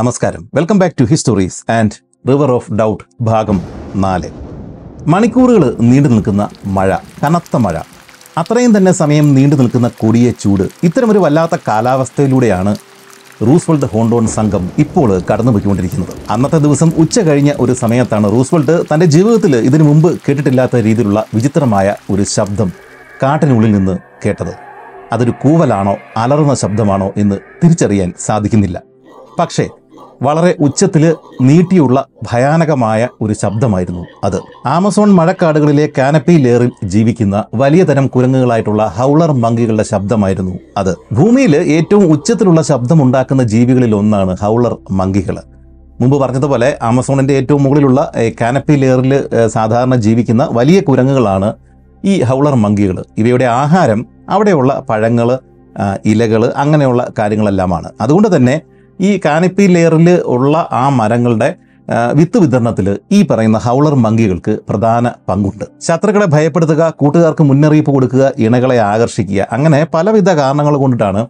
നമസ്കാരം. Welcome back to histories and River of Doubt ഭാഗം നാല്. മണിക്കൂറുകൾ നീണ്ടു നിൽക്കുന്ന മഴ കനത്ത മഴ. അത്രയും തന്നെ സമയം നീണ്ടു നിൽക്കുന്ന കൊടിയ ചൂട് ഇത്തരമൊരു വല്ലാത്ത കാലാവസ്ഥയിലൂടെയാണ് റൂസ്വെൽട്ട് ഹോണ്ടോൺ സംഘം ഇപ്പോൾ കടന്നുപോയിക്കൊണ്ടിരിക്കുന്നത് അന്നത്തെ ദിവസം ഉച്ച കഴിഞ്ഞ ഒരു സമയത്താണ് റൂസ്വെൽട്ട് തന്റെ ജീവിതത്തിൽ ഇതിനു മുമ്പ് കേട്ടിട്ടില്ലാത്ത രീതിയിലുള്ള വിചിത്രമായ ഒരു ശബ്ദം കാട്ടിനുള്ളിൽ നിന്ന് കേട്ടത്. അതൊരു കൂവലാണോ അലറുന്ന ശബ്ദമാണോ എന്ന് തിരിച്ചറിയാൻ സാധിക്കുന്നില്ല. പക്ഷേ വളരെ ഉച്ചത്തിൽ നീട്ടിയുള്ള ഭയാനകമായ ഒരു ശബ്ദമായിരുന്നു അത്. ആമസോൺ മഴക്കാടുകളിലെ കാനപ്പി ലെയറിൽ ജീവിക്കുന്ന വലിയ തരം കുരങ്ങുകളായിട്ടുള്ള ഹൗളർ മങ്കികളുടെ ശബ്ദമായിരുന്നു അത്. ഭൂമിയിൽ ഏറ്റവും ഉച്ചത്തിലുള്ള ശബ്ദമുണ്ടാക്കുന്ന ജീവികളിൽ ഒന്നാണ് ഹൗളർ മങ്കികൾ. മുമ്പ് പറഞ്ഞതുപോലെ ആമസോണിന്റെ ഏറ്റവും മുകളിലുള്ള കാനപ്പി ലെയറിൽ സാധാരണ ജീവിക്കുന്ന വലിയ കുരങ്ങുകളാണ് ഈ ഹൗളർ മങ്കികൾ. ഇവയുടെ ആഹാരം അവിടെയുള്ള പഴങ്ങൾ ഇലകൾ അങ്ങനെയുള്ള കാര്യങ്ങളെല്ലാമാണ്. അതുകൊണ്ട് തന്നെ ഈ കാനപ്പി ലെയറിൽ ഉള്ള ആ മരങ്ങളുടെ വിത്ത് വിതരണത്തിൽ ഈ പറയുന്ന ഹൗളർ മങ്കികൾക്ക് പ്രധാന പങ്കുണ്ട്. ശത്രുക്കളെ ഭയപ്പെടുത്തുക കൂട്ടുകാർക്ക് മുന്നറിയിപ്പ് കൊടുക്കുക ഇണകളെ ആകർഷിക്കുക അങ്ങനെ പലവിധ കാരണങ്ങൾ കൊണ്ടിട്ടാണ്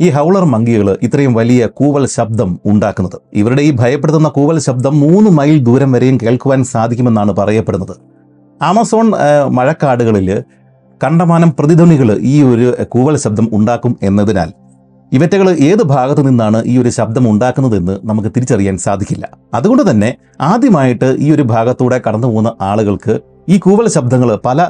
ഈ ഹൗളർ മങ്കികൾ ഇത്രയും വലിയ കൂവൽ ശബ്ദം ഉണ്ടാക്കുന്നത്. ഇവരുടെ ഈ ഭയപ്പെടുത്തുന്ന കൂവൽ ശബ്ദം മൂന്ന് മൈൽ ദൂരം വരെയും കേൾക്കുവാൻ സാധിക്കുമെന്നാണ് പറയപ്പെടുന്നത്. ആമസോൺ മഴക്കാടുകളിൽ കണ്ടമാനം പ്രതിധ്വനികൾ ഈ ഒരു കൂവൽ ശബ്ദം ഉണ്ടാക്കും എന്നതിനാൽ ഇവറ്റകൾ ഏത് ഭാഗത്ത് നിന്നാണ് ഈ ഒരു ശബ്ദം ഉണ്ടാക്കുന്നതെന്ന് നമുക്ക് തിരിച്ചറിയാൻ സാധിക്കില്ല. അതുകൊണ്ട് തന്നെ ആദ്യമായിട്ട് ഈ ഒരു ഭാഗത്തൂടെ കടന്നു പോകുന്ന ആളുകൾക്ക് ഈ കൂവൽ ശബ്ദങ്ങൾ പല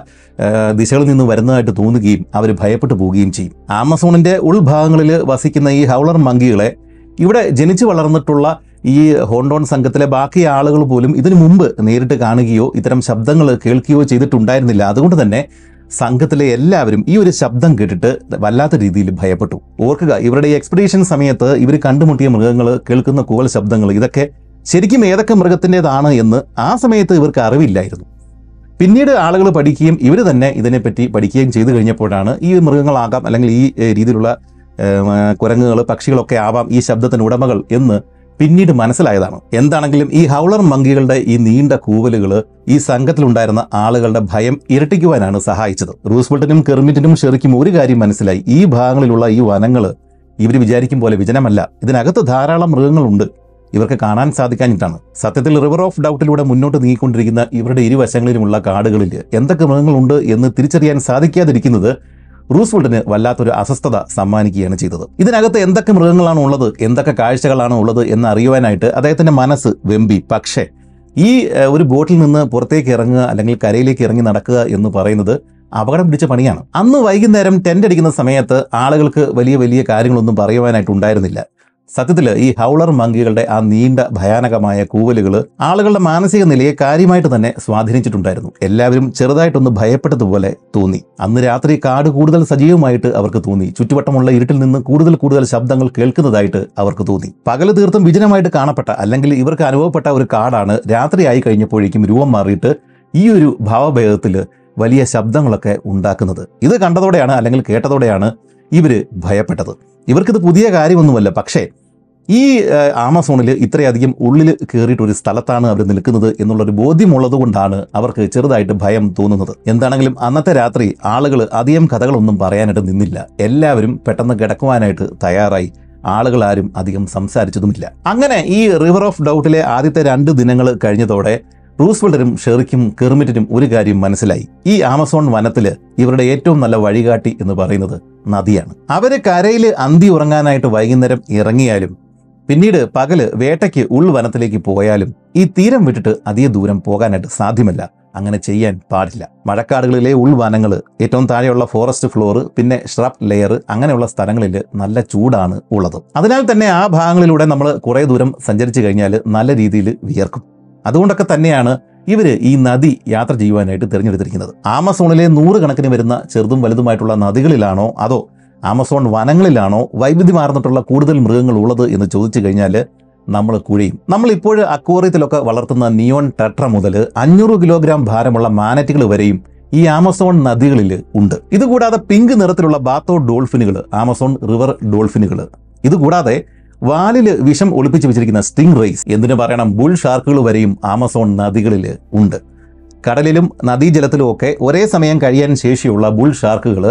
ദിശകളിൽ നിന്ന് വരുന്നതായിട്ട് തോന്നുകയും അവർ ഭയപ്പെട്ടു പോവുകയും ചെയ്യും. ആമസോണിന്റെ ഉൾഭാഗങ്ങളിൽ വസിക്കുന്ന ഈ ഹൗളർ മങ്കികളെ ഇവിടെ ജനിച്ചു വളർന്നിട്ടുള്ള ഈ ഹോണ്ടോൺ സംഘത്തിലെ ബാക്കി ആളുകൾ പോലും ഇതിനു മുമ്പ് നേരിട്ട് കാണുകയോ ഇത്തരം ശബ്ദങ്ങൾ കേൾക്കുകയോ ചെയ്തിട്ടുണ്ടായിരുന്നില്ല. അതുകൊണ്ട് തന്നെ സംഘത്തിലെ എല്ലാവരും ഈ ഒരു ശബ്ദം കേട്ടിട്ട് വല്ലാത്ത രീതിയിൽ ഭയപ്പെട്ടു. ഓർക്കുക ഇവരുടെ എക്സ്പെഡീഷൻ സമയത്ത് ഇവർ കണ്ടുമുട്ടിയ മൃഗങ്ങൾ കേൾക്കുന്ന കൂവൽ ശബ്ദങ്ങൾ ഇതൊക്കെ ശരിക്കും ഏതൊക്കെ മൃഗത്തിന്റെതാണ് എന്ന് ആ സമയത്ത് ഇവർക്ക് അറിവില്ലായിരുന്നു. പിന്നീട് ആളുകൾ പഠിക്കുകയും ഇവർ തന്നെ ഇതിനെപ്പറ്റി പഠിക്കുകയും ചെയ്തു കഴിഞ്ഞപ്പോഴാണ് ഈ മൃഗങ്ങളാകാം അല്ലെങ്കിൽ ഈ രീതിയിലുള്ള കുരങ്ങുകൾ പക്ഷികളൊക്കെ ആവാം ഈ ശബ്ദത്തിന് ഉടമകൾ എന്ന് പിന്നീട് മനസ്സിലായതാണ്. എന്താണെങ്കിലും ഈ ഹൗളർ മങ്കികളുടെ ഈ നീണ്ട കൂവലുകൾ ഈ സംഘത്തിലുണ്ടായിരുന്ന ആളുകളുടെ ഭയം ഇരട്ടിക്കുവാനാണ് സഹായിച്ചത്. റൂസ്വെൽട്ടിനും കെർമിറ്റിനും ഷെറിക്കും ഒരു കാര്യം മനസ്സിലായി. ഈ ഭാഗങ്ങളിലുള്ള ഈ വനങ്ങൾ ഇവർ വിചാരിക്കും പോലെ വിജനമല്ല. ഇതിനകത്ത് ധാരാളം മൃഗങ്ങളുണ്ട്. ഇവർക്ക് കാണാൻ സാധിക്കാഞ്ഞിട്ടാണ്. സത്യത്തിൽ റിവർ ഓഫ് ഡൗട്ടിലൂടെ മുന്നോട്ട് നീങ്ങിക്കൊണ്ടിരിക്കുന്ന ഇവരുടെ ഇരുവശങ്ങളിലുമുള്ള കാടുകളിൽ എന്തൊക്കെ മൃഗങ്ങളുണ്ട് എന്ന് തിരിച്ചറിയാൻ സാധിക്കാതിരിക്കുന്നത് റൂസ്വെൽട്ടിന് വല്ലാത്തൊരു അസ്വസ്ഥത സമ്മാനിക്കുകയാണ് ചെയ്തത്. ഇതിനകത്ത് എന്തൊക്കെ മൃഗങ്ങളാണ് ഉള്ളത് എന്തൊക്കെ കാഴ്ചകളാണ് ഉള്ളത് എന്ന് അറിയുവാനായിട്ട് അദ്ദേഹത്തിന്റെ മനസ്സ് വെമ്പി. പക്ഷേ ഈ ഒരു ബോട്ടിൽ നിന്ന് പുറത്തേക്ക് ഇറങ്ങുക അല്ലെങ്കിൽ കരയിലേക്ക് ഇറങ്ങി നടക്കുക എന്ന് പറയുന്നത് അപകടം പിടിച്ച പണിയാണ്. അന്ന് വൈകുന്നേരം ടെന്റ് അടിക്കുന്ന സമയത്ത് ആളുകൾക്ക് വലിയ വലിയ കാര്യങ്ങളൊന്നും പറയുവാനായിട്ട് ഉണ്ടായിരുന്നില്ല. സത്യത്തിൽ ഈ ഹൗളർ മങ്കികളുടെ ആ നീണ്ട ഭയാനകമായ കൂവലുകൾ ആളുകളുടെ മാനസിക നിലയെ കാര്യമായിട്ട് തന്നെ സ്വാധീനിച്ചിട്ടുണ്ടായിരുന്നു. എല്ലാവരും ചെറുതായിട്ടൊന്ന് ഭയപ്പെട്ടതുപോലെ തോന്നി. അന്ന് രാത്രി കാട് കൂടുതൽ സജീവമായിട്ട് അവർക്ക് തോന്നി. ചുറ്റുവട്ടമുള്ള ഇരുട്ടിൽ നിന്ന് കൂടുതൽ കൂടുതൽ ശബ്ദങ്ങൾ കേൾക്കുന്നതായിട്ട് അവർക്ക് തോന്നി. പകൽ തീർത്തും വിജനമായിട്ട് കാണപ്പെട്ട അല്ലെങ്കിൽ ഇവർക്ക് അനുഭവപ്പെട്ട ഒരു കാടാണ് രാത്രിയായി കഴിഞ്ഞപ്പോഴേക്കും രൂപം മാറിയിട്ട് ഈ ഒരു ഭാവഭേദത്തിൽ വലിയ ശബ്ദങ്ങളൊക്കെ ഉണ്ടാക്കുന്നത്. ഇത് കണ്ടതോടെയാണ് അല്ലെങ്കിൽ കേട്ടതോടെയാണ് ഇവർ ഭയപ്പെട്ടത്. ഇവർക്കിത് പുതിയ കാര്യമൊന്നുമല്ല. പക്ഷേ ഈ ആമസോണിൽ ഇത്രയധികം ഉള്ളിൽ കയറിയിട്ട് ഒരു സ്ഥലത്താണ് അവർ നിൽക്കുന്നത് എന്നുള്ളൊരു ബോധ്യമുള്ളത് കൊണ്ടാണ് അവർക്ക് ചെറുതായിട്ട് ഭയം തോന്നുന്നത്. എന്താണെങ്കിലും അന്നത്തെ രാത്രി ആളുകൾ അധികം കഥകളൊന്നും പറയാനായിട്ട് നിന്നില്ല. എല്ലാവരും പെട്ടെന്ന് കിടക്കുവാനായിട്ട് തയ്യാറായി. ആളുകൾ ആരും അധികം സംസാരിച്ചതുമില്ല. അങ്ങനെ ഈ റിവർ ഓഫ് ഡൗട്ടിലെ ആദ്യത്തെ രണ്ട് ദിനങ്ങൾ കഴിഞ്ഞതോടെ റൂസ്വെൽറ്റനും ഷെറിക്കും കെർമിറ്റിനും ഒരു കാര്യം മനസ്സിലായി. ഈ ആമസോൺ വനത്തിൽ ഇവരുടെ ഏറ്റവും നല്ല വഴികാട്ടി എന്ന് പറയുന്നത് നദിയാണ്. അവർ കരയിൽ അന്തി ഉറങ്ങാനായിട്ട് വൈകുന്നേരം ഇറങ്ങിയാലും പിന്നീട് പകൽ വേട്ടയ്ക്ക് ഉൾവനത്തിലേക്ക് പോയാലും ഈ തീരം വിട്ടിട്ട് അധിക ദൂരം പോകാനായിട്ട് സാധ്യമല്ല. അങ്ങനെ ചെയ്യാൻ പാടില്ല. മഴക്കാടുകളിലെ ഉൾവനങ്ങൾ ഏറ്റവും താഴെയുള്ള ഫോറസ്റ്റ് ഫ്ലോർ പിന്നെ ഷ്രബ് ലെയർ അങ്ങനെയുള്ള സ്ഥലങ്ങളിൽ നല്ല ചൂടാണ് ഉള്ളത്. അതിനാൽ തന്നെ ആ ഭാഗങ്ങളിലൂടെ നമ്മൾ കുറേ ദൂരം സഞ്ചരിച്ചു കഴിഞ്ഞാൽ നല്ല രീതിയിൽ വിയർക്കും. അതുകൊണ്ടൊക്കെ തന്നെയാണ് ഇവർ ഈ നദി യാത്ര ചെയ്യുവാനായിട്ട് തിരഞ്ഞെടുത്തിരിക്കുന്നത്. ആമസോണിലെ നൂറുകണക്കിന് വരുന്ന ചെറുതും വലുതുമായിട്ടുള്ള നദികളിലാണോ അതോ ആമസോൺ വനങ്ങളിലാണോ വൈവിധ്യമാർന്നിട്ടുള്ള കൂടുതൽ മൃഗങ്ങൾ ഉള്ളത് എന്ന് ചോദിച്ചു കഴിഞ്ഞാൽ നമ്മൾ കുഴിയും നമ്മളിപ്പോൾ അക്വോറിയത്തിലൊക്കെ വളർത്തുന്ന നിയോൺ ടെട്ര മുതൽ അഞ്ഞൂറ് കിലോഗ്രാം ഭാരമുള്ള മാനറ്റുകൾ വരെയും ഈ ആമസോൺ നദികളിൽ ഉണ്ട്. ഇതുകൂടാതെ പിങ്ക് നിറത്തിലുള്ള ബാത്തോ ഡോൾഫിനുകൾ ആമസോൺ റിവർ ഡോൾഫിനുകൾ ഇതുകൂടാതെ വാലിൽ വിഷം ഒളിപ്പിച്ച് വെച്ചിരിക്കുന്ന സ്റ്റിംഗ് റേസ് എന്തിനു പറയണം ബുൾ ഷാർക്കുകൾ വരെയും ആമസോൺ നദികളിൽ ഉണ്ട്. കടലിലും നദീജലത്തിലും ഒക്കെ ഒരേ സമയം കഴിയാൻ ശേഷിയുള്ള ബുൾ ഷാർക്കുകൾ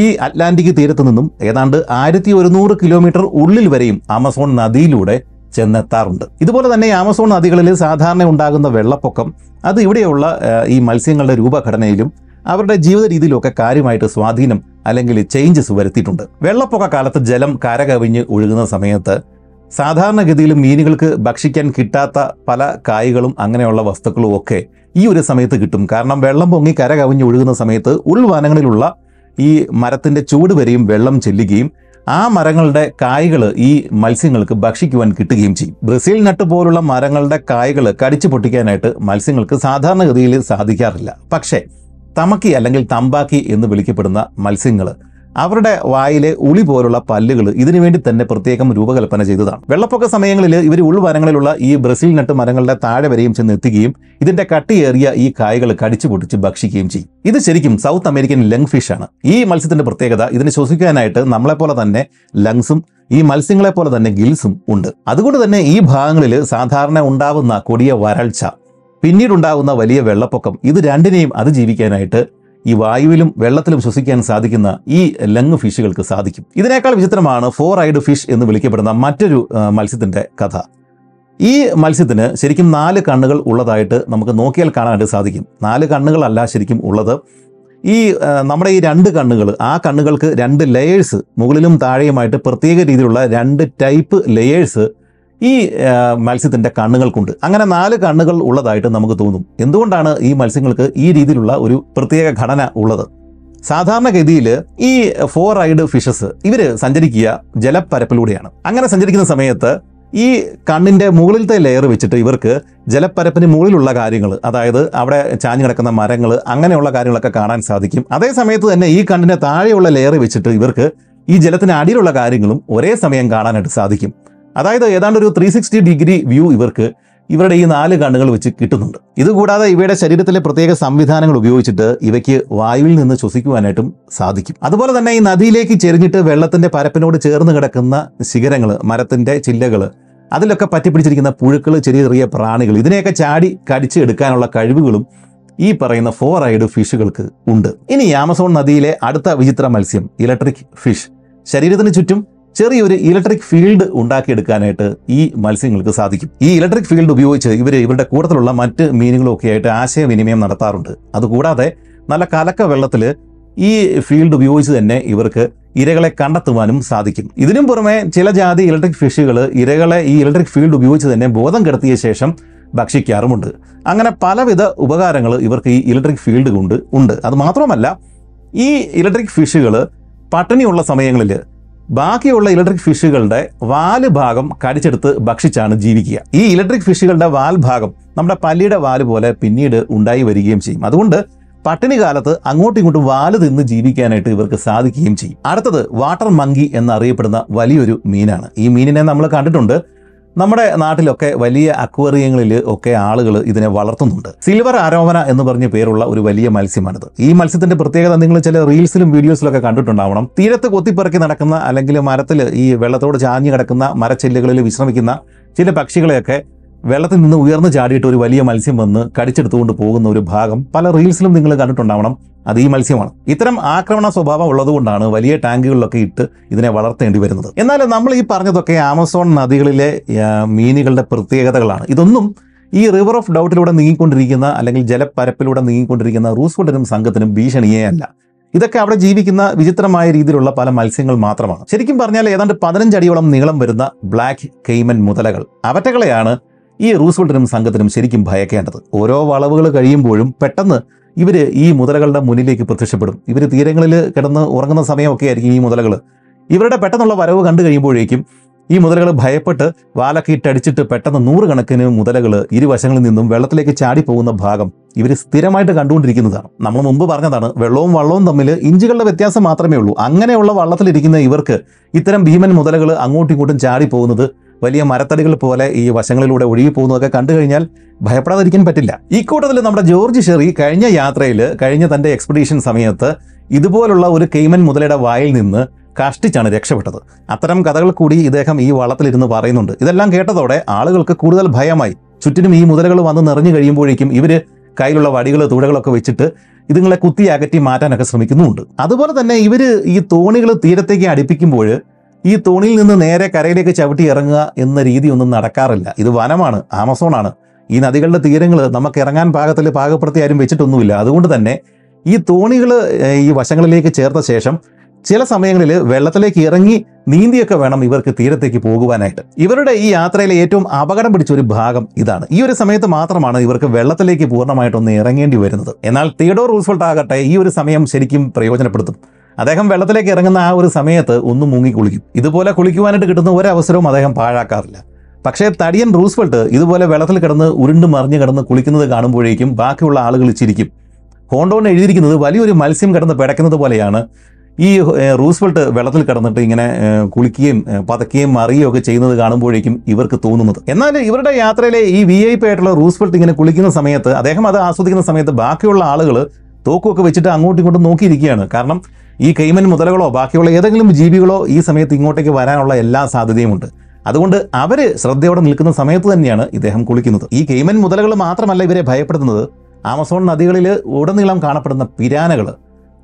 ഈ അറ്റ്ലാന്റിക് തീരത്ത് നിന്നും ഏതാണ്ട് ആയിരത്തി ഒരുന്നൂറ് കിലോമീറ്റർ ഉള്ളിൽ വരെയും ആമസോൺ നദിയിലൂടെ ചെന്നെത്താറുണ്ട്. ഇതുപോലെ തന്നെ ആമസോൺ നദികളിൽ സാധാരണ ഉണ്ടാകുന്ന വെള്ളപ്പൊക്കം അത് ഇവിടെയുള്ള ഈ മത്സ്യങ്ങളുടെ രൂപഘടനയിലും അവരുടെ ജീവിത രീതിയിലൊക്കെ കാര്യമായിട്ട് സ്വാധീനം അല്ലെങ്കിൽ ചേഞ്ചസ് വരുത്തിയിട്ടുണ്ട്. വെള്ളപ്പൊക്ക കാലത്ത് ജലം കരകവിഞ്ഞ് ഒഴുകുന്ന സമയത്ത് സാധാരണഗതിയിൽ മീനുകൾക്ക് ഭക്ഷിക്കാൻ കിട്ടാത്ത പല കായ്കളും അങ്ങനെയുള്ള വസ്തുക്കളും ഒക്കെ ഈ ഒരു സമയത്ത് കിട്ടും. കാരണം വെള്ളം പൊങ്ങി കരകവിഞ്ഞ് ഒഴുകുന്ന സമയത്ത് ഉൾവനങ്ങളിലുള്ള ഈ മരത്തിന്റെ ചൂട് വരെയും വെള്ളം ചെല്ലുകയും ആ മരങ്ങളുടെ കായ്കൾ ഈ മത്സ്യങ്ങൾക്ക് ഭക്ഷിക്കുവാൻ കിട്ടുകയും ചെയ്യും. ബ്രസീൽ നട്ട് പോലുള്ള മരങ്ങളുടെ കായ്കൾ കടിച്ചു പൊട്ടിക്കാനായിട്ട് മത്സ്യങ്ങൾക്ക് സാധാരണഗതിയിൽ സാധിക്കാറില്ല. പക്ഷേ തമക്കി അല്ലെങ്കിൽ തമ്പാക്കി എന്ന് വിളിക്കപ്പെടുന്ന മത്സ്യങ്ങൾ അവരുടെ വായിലെ ഉളി പോലുള്ള പല്ലുകൾ ഇതിനു വേണ്ടി തന്നെ പ്രത്യേകം രൂപകൽപ്പന ചെയ്തതാണ്. വെള്ളപ്പൊക്ക സമയങ്ങളിൽ ഇവർ ഉൾവനങ്ങളിലുള്ള ഈ ബ്രസീൽ നട്ട് മരങ്ങളുടെ താഴെ വരെയും ചെന്ന് എത്തുകയും ഇതിന്റെ കട്ടിയേറിയ ഈ കായകൾ കടിച്ചു പൊട്ടിച്ച് ഭക്ഷിക്കുകയും ചെയ്യും. ഇത് ശരിക്കും സൗത്ത് അമേരിക്കൻ ലങ് ഫിഷ് ആണ്. ഈ മത്സ്യത്തിന്റെ പ്രത്യേകത ഇതിനെ ശ്വസിക്കാനായിട്ട് നമ്മളെപ്പോലെ തന്നെ ലങ്സും ഈ മത്സ്യങ്ങളെ പോലെ തന്നെ ഗിൽസും ഉണ്ട്. അതുകൊണ്ട് തന്നെ ഈ ഭാഗങ്ങളിൽ സാധാരണ ഉണ്ടാവുന്ന കൊടിയ വരൾച്ച പിന്നീടുണ്ടാകുന്ന വലിയ വെള്ളപ്പൊക്കം ഇത് രണ്ടിനെയും അതിജീവിക്കാനായിട്ട് ഈ വായുവിലും വെള്ളത്തിലും ശ്വസിക്കാൻ സാധിക്കുന്ന ഈ ലങ് ഫിഷുകൾക്ക് സാധിക്കും. ഇതിനേക്കാൾ വിചിത്രമാണ് ഫോർ ഐഡ് ഫിഷ് എന്ന് വിളിക്കപ്പെടുന്ന മറ്റൊരു മത്സ്യത്തിന്റെ കഥ. ഈ മത്സ്യത്തിന് ശരിക്കും നാല് കണ്ണുകൾ ഉള്ളതായിട്ട് നമുക്ക് നോക്കിയാൽ കാണാനായിട്ട് സാധിക്കും. നാല് കണ്ണുകളല്ല ശരിക്കും ഉള്ളത്. ഈ നമ്മുടെ ഈ രണ്ട് കണ്ണുകൾ ആ കണ്ണുകൾക്ക് രണ്ട് ലെയേഴ്സ് മുകളിലും താഴെയുമായിട്ട് പ്രത്യേക രീതിയിലുള്ള രണ്ട് ടൈപ്പ് ലെയേഴ്സ് ഈ മത്സ്യത്തിന്റെ കണ്ണുകൾക്കുണ്ട്. അങ്ങനെ നാല് കണ്ണുകൾ ഉള്ളതായിട്ട് നമുക്ക് തോന്നും. എന്തുകൊണ്ടാണ് ഈ മത്സ്യങ്ങൾക്ക് ഈ രീതിയിലുള്ള ഒരു പ്രത്യേക ഘടന ഉള്ളത്? സാധാരണഗതിയിൽ ഈ ഫോർ ഐഡ് ഫിഷസ് ഇവർ സഞ്ചരിക്കുക ജലപ്പരപ്പിലൂടെയാണ്. അങ്ങനെ സഞ്ചരിക്കുന്ന സമയത്ത് ഈ കണ്ണിന്റെ മുകളിലത്തെ ലെയർ വെച്ചിട്ട് ഇവർക്ക് ജലപ്പരപ്പിന് മുകളിലുള്ള കാര്യങ്ങൾ അതായത് അവിടെ ചാഞ്ഞു കിടക്കുന്ന മരങ്ങൾ അങ്ങനെയുള്ള കാര്യങ്ങളൊക്കെ കാണാൻ സാധിക്കും. അതേ സമയത്ത് തന്നെ ഈ കണ്ണിന്റെ താഴെയുള്ള ലെയർ വെച്ചിട്ട് ഇവർക്ക് ഈ ജലത്തിന് അടിയിലുള്ള കാര്യങ്ങളും ഒരേ സമയം കാണാനായിട്ട് സാധിക്കും. അതായത് ഏതാണ്ട് ഒരു ത്രീ സിക്സ്റ്റി ഡിഗ്രി വ്യൂ ഇവർക്ക് ഇവരുടെ ഈ നാല് കണ്ണുകൾ വെച്ച് കിട്ടുന്നുണ്ട്. ഇതുകൂടാതെ ഇവയുടെ ശരീരത്തിലെ പ്രത്യേക സംവിധാനങ്ങൾ ഉപയോഗിച്ചിട്ട് ഇവയ്ക്ക് വായുവിൽ നിന്ന് ശ്വസിക്കുവാനായിട്ടും സാധിക്കും. അതുപോലെ തന്നെ ഈ നദിയിലേക്ക് ചെരിഞ്ഞിട്ട് വെള്ളത്തിന്റെ പരപ്പിനോട് ചേർന്ന് കിടക്കുന്ന ശിഖരങ്ങൾ മരത്തിന്റെ ചില്ലകൾ അതിലൊക്കെ പറ്റിപ്പിടിച്ചിരിക്കുന്ന പുഴുക്കൾ ചെറിയ ചെറിയ പ്രാണികൾ ഇതിനെയൊക്കെ ചാടി കടിച്ച് എടുക്കാനുള്ള കഴിവുകളും ഈ പറയുന്ന ഫോർ ഐഡ് ഫിഷുകൾക്ക് ഉണ്ട്. ഇനി ആമസോൺ നദിയിലെ അടുത്ത വിചിത്ര മത്സ്യം ഇലക്ട്രിക് ഫിഷ് ശരീരത്തിന് ചുറ്റും ചെറിയൊരു ഇലക്ട്രിക് ഫീൽഡ് ഉണ്ടാക്കിയെടുക്കാനായിട്ട് ഈ മത്സ്യങ്ങൾക്ക് സാധിക്കും. ഈ ഇലക്ട്രിക് ഫീൽഡ് ഉപയോഗിച്ച് ഇവർ ഇവരുടെ കൂട്ടത്തിലുള്ള മറ്റ് മീനുകളും ഒക്കെ ആയിട്ട് ആശയവിനിമയം നടത്താറുണ്ട്. അതുകൂടാതെ നല്ല കലക്ക വെള്ളത്തിൽ ഈ ഫീൽഡ് ഉപയോഗിച്ച് തന്നെ ഇവർക്ക് ഇരകളെ കണ്ടെത്തുവാനും സാധിക്കും. ഇതിനും പുറമെ ചില ജാതി ഇലക്ട്രിക് ഫിഷുകൾ ഇരകളെ ഈ ഇലക്ട്രിക് ഫീൽഡ് ഉപയോഗിച്ച് തന്നെ ബോധം കെടുത്തിയ ശേഷം ഭക്ഷിക്കാറുമുണ്ട്. അങ്ങനെ പലവിധ ഉപകാരങ്ങൾ ഇവർക്ക് ഈ ഇലക്ട്രിക് ഫീൽഡ് കൊണ്ട് ഉണ്ട്. അത് മാത്രമല്ല ഈ ഇലക്ട്രിക് ഫിഷുകൾ പട്ടിണിയുള്ള സമയങ്ങളിൽ ബാക്കിയുള്ള ഇലക്ട്രിക് ഫിഷുകളുടെ വാൽ ഭാഗം കടിച്ചെടുത്ത് ഭക്ഷിച്ചാണ് ജീവിക്കുക. ഈ ഇലക്ട്രിക് ഫിഷുകളുടെ വാൽ ഭാഗം നമ്മുടെ പല്ലിയുടെ വാൽ പോലെ പിന്നീട് ഉണ്ടായി വരികയും ചെയ്യും. അതുകൊണ്ട് പട്ടിണി കാലത്ത് അങ്ങോട്ടും ഇങ്ങോട്ടും വാൽ തിന്ന് ജീവിക്കാനായിട്ട് ഇവർക്ക് സാധിക്കുകയും ചെയ്യും. അടുത്തത് വാട്ടർ മങ്കി എന്നറിയപ്പെടുന്ന വലിയൊരു മീനാണ്. ഈ മീനിനെ നമ്മൾ കണ്ടിട്ടുണ്ട്. നമ്മുടെ നാട്ടിലൊക്കെ വലിയ അക്വേറിയങ്ങളിൽ ഒക്കെ ആളുകൾ ഇതിനെ വളർത്തുന്നുണ്ട്. സിൽവർ ആരോമന എന്ന് പറഞ്ഞ പേരുള്ള ഒരു വലിയ മത്സ്യമാണിത്. ഈ മത്സ്യത്തിന്റെ പ്രത്യേകത നിങ്ങൾ ചില റീൽസിലും വീഡിയോസിലൊക്കെ കണ്ടിട്ടുണ്ടാവണം. തീരത്ത് കൊത്തിപ്പിറക്കി നടക്കുന്ന അല്ലെങ്കിൽ മരത്തിൽ ഈ വെള്ളത്തോട് ചാഞ്ഞു കിടക്കുന്ന മരച്ചെല്ലുകളിൽ വിശ്രമിക്കുന്ന ചില പക്ഷികളെയൊക്കെ വെള്ളത്തിൽ നിന്ന് ഉയർന്നു ചാടിയിട്ട് ഒരു വലിയ മത്സ്യം വന്ന് കടിച്ചെടുത്തുകൊണ്ട് പോകുന്ന ഒരു ഭാഗം പല റീൽസിലും നിങ്ങൾ കണ്ടിട്ടുണ്ടാവണം. അത് ഈ മത്സ്യമാണ്. ഇത്തരം ആക്രമണ സ്വഭാവം ഉള്ളതുകൊണ്ടാണ് വലിയ ടാങ്കുകളിലൊക്കെ ഇട്ട് ഇതിനെ വളർത്തേണ്ടി വരുന്നത്. എന്നാൽ നമ്മൾ ഈ പറഞ്ഞതൊക്കെ ആമസോൺ നദികളിലെ മീനുകളുടെ പ്രത്യേകതകളാണ്. ഇതൊന്നും ഈ റിവർ ഓഫ് ഡൗട്ടിലൂടെ നീങ്ങിക്കൊണ്ടിരിക്കുന്ന അല്ലെങ്കിൽ ജലപ്പരപ്പിലൂടെ നീങ്ങിക്കൊണ്ടിരിക്കുന്ന റൂസ്ഫുഡിനും സംഘത്തിനും ഭീഷണിയേ അല്ല. ഇതൊക്കെ അവിടെ ജീവിക്കുന്ന വിചിത്രമായ രീതിയിലുള്ള പല മത്സ്യങ്ങൾ മാത്രമാണ്. ശരിക്കും പറഞ്ഞാൽ ഏതാണ്ട് പതിനഞ്ചടിയോളം നീളം വരുന്ന ബ്ലാക്ക് കെയ്മൻ മുതലകൾ. അവറ്റകളെയാണ് ഈ റൂസ്വെൽറ്റിനും സംഘത്തിനും ശരിക്കും ഭയക്കേണ്ടത്. ഓരോ വളവുകൾ കഴിയുമ്പോഴും പെട്ടെന്ന് ഇവർ ഈ മുതലകളുടെ മുന്നിലേക്ക് പ്രത്യക്ഷപ്പെടും. ഇവർ തീരങ്ങളിൽ കിടന്ന് ഉറങ്ങുന്ന സമയമൊക്കെ ആയിരിക്കും ഈ മുതലകൾ ഇവരുടെ പെട്ടെന്നുള്ള വരവ് കണ്ടു കഴിയുമ്പോഴേക്കും ഈ മുതലകൾ ഭയപ്പെട്ട് വാലൊക്കെ ഇട്ടടിച്ചിട്ട് പെട്ടെന്ന് നൂറുകണക്കിന് മുതലകൾ ഇരുവശങ്ങളിൽ നിന്നും വെള്ളത്തിലേക്ക് ചാടി പോകുന്ന ഭാഗം ഇവർ സ്ഥിരമായിട്ട് കണ്ടുകൊണ്ടിരിക്കുന്നതാണ്. നമ്മൾ മുമ്പ് പറഞ്ഞതാണ് വെള്ളവും വള്ളവും തമ്മിൽ ഇഞ്ചുകളുടെ വ്യത്യാസം മാത്രമേ ഉള്ളൂ. അങ്ങനെയുള്ള വള്ളത്തിലിരിക്കുന്ന ഇവർക്ക് ഇത്തരം ഭീമൻ മുതലകൾ അങ്ങോട്ടും ഇങ്ങോട്ടും ചാടി പോകുന്നത് വലിയ മരത്തടികൾ പോലെ ഈ വശങ്ങളിലൂടെ ഒഴുകി പോകുന്നതൊക്കെ കണ്ടു കഴിഞ്ഞാൽ ഭയപ്പെടാതിരിക്കാൻ പറ്റില്ല. ഈ കൂട്ടത്തിൽ നമ്മുടെ ജോർജ് ഷെറി കഴിഞ്ഞ യാത്രയിൽ കഴിഞ്ഞ തന്റെ എക്സ്പെഡീഷൻ സമയത്ത് ഇതുപോലുള്ള ഒരു കെയ്മൻ മുതലയുടെ വായിൽ നിന്ന് കഷ്ടിച്ചാണ് രക്ഷപ്പെട്ടത്. അത്തരം കഥകൾ കൂടി ഇദ്ദേഹം ഈ വള്ളത്തിലിരുന്ന് പറയുന്നുണ്ട്. ഇതെല്ലാം കേട്ടതോടെ ആളുകൾക്ക് കൂടുതൽ ഭയമായി. ചുറ്റിനും ഈ മുതലകൾ വന്ന് നിറഞ്ഞു കഴിയുമ്പോഴേക്കും ഇവർ കയ്യിലുള്ള വടികൾ തുഴകളൊക്കെ വെച്ചിട്ട് ഇതുങ്ങളെ കുത്തി അകറ്റി മാറ്റാനൊക്കെ ശ്രമിക്കുന്നുമുണ്ട്. അതുപോലെ തന്നെ ഇവർ ഈ തോണികൾ തീരത്തേക്ക് അടുപ്പിക്കുമ്പോൾ ഈ തോണിയിൽ നിന്ന് നേരെ കരയിലേക്ക് ചവിട്ടി ഇറങ്ങുക എന്ന രീതിയൊന്നും നടക്കാറില്ല. ഇത് വനമാണ് ആമസോൺ ആണ്. ഈ നദികളുടെ തീരങ്ങൾ നമുക്ക് ഇറങ്ങാൻ പാകത്തിൽ പാകപ്പെടുത്തി ആരും വെച്ചിട്ടൊന്നുമില്ല. അതുകൊണ്ട് തന്നെ ഈ തോണികൾ ഈ വശങ്ങളിലേക്ക് ചേർത്ത ശേഷം ചില സമയങ്ങളിൽ വെള്ളത്തിലേക്ക് ഇറങ്ങി നീന്തിയൊക്കെ വേണം ഇവർക്ക് തീരത്തേക്ക് പോകുവാനായിട്ട്. ഇവരുടെ ഈ യാത്രയിലെ ഏറ്റവും അപകടം പിടിച്ച ഒരു ഭാഗം ഇതാണ്. ഈ ഒരു സമയത്ത് മാത്രമാണ് ഇവർക്ക് വെള്ളത്തിലേക്ക് പൂർണമായിട്ടൊന്ന് ഇറങ്ങേണ്ടി വരുന്നത്. എന്നാൽ തിയഡോർ റൂസ്ഫോൾട്ട് ആകട്ടെ ഈ ഒരു സമയം ശരിക്കും പ്രയോജനപ്പെടുത്തും. അദ്ദേഹം വെള്ളത്തിലേക്ക് ഇറങ്ങുന്ന ആ ഒരു സമയത്ത് ഒന്ന് മുങ്ങി കുളിക്കും. ഇതുപോലെ കുളിക്കുവാനായിട്ട് കിട്ടുന്ന ഒരവസരവും അദ്ദേഹം പാഴാക്കാറില്ല. പക്ഷേ തടിയൻ റൂസ്വെൽട്ട് ഇതുപോലെ വെള്ളത്തിൽ കിടന്ന് ഉരുണ്ട് മറിഞ്ഞ് കിടന്ന് കുളിക്കുന്നത് കാണുമ്പോഴേക്കും ബാക്കിയുള്ള ആളുകൾ ചിരിക്കും. ഹോണ്ടോൺ എഴുതിയിരിക്കുന്നത് വലിയൊരു മത്സ്യം കിടന്ന് പിടയ്ക്കുന്നത് പോലെയാണ്. ഈ റൂസ്വെൽട്ട് വെള്ളത്തിൽ കിടന്നിട്ട് ഇങ്ങനെ കുളിക്കുകയും പതക്കുകയും മറിയുകയും ഒക്കെ ചെയ്യുന്നത് കാണുമ്പോഴേക്കും ഇവർക്ക് തോന്നുന്നത്. എന്നാൽ ഇവരുടെ യാത്രയിലെ ഈ വി ഐ പി ആയിട്ടുള്ള ഇങ്ങനെ കുളിക്കുന്ന സമയത്ത് അദ്ദേഹം അത് ആസ്വദിക്കുന്ന സമയത്ത് ബാക്കിയുള്ള ആളുകൾ തോക്കുമൊക്കെ വെച്ചിട്ട് അങ്ങോട്ടും ഇങ്ങോട്ടും നോക്കിയിരിക്കുകയാണ്. കാരണം ഈ കൈമൻ മുതലകളോ ബാക്കിയുള്ള ഏതെങ്കിലും ജീവികളോ ഈ സമയത്ത് ഇങ്ങോട്ടേക്ക് വരാനുള്ള എല്ലാ സാധ്യതയുമുണ്ട്. അതുകൊണ്ട് അവർ ശ്രദ്ധയോടെ നിൽക്കുന്ന സമയത്ത് തന്നെയാണ് ഇദ്ദേഹം കുളിക്കുന്നത്. ഈ കെയ്മൻ മുതലകൾ മാത്രമല്ല ഇവരെ ഭയപ്പെടുത്തുന്നത്. ആമസോൺ നദികളിൽ ഉടനീളം കാണപ്പെടുന്ന പിരാനകൾ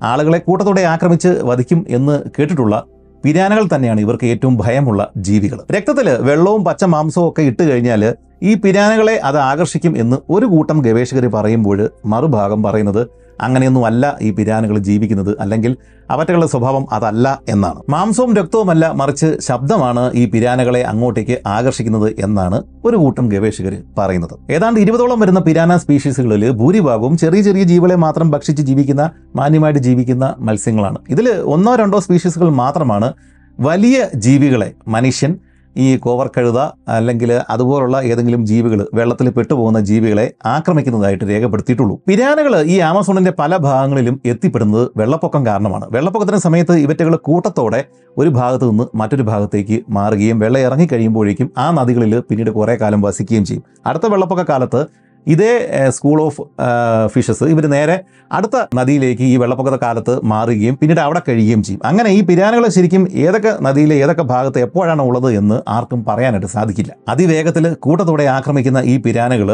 ആളുകളെ കൂട്ടത്തോടെ ആക്രമിച്ച് വധിക്കും എന്ന് കേട്ടിട്ടുള്ള പിരാനകൾ തന്നെയാണ് ഇവർക്ക് ഏറ്റവും ഭയമുള്ള ജീവികൾ രക്തത്തിൽ വെള്ളവും പച്ച മാംസവും ഒക്കെ ഇട്ട് കഴിഞ്ഞാൽ ഈ പിരാനകളെ അത് ആകർഷിക്കും എന്ന് ഒരു കൂട്ടം ഗവേഷകർ പറയുമ്പോൾ മറുഭാഗം പറയുന്നത് അങ്ങനെയൊന്നും അല്ല ഈ പിരാനുകൾ ജീവിക്കുന്നത്. അല്ലെങ്കിൽ അവറ്റകളുടെ സ്വഭാവം അതല്ല എന്നാണ്. മാംസവും രക്തവുമല്ല മറിച്ച് ശബ്ദമാണ് ഈ പിരാനകളെ അങ്ങോട്ടേക്ക് ആകർഷിക്കുന്നത് എന്നാണ് ഒരു കൂട്ടം ഗവേഷകർ പറയുന്നത്. ഏതാണ്ട് ഇരുപതോളം വരുന്ന പിരാന സ്പീഷീസുകളിൽ ഭൂരിഭാഗവും ചെറിയ ചെറിയ ജീവികളെ മാത്രം ഭക്ഷിച്ച് ജീവിക്കുന്ന മാന്യമായിട്ട് ജീവിക്കുന്ന മത്സ്യങ്ങളാണ്. ഇതിൽ ഒന്നോ രണ്ടോ സ്പീഷീസുകൾ മാത്രമാണ് വലിയ ജീവികളെ മനുഷ്യൻ ഈ കോവർ കഴുത അല്ലെങ്കിൽ അതുപോലുള്ള ഏതെങ്കിലും ജീവികൾ വെള്ളത്തിൽ പെട്ടുപോകുന്ന ജീവികളെ ആക്രമിക്കുന്നതായിട്ട് രേഖപ്പെടുത്തിയിട്ടുള്ളൂ. പിരാനകൾ ഈ ആമസോണിന്റെ പല ഭാഗങ്ങളിലും എത്തിപ്പെടുന്നത് വെള്ളപ്പൊക്കം കാരണമാണ്. വെള്ളപ്പൊക്കത്തിന്റെ സമയത്ത് ഇവറ്റകൾ കൂട്ടത്തോടെ ഒരു ഭാഗത്ത് നിന്ന് മറ്റൊരു ഭാഗത്തേക്ക് മാറുകയും വെള്ളം ഇറങ്ങിക്കഴിയുമ്പോഴേക്കും ആ നദികളിൽ പിന്നീട് കുറേ കാലം വസിക്കുകയും ചെയ്യും. അടുത്ത വെള്ളപ്പൊക്ക കാലത്ത് ഇതേ സ്കൂൾ ഓഫ് ഫിഷസ് ഇവർ നേരെ അടുത്ത നദിയിലേക്ക് ഈ വെള്ളപ്പൊക്കത്തെ കാലത്ത് മാറുകയും പിന്നീട് അവിടെ കഴിയുകയും ചെയ്യും. അങ്ങനെ ഈ പിരാനകൾ ശരിക്കും ഏതൊക്കെ നദിയിലെ ഏതൊക്കെ ഭാഗത്ത് എപ്പോഴാണ് ഉള്ളത് എന്ന് ആർക്കും പറയാനായിട്ട് സാധിക്കില്ല. അതിവേഗത്തിൽ കൂട്ടത്തോടെ ആക്രമിക്കുന്ന ഈ പിരാനകൾ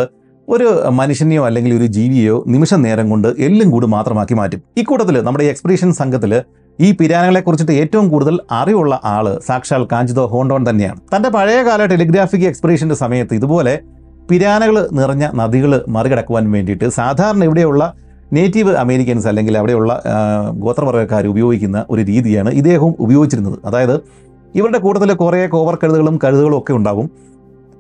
ഒരു മനുഷ്യനെയോ അല്ലെങ്കിൽ ഒരു ജീവിയോ നിമിഷം നേരം കൊണ്ട് എല്ലും കൂടി മാത്രമാക്കി മാറ്റും. ഇക്കൂട്ടത്തിൽ നമ്മുടെ എക്സ്പെഡീഷൻ സംഘത്തിൽ ഈ പിരാനകളെ കുറിച്ചിട്ട് ഏറ്റവും കൂടുതൽ അറിവുള്ള ആൾ സാക്ഷാൽ കാഞ്ചിതോ ഹോണ്ടോൺ തന്നെയാണ്. തന്റെ പഴയകാല ടെലിഗ്രാഫിക് എക്സ്പെഡീഷന്റെ സമയത്ത് ഇതുപോലെ പിരാനകൾ നിറഞ്ഞ നദികൾ മറികടക്കുവാൻ വേണ്ടിയിട്ട് സാധാരണ ഇവിടെയുള്ള നേറ്റീവ് അമേരിക്കൻസ് അല്ലെങ്കിൽ അവിടെയുള്ള ഗോത്രവർഗക്കാർ ഉപയോഗിക്കുന്ന ഒരു രീതിയാണ് ഇദ്ദേഹവും ഉപയോഗിച്ചിരുന്നത്. അതായത് ഇവരുടെ കൂട്ടത്തിൽ കുറേ കോവർ കഴുതകളും കഴുതകളും ഒക്കെ ഉണ്ടാവും.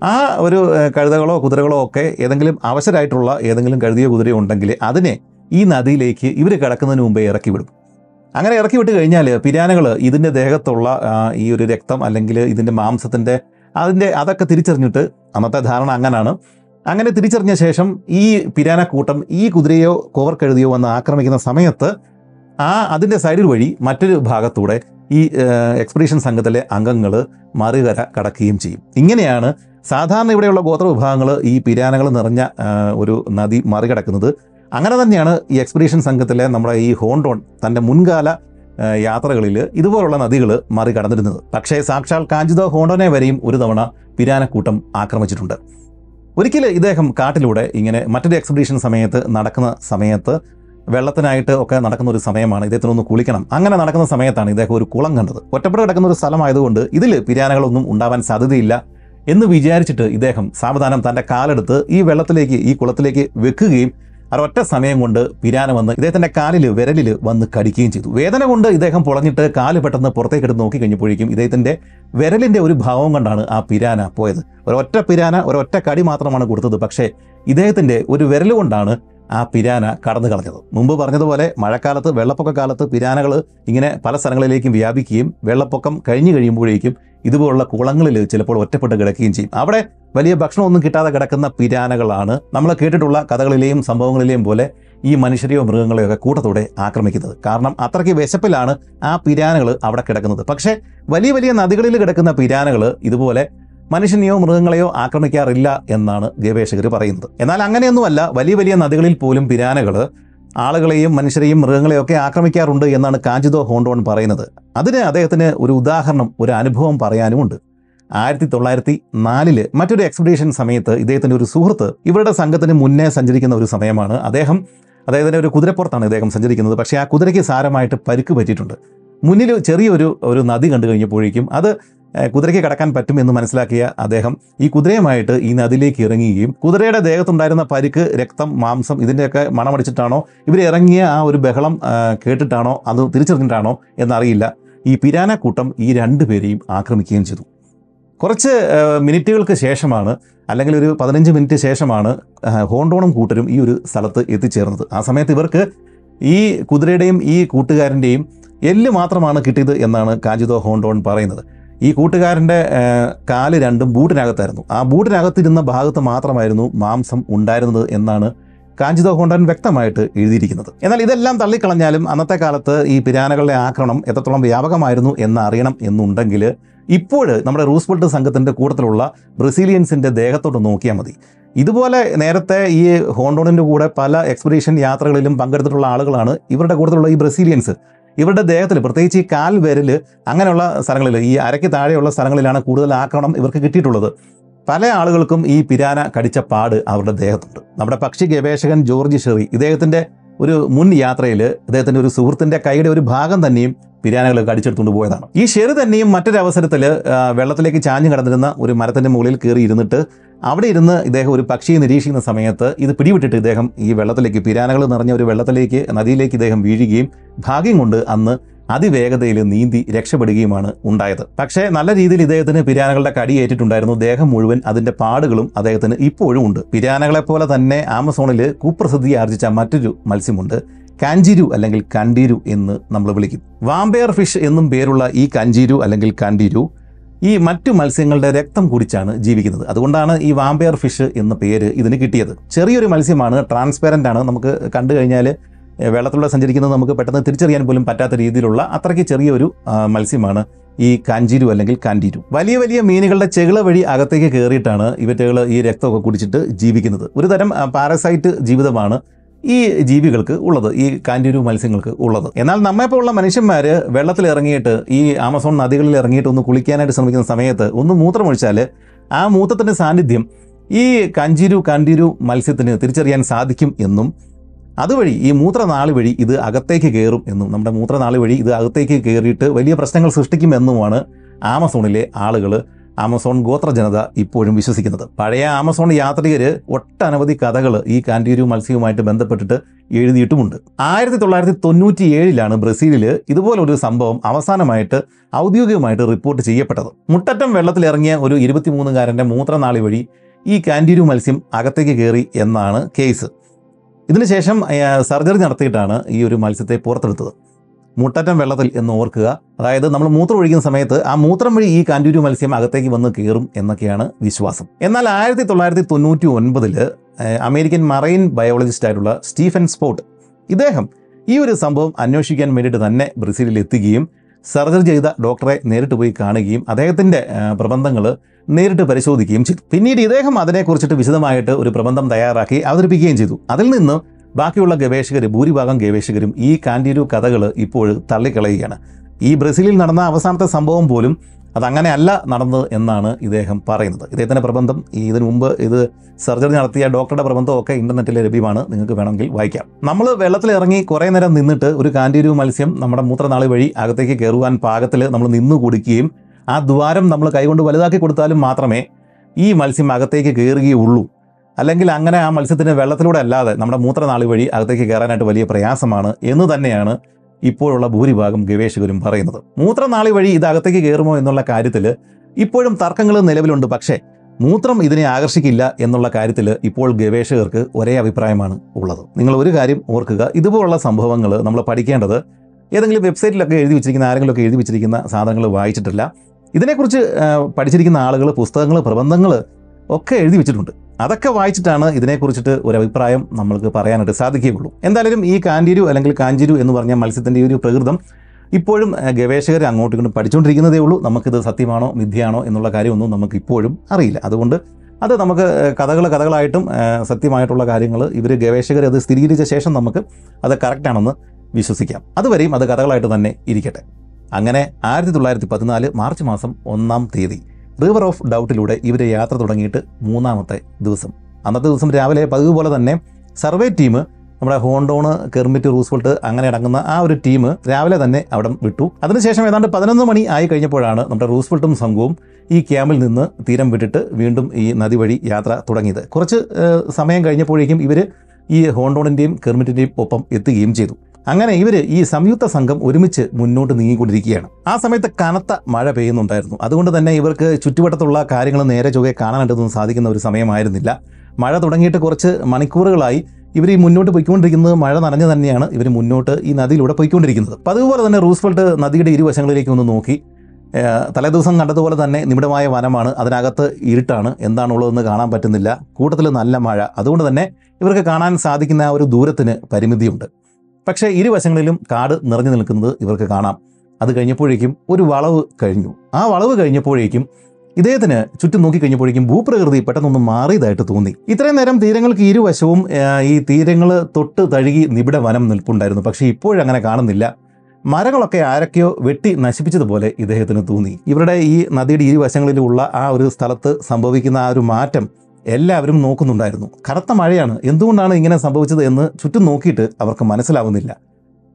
ആ ഒരു കഴുതകളോ കുതിരകളോ ഒക്കെ ഏതെങ്കിലും അവശരായിട്ടുള്ള ഏതെങ്കിലും കഴുതിയോ കുതിരയോ ഉണ്ടെങ്കിൽ അതിനെ ഈ നദിയിലേക്ക് ഇവർ കിടക്കുന്നതിന് മുമ്പേ ഇറക്കി വിടും. അങ്ങനെ ഇറക്കി വിട്ട് കഴിഞ്ഞാൽ പിരാനകൾ ഇതിന്റെ ദേഹത്തുള്ള ഈ ഒരു രക്തം അല്ലെങ്കിൽ ഇതിന്റെ മാംസത്തിന്റെ അതിന്റെ അതൊക്കെ തിരിച്ചറിഞ്ഞിട്ട് അന്നത്തെ ധാരണ അങ്ങനാണ്. അങ്ങനെ തിരിച്ചറിഞ്ഞ ശേഷം ഈ പിരാനക്കൂട്ടം ഈ കുതിരയോ കോവർ കഴുതിയോ വന്ന് ആക്രമിക്കുന്ന സമയത്ത് ആ അതിന്റെ സൈഡിൽ വഴി മറ്റൊരു ഭാഗത്തൂടെ ഈ എക്സ്പെഡീഷൻ സംഘത്തിലെ അംഗങ്ങൾ മറികര കടക്കുകയും ചെയ്യും. ഇങ്ങനെയാണ് സാധാരണ ഇവിടെയുള്ള ഗോത്ര വിഭാഗങ്ങൾ ഈ പിരാനകൾ നിറഞ്ഞ ഒരു നദി മറികടക്കുന്നത്. അങ്ങനെ തന്നെയാണ് ഈ എക്സ്പെഡീഷൻ സംഘത്തിലെ നമ്മുടെ ഈ ഹോണ്ടോൺ തന്റെ മുൻകാല യാത്രകളിൽ ഇതുപോലുള്ള നദികൾ മറികടന്നിരുന്നത്. പക്ഷേ സാക്ഷാൽ കാഞ്ചിതോ ഹോണ്ടോനെ വരെയും ഒരു തവണ പിരാനക്കൂട്ടം ആക്രമിച്ചിട്ടുണ്ട്. ഒരിക്കൽ ഇദ്ദേഹം കാട്ടിലൂടെ ഇങ്ങനെ മറ്റൊരു എക്സിബിഷൻ സമയത്ത് നടക്കുന്ന സമയത്ത് വെള്ളത്തിനായിട്ട് ഒക്കെ നടക്കുന്ന ഒരു സമയമാണ് ഇദ്ദേഹത്തിനൊന്ന് കുളിക്കണം. അങ്ങനെ നടക്കുന്ന സമയത്താണ് ഇദ്ദേഹം ഒരു കുളം കണ്ടത്. ഒറ്റപ്പെട്ട് കിടക്കുന്ന ഒരു സ്ഥലമായതുകൊണ്ട് ഇതിൽ പിരാനകളൊന്നും ഉണ്ടാവാൻ സാധ്യതയില്ല എന്ന് വിചാരിച്ചിട്ട് ഇദ്ദേഹം സാവധാനം തന്റെ കാലെടുത്ത് ഈ വെള്ളത്തിലേക്ക് ഈ കുളത്തിലേക്ക് വെക്കുകയും ഒരൊറ്റ സമയം കൊണ്ട് പിരാന വന്ന് ഇദ്ദേഹത്തിന്റെ കാലിൽ വിരലിൽ വന്ന് കടിക്കുകയും ചെയ്തു. വേദന കൊണ്ട് ഇദ്ദേഹം പൊളഞ്ഞിട്ട് കാൽ പെട്ടെന്ന് പുറത്തേക്ക് എടുത്ത് നോക്കി കഴിഞ്ഞപ്പോഴേക്കും ഇദ്ദേഹത്തിന്റെ വിരലിന്റെ ഒരു ഭാവം കൊണ്ടാണ് ആ പിരാന പോയത്. ഒരൊറ്റ പിരാന ഒരൊറ്റ കടി മാത്രമാണ് കൊടുത്തത്. പക്ഷേ ഇദ്ദേഹത്തിന്റെ ഒരു വിരൽ കൊണ്ടാണ് ആ പിരാന കടന്നു കളഞ്ഞത്. മുമ്പ് പറഞ്ഞതുപോലെ മഴക്കാലത്ത് വെള്ളപ്പൊക്ക കാലത്ത് പിരാനകൾ ഇങ്ങനെ പല സ്ഥലങ്ങളിലേക്കും വ്യാപിക്കുകയും വെള്ളപ്പൊക്കം കഴിഞ്ഞു കഴിയുമ്പോഴേക്കും ഇതുപോലുള്ള കുളങ്ങളിൽ ചിലപ്പോൾ ഒറ്റപ്പെട്ട് കിടക്കുകയും ചെയ്യും. അവിടെ വലിയ ഭക്ഷണമൊന്നും കിട്ടാതെ കിടക്കുന്ന പിരാനകളാണ് നമ്മൾ കേട്ടിട്ടുള്ള കഥകളിലെയും സംഭവങ്ങളിലെയും പോലെ ഈ മനുഷ്യരെയോ മൃഗങ്ങളെയോ ഒക്കെ കൂട്ടത്തോടെ ആക്രമിക്കുന്നത്. കാരണം അത്രയ്ക്ക് വിശപ്പിലാണ് ആ പിരാനകൾ അവിടെ കിടക്കുന്നത്. പക്ഷേ വലിയ വലിയ നദികളിൽ കിടക്കുന്ന പിരാനകൾ ഇതുപോലെ മനുഷ്യനെയോ മൃഗങ്ങളെയോ ആക്രമിക്കാറില്ല എന്നാണ് ഗവേഷകർ പറയുന്നത്. എന്നാൽ അങ്ങനെയൊന്നുമല്ല. വലിയ വലിയ നദികളിൽ പോലും പിരാനകൾ ആളുകളെയും മനുഷ്യരെയും മൃഗങ്ങളെയും ഒക്കെ ആക്രമിക്കാറുണ്ട് എന്നാണ് കാഞ്ചിതോ ഹോണ്ടോൺ പറയുന്നത്. അതിന് അദ്ദേഹത്തിന് ഒരു ഉദാഹരണം ഒരു അനുഭവം പറയാനുമുണ്ട്. ആയിരത്തി തൊള്ളായിരത്തി നാലിൽ മറ്റൊരു എക്സ്പെഡീഷൻ സമയത്ത് ഇദ്ദേഹത്തിന്റെ ഒരു സുഹൃത്ത് ഇവരുടെ സംഘത്തിന് മുന്നേ സഞ്ചരിക്കുന്ന ഒരു സമയമാണ്. അദ്ദേഹം അദ്ദേഹത്തിന്റെ ഒരു കുതിരപ്പുറത്താണ് ഇദ്ദേഹം സഞ്ചരിക്കുന്നത്. പക്ഷേ ആ കുതിരയ്ക്ക് സാരമായിട്ട് പരുക്ക് പറ്റിയിട്ടുണ്ട്. മുന്നിൽ ചെറിയൊരു ഒരു നദി കണ്ടു കഴിഞ്ഞപ്പോഴേക്കും അത് കുതിരയ്ക്ക് കടക്കാൻ പറ്റും എന്ന് മനസ്സിലാക്കിയ അദ്ദേഹം ഈ കുതിരയുമായിട്ട് ഈ നദിയിലേക്ക് ഇറങ്ങുകയും കുതിരയുടെ ദേഹത്തുണ്ടായിരുന്ന പരിക്ക് രക്തം മാംസം ഇതിന്റെയൊക്കെ മണമടിച്ചിട്ടാണോ ഇവർ ഇറങ്ങിയ ആ ഒരു ബഹളം കേട്ടിട്ടാണോ അത് തിരിച്ചറിഞ്ഞിട്ടാണോ എന്നറിയില്ല. ഈ പിരാനക്കൂട്ടം ഈ രണ്ടുപേരെയും ആക്രമിക്കുകയും ചെയ്തു. കുറച്ച് മിനിറ്റുകൾക്ക് ശേഷമാണ് അല്ലെങ്കിൽ ഒരു പതിനഞ്ച് മിനിറ്റ് ശേഷമാണ് ഹോണ്ടോണും കൂട്ടരും ഈ ഒരു സ്ഥലത്ത് എത്തിച്ചേർന്നത്. ആ സമയത്ത് ഇവർക്ക് ഈ കുതിരയുടെയും ഈ കൂട്ടുകാരന്റെയും എല്ല് മാത്രമാണ് കിട്ടിയത് എന്നാണ് കാജിദോ ഹോണ്ടോൺ പറയുന്നത്. ഈ കൂട്ടുകാരന്റെ കാൽ രണ്ടും ബൂട്ടിനകത്തായിരുന്നു. ആ ബൂട്ടിനകത്തിരുന്ന ഭാഗത്ത് മാത്രമായിരുന്നു മാംസം ഉണ്ടായിരുന്നത് എന്നാണ് കാഞ്ചിത ഹോണ്ടൻ വ്യക്തമായിട്ട് എഴുതിയിരിക്കുന്നത്. എന്നാൽ ഇതെല്ലാം തള്ളിക്കളഞ്ഞാലും അന്നത്തെ കാലത്ത് ഈ പിരാനകളുടെ ആക്രമണം എത്രത്തോളം വ്യാപകമായിരുന്നു എന്ന് അറിയണം എന്നുണ്ടെങ്കിൽ ഇപ്പോൾ നമ്മുടെ റൂസ്വെൽട്ട് സംഘത്തിന്റെ കൂട്ടത്തിലുള്ള ബ്രസീലിയൻസിന്റെ ദേഹത്തോട്ട് നോക്കിയാൽ മതി. ഇതുപോലെ നേരത്തെ ഈ ഹോണ്ടോണിന്റെ കൂടെ പല എക്സ്പെഡീഷൻ യാത്രകളിലും പങ്കെടുത്തിട്ടുള്ള ആളുകളാണ് ഇവരുടെ കൂട്ടത്തിലുള്ള ഈ ബ്രസീലിയൻസ്. ഇവരുടെ ദേഹത്തിൽ പ്രത്യേകിച്ച് ഈ കാൽ വിരൽ അങ്ങനെയുള്ള സ്ഥലങ്ങളിൽ ഈ അരയ്ക്ക് താഴെയുള്ള സ്ഥലങ്ങളിലാണ് കൂടുതൽ ആക്രമണം ഇവർക്ക് കിട്ടിയിട്ടുള്ളത്. പല ആളുകൾക്കും ഈ പിരാന കടിച്ച പാട് അവരുടെ ദേഹത്തുണ്ട്. നമ്മുടെ പക്ഷി ഗവേഷകൻ ജോർജ് ഷെറി ഇദ്ദേഹത്തിന്റെ ഒരു മുൻ യാത്രയിൽ ഇദ്ദേഹത്തിന്റെ ഒരു സുഹൃത്തിന്റെ കൈയുടെ ഒരു ഭാഗം തന്നെയും പിരാനകൾ കടിച്ചെടുത്തുകൊണ്ട് പോയതാണ്. ഈ ഷെറി തന്നെയും മറ്റൊരവസരത്തിൽ വെള്ളത്തിലേക്ക് ചാഞ്ഞു കിടന്നിരുന്ന ഒരു മരത്തിന്റെ മുകളിൽ കയറി ഇരുന്നിട്ട് അവിടെ ഇരുന്ന് ഇദ്ദേഹം ഒരു പക്ഷിയെ നിരീക്ഷിക്കുന്ന സമയത്ത് ഇത് പിടിവിട്ടിട്ട് ഇദ്ദേഹം ഈ വെള്ളത്തിലേക്ക് പിരാനകൾ നിറഞ്ഞ ഒരു വെള്ളത്തിലേക്ക് നദിയിലേക്ക് ഇദ്ദേഹം വീഴുകയും ഭാഗ്യം കൊണ്ട് അന്ന് അതിവേഗതയിൽ നീന്തി രക്ഷപ്പെടുകയുമാണ് ഉണ്ടായത്. പക്ഷേ നല്ല രീതിയിൽ ഇദ്ദേഹത്തിന് പിരാനകളുടെ കടി കടിയേറ്റിട്ടുണ്ടായിരുന്നു ദേഹം മുഴുവൻ അതിന്റെ പാടുകളും അദ്ദേഹത്തിന് ഇപ്പോഴും ഉണ്ട്. പിരാനകളെ പോലെ തന്നെ ആമസോണിൽ കുപ്രസിദ്ധി ആർജിച്ച മറ്റൊരു മത്സ്യമുണ്ട്. കാഞ്ചിരു അല്ലെങ്കിൽ കണ്ടീരു എന്ന് നമ്മൾ വിളിക്കും. വാമ്പയർ ഫിഷ് എന്നും പേരുള്ള ഈ കഞ്ചിരു അല്ലെങ്കിൽ കണ്ടീരു ഈ മറ്റു മത്സ്യങ്ങളുടെ രക്തം കുടിച്ചാണ് ജീവിക്കുന്നത്. അതുകൊണ്ടാണ് ഈ വാമ്പയർ ഫിഷ് എന്ന പേര് ഇതിന് കിട്ടിയത്. ചെറിയൊരു മത്സ്യമാണ് ട്രാൻസ്പെറന്റ് ആണ്. നമുക്ക് കണ്ടു കഴിഞ്ഞാൽ വെള്ളത്തിലൂടെ സഞ്ചരിക്കുന്നത് നമുക്ക് പെട്ടെന്ന് തിരിച്ചറിയാൻ പോലും പറ്റാത്ത രീതിയിലുള്ള അത്രയ്ക്ക് ചെറിയൊരു മത്സ്യമാണ് ഈ കാഞ്ചീരു അല്ലെങ്കിൽ കാൻഡീരു വലിയ വലിയ മീനുകളുടെ ചെകിള വഴി അകത്തേക്ക് കയറിയിട്ടാണ് ഇവറ്റകൾ ഈ രക്തമൊക്കെ കുടിച്ചിട്ട് ജീവിക്കുന്നത്. ഒരു തരം പാരസൈറ്റ് ജീവിതമാണ് ഈ ജീവികൾക്ക് ഉള്ളത് ഈ കാൻഡിരു മത്സ്യങ്ങൾക്ക് ഉള്ളത്. എന്നാൽ നമ്മെപ്പോലുള്ള മനുഷ്യന്മാർ വെള്ളത്തിൽ ഇറങ്ങിയിട്ട് ഈ ആമസോൺ നദികളിൽ ഇറങ്ങിയിട്ട് ഒന്ന് കുളിക്കാനായിട്ട് ശ്രമിക്കുന്ന സമയത്ത് ഒന്ന് മൂത്രമൊഴിച്ചാൽ ആ മൂത്രത്തിന്റെ സാന്നിധ്യം ഈ കഞ്ചിരു കാൻഡിരു മത്സ്യത്തിന് തിരിച്ചറിയാൻ സാധിക്കും എന്നും അതുവഴി ഈ മൂത്രനാളി വഴി ഇത് അകത്തേക്ക് കയറും എന്നും നമ്മുടെ മൂത്രനാളി വഴി ഇത് അകത്തേക്ക് കയറിയിട്ട് വലിയ പ്രശ്നങ്ങൾ സൃഷ്ടിക്കുമെന്നുമാണ് ആമസോണിലെ ആളുകൾ ആമസോൺ ഗോത്ര ജനത ഇപ്പോഴും വിശ്വസിക്കുന്നത്. പഴയ ആമസോൺ യാത്രികർ ഒട്ടനവധി കഥകൾ ഈ കാൻഡീരു മത്സ്യവുമായിട്ട് ബന്ധപ്പെട്ടിട്ട് എഴുതിയിട്ടുമുണ്ട്. ആയിരത്തി തൊള്ളായിരത്തി തൊണ്ണൂറ്റി ഏഴിലാണ് ബ്രസീലിൽ ഇതുപോലൊരു സംഭവം അവസാനമായിട്ട് ഔദ്യോഗികമായിട്ട് റിപ്പോർട്ട് ചെയ്യപ്പെട്ടത്. മുട്ടറ്റം വെള്ളത്തിലിറങ്ങിയ ഒരു ഇരുപത്തിമൂന്നുകാരന്റെ മൂത്രനാളി വഴി ഈ കാൻഡീരു മത്സ്യം അകത്തേക്ക് കയറി എന്നാണ് കേസ്. ഇതിനുശേഷം സർജറി നടത്തിയിട്ടാണ് ഈ ഒരു മത്സ്യത്തെ പുറത്തെടുത്തത്. മുട്ടറ്റം വെള്ളത്തിൽ എന്ന് ഓർക്കുക. അതായത് നമ്മൾ മൂത്രം ഒഴിക്കുന്ന സമയത്ത് ആ മൂത്രം വഴി ഈ കാൻഡൂരു മത്സ്യം അകത്തേക്ക് വന്ന് കയറും എന്നൊക്കെയാണ് വിശ്വാസം. എന്നാൽ ആയിരത്തി തൊള്ളായിരത്തി തൊണ്ണൂറ്റി ഒൻപതിൽ അമേരിക്കൻ മറൈൻ ബയോളജിസ്റ്റ് ആയിട്ടുള്ള സ്റ്റീഫൻ സ്പോട്ട് ഇദ്ദേഹം ഈ ഒരു സംഭവം അന്വേഷിക്കാൻ വേണ്ടിയിട്ട് തന്നെ ബ്രസീലിൽ എത്തുകയും സർജറി ചെയ്ത ഡോക്ടറെ നേരിട്ട് പോയി കാണുകയും അദ്ദേഹത്തിന്റെ പ്രബന്ധങ്ങൾ നേരിട്ട് പരിശോധിക്കുകയും ചെയ്തു. പിന്നീട് ഇദ്ദേഹം അതിനെക്കുറിച്ചിട്ട് വിശദമായിട്ട് ഒരു പ്രബന്ധം തയ്യാറാക്കി അവതരിപ്പിക്കുകയും ചെയ്തു. അതിൽ നിന്ന് ബാക്കിയുള്ള ഗവേഷകർ ഭൂരിഭാഗം ഗവേഷകരും ഈ കാൻഡിരു കഥകൾ ഇപ്പോൾ തള്ളിക്കളയുകയാണ്. ഈ ബ്രസീലിൽ നടന്ന അവസാനത്തെ സംഭവം പോലും അതങ്ങനെ അല്ല നടന്നത് എന്നാണ് ഇദ്ദേഹം പറയുന്നത്. ഇദ്ദേഹത്തിന്റെ പ്രബന്ധം ഇതിനു മുമ്പ് ഇത് സർജറി നടത്തിയ ഡോക്ടറുടെ പ്രബന്ധം ഒക്കെ ഇന്റർനെറ്റിൽ ലഭ്യമാണ്. നിങ്ങൾക്ക് വേണമെങ്കിൽ വായിക്കാം. നമ്മൾ വെള്ളത്തിൽ ഇറങ്ങി കുറേ നേരം നിന്നിട്ട് ഒരു കാൻഡീരു മത്സ്യം നമ്മുടെ മൂത്രനാളി വഴി അകത്തേക്ക് കയറുവാൻ പാകത്തിൽ നമ്മൾ നിന്നു കൊടുക്കുകയും ആ ദ്വാരം നമ്മൾ കൈകൊണ്ട് വലുതാക്കി കൊടുത്താലും മാത്രമേ ഈ മത്സ്യം അകത്തേക്ക് കയറുകയുള്ളൂ. അല്ലെങ്കിൽ അങ്ങനെ ആ മത്സ്യത്തിന് വെള്ളത്തിലൂടെ അല്ലാതെ നമ്മുടെ മൂത്രനാളി വഴി അകത്തേക്ക് കയറാനായിട്ട് വലിയ പ്രയാസമാണ് എന്ന് തന്നെയാണ് ഇപ്പോഴുള്ള ഭൂരിഭാഗം ഗവേഷകരും പറയുന്നത്. മൂത്രനാളി വഴി ഇത് അകത്തേക്ക് കയറുമോ എന്നുള്ള കാര്യത്തിൽ ഇപ്പോഴും തർക്കങ്ങൾ നിലവിലുണ്ട്. പക്ഷേ മൂത്രം ഇതിനെ ആകർഷിക്കില്ല എന്നുള്ള കാര്യത്തിൽ ഇപ്പോൾ ഗവേഷകർക്ക് ഒരേ അഭിപ്രായമാണ് ഉള്ളത്. നിങ്ങൾ ഒരു കാര്യം ഓർക്കുക. ഇതുപോലുള്ള സംഭവങ്ങൾ നമ്മൾ പഠിക്കേണ്ടത് ഏതെങ്കിലും വെബ്സൈറ്റിലൊക്കെ എഴുതി വെച്ചിരിക്കുന്ന ആരെങ്കിലുമൊക്കെ എഴുതി വെച്ചിരിക്കുന്ന സാധനങ്ങൾ വായിച്ചിട്ടില്ല. ഇതിനെക്കുറിച്ച് പഠിച്ചിരിക്കുന്ന ആളുകൾ പുസ്തകങ്ങൾ പ്രബന്ധങ്ങൾ ഒക്കെ എഴുതി വെച്ചിട്ടുണ്ട്. അതൊക്കെ വായിച്ചിട്ടാണ് ഇതിനെക്കുറിച്ചിട്ട് ഒരു അഭിപ്രായം നമ്മൾക്ക് പറയാനായിട്ട് സാധിക്കുകയുള്ളൂ. എന്തായാലും ഈ കാൻഡീരു അല്ലെങ്കിൽ കാഞ്ചിരു എന്ന് പറഞ്ഞ മത്സ്യത്തിന്റെ ഒരു പ്രകൃതം ഇപ്പോഴും ഗവേഷകർ അങ്ങോട്ടും ഇങ്ങോട്ടും പഠിച്ചുകൊണ്ടിരിക്കുന്നതേ ഉള്ളൂ. നമുക്കിത് സത്യമാണോ മിഥ്യയാണോ എന്നുള്ള കാര്യമൊന്നും നമുക്ക് ഇപ്പോഴും അറിയില്ല. അതുകൊണ്ട് അത് നമുക്ക് കഥകൾ കഥകളായിട്ടും സത്യമായിട്ടുള്ള കാര്യങ്ങൾ ഇവർ ഗവേഷകർ അത് സ്ഥിരീകരിച്ച ശേഷം നമുക്ക് അത് കറക്റ്റാണെന്ന് വിശ്വസിക്കാം. അതുവരെയും അത് കഥകളായിട്ട് തന്നെ ഇരിക്കട്ടെ. അങ്ങനെ ആയിരത്തി തൊള്ളായിരത്തി പതിനാല് മാർച്ച് മാസം ഒന്നാം തീയതി റിവർ ഓഫ് ഡൗട്ടിലൂടെ ഇവർ യാത്ര തുടങ്ങിയിട്ട് മൂന്നാമത്തെ ദിവസം. അന്നത്തെ ദിവസം രാവിലെ പതിവ് പോലെ തന്നെ സർവേ ടീം നമ്മുടെ ഹോണ്ടോണ് കെർമിറ്റ് റൂസ്വെൽട്ട് അങ്ങനെ അടങ്ങുന്ന ആ ഒരു ടീം രാവിലെ തന്നെ അവിടെ വിട്ടു. അതിനുശേഷം ഏതാണ്ട് പതിനൊന്ന് മണി ആയി കഴിഞ്ഞപ്പോഴാണ് നമ്മുടെ റൂസ്വെൽട്ടും സംഘവും ഈ ക്യാമ്പിൽ നിന്ന് തീരം വിട്ടിട്ട് വീണ്ടും ഈ നദി വഴി യാത്ര തുടങ്ങിയത്. കുറച്ച് സമയം കഴിഞ്ഞപ്പോഴേക്കും ഇവർ ഈ ഹോണ്ടോണിന്റെയും കെർമിറ്റിന്റെയും ഒപ്പം എത്തുകയും ചെയ്തു. അങ്ങനെ ഇവർ ഈ സംയുക്ത സംഘം ഒരുമിച്ച് മുന്നോട്ട് നീങ്ങിക്കൊണ്ടിരിക്കുകയാണ്. ആ സമയത്ത് കനത്ത മഴ പെയ്യുന്നുണ്ടായിരുന്നു. അതുകൊണ്ട് തന്നെ ഇവർക്ക് ചുറ്റുവട്ടത്തുള്ള കാര്യങ്ങൾ നേരെ ചൊവ്വെ കാണാനായിട്ടൊന്നും സാധിക്കുന്ന ഒരു സമയമായിരുന്നില്ല. മഴ തുടങ്ങിയിട്ട് കുറച്ച് മണിക്കൂറുകളായി ഇവർ ഈ മുന്നോട്ട് പോയിക്കൊണ്ടിരിക്കുന്നത് മഴ നനഞ്ഞു തന്നെയാണ് ഇവർ മുന്നോട്ട് ഈ നദിയിലൂടെ പോയിക്കൊണ്ടിരിക്കുന്നത്. അപ്പം അതുപോലെ തന്നെ റൂസ്വെൽട്ട് നദിയുടെ ഇരുവശങ്ങളിലേക്ക് ഒന്ന് നോക്കി. തലേദിവസം കണ്ടതുപോലെ തന്നെ നിമിടമായ വനമാണ്. അതിനകത്ത് ഇരുട്ടാണ്. എന്താണുള്ളതെന്ന് കാണാൻ പറ്റുന്നില്ല. കൂട്ടത്തിൽ നല്ല മഴ. അതുകൊണ്ട് തന്നെ ഇവർക്ക് കാണാൻ സാധിക്കുന്ന ആ ഒരു ദൂരത്തിന് പരിമിതിയുണ്ട്. പക്ഷേ ഇരുവശങ്ങളിലും കാട് നിറഞ്ഞു നിൽക്കുന്നത് ഇവർക്ക് കാണാം. അത് കഴിഞ്ഞപ്പോഴേക്കും ഒരു വളവ് കഴിഞ്ഞു. ആ വളവ് കഴിഞ്ഞപ്പോഴേക്കും ഇദ്ദേഹത്തിന് ചുറ്റും നോക്കിക്കഴിഞ്ഞപ്പോഴേക്കും ഭൂപ്രകൃതി പെട്ടെന്നൊന്ന് മാറിയതായിട്ട് തോന്നി. ഇത്രയും നേരം തീരങ്ങൾക്ക് ഇരുവശവും ഈ തീരങ്ങൾ തൊട്ട് തഴുകി നിബിഡ വനം നിൽപ്പുണ്ടായിരുന്നു. പക്ഷേ ഇപ്പോഴങ്ങനെ കാണുന്നില്ല. മരങ്ങളൊക്കെ ആരൊക്കെയോ വെട്ടി നശിപ്പിച്ചതുപോലെ ഇദ്ദേഹത്തിന് തോന്നി. ഇവരുടെ ഈ നദിയുടെ ഇരുവശങ്ങളിലുള്ള ആ ഒരു സ്ഥലത്ത് സംഭവിക്കുന്ന ആ ഒരു മാറ്റം എല്ലാവരും നോക്കുന്നുണ്ടായിരുന്നു. കനത്ത മഴയാണ്. എന്തുകൊണ്ടാണ് ഇങ്ങനെ സംഭവിച്ചത് എന്ന് ചുറ്റും നോക്കിയിട്ട് അവർക്ക് മനസ്സിലാവുന്നില്ല.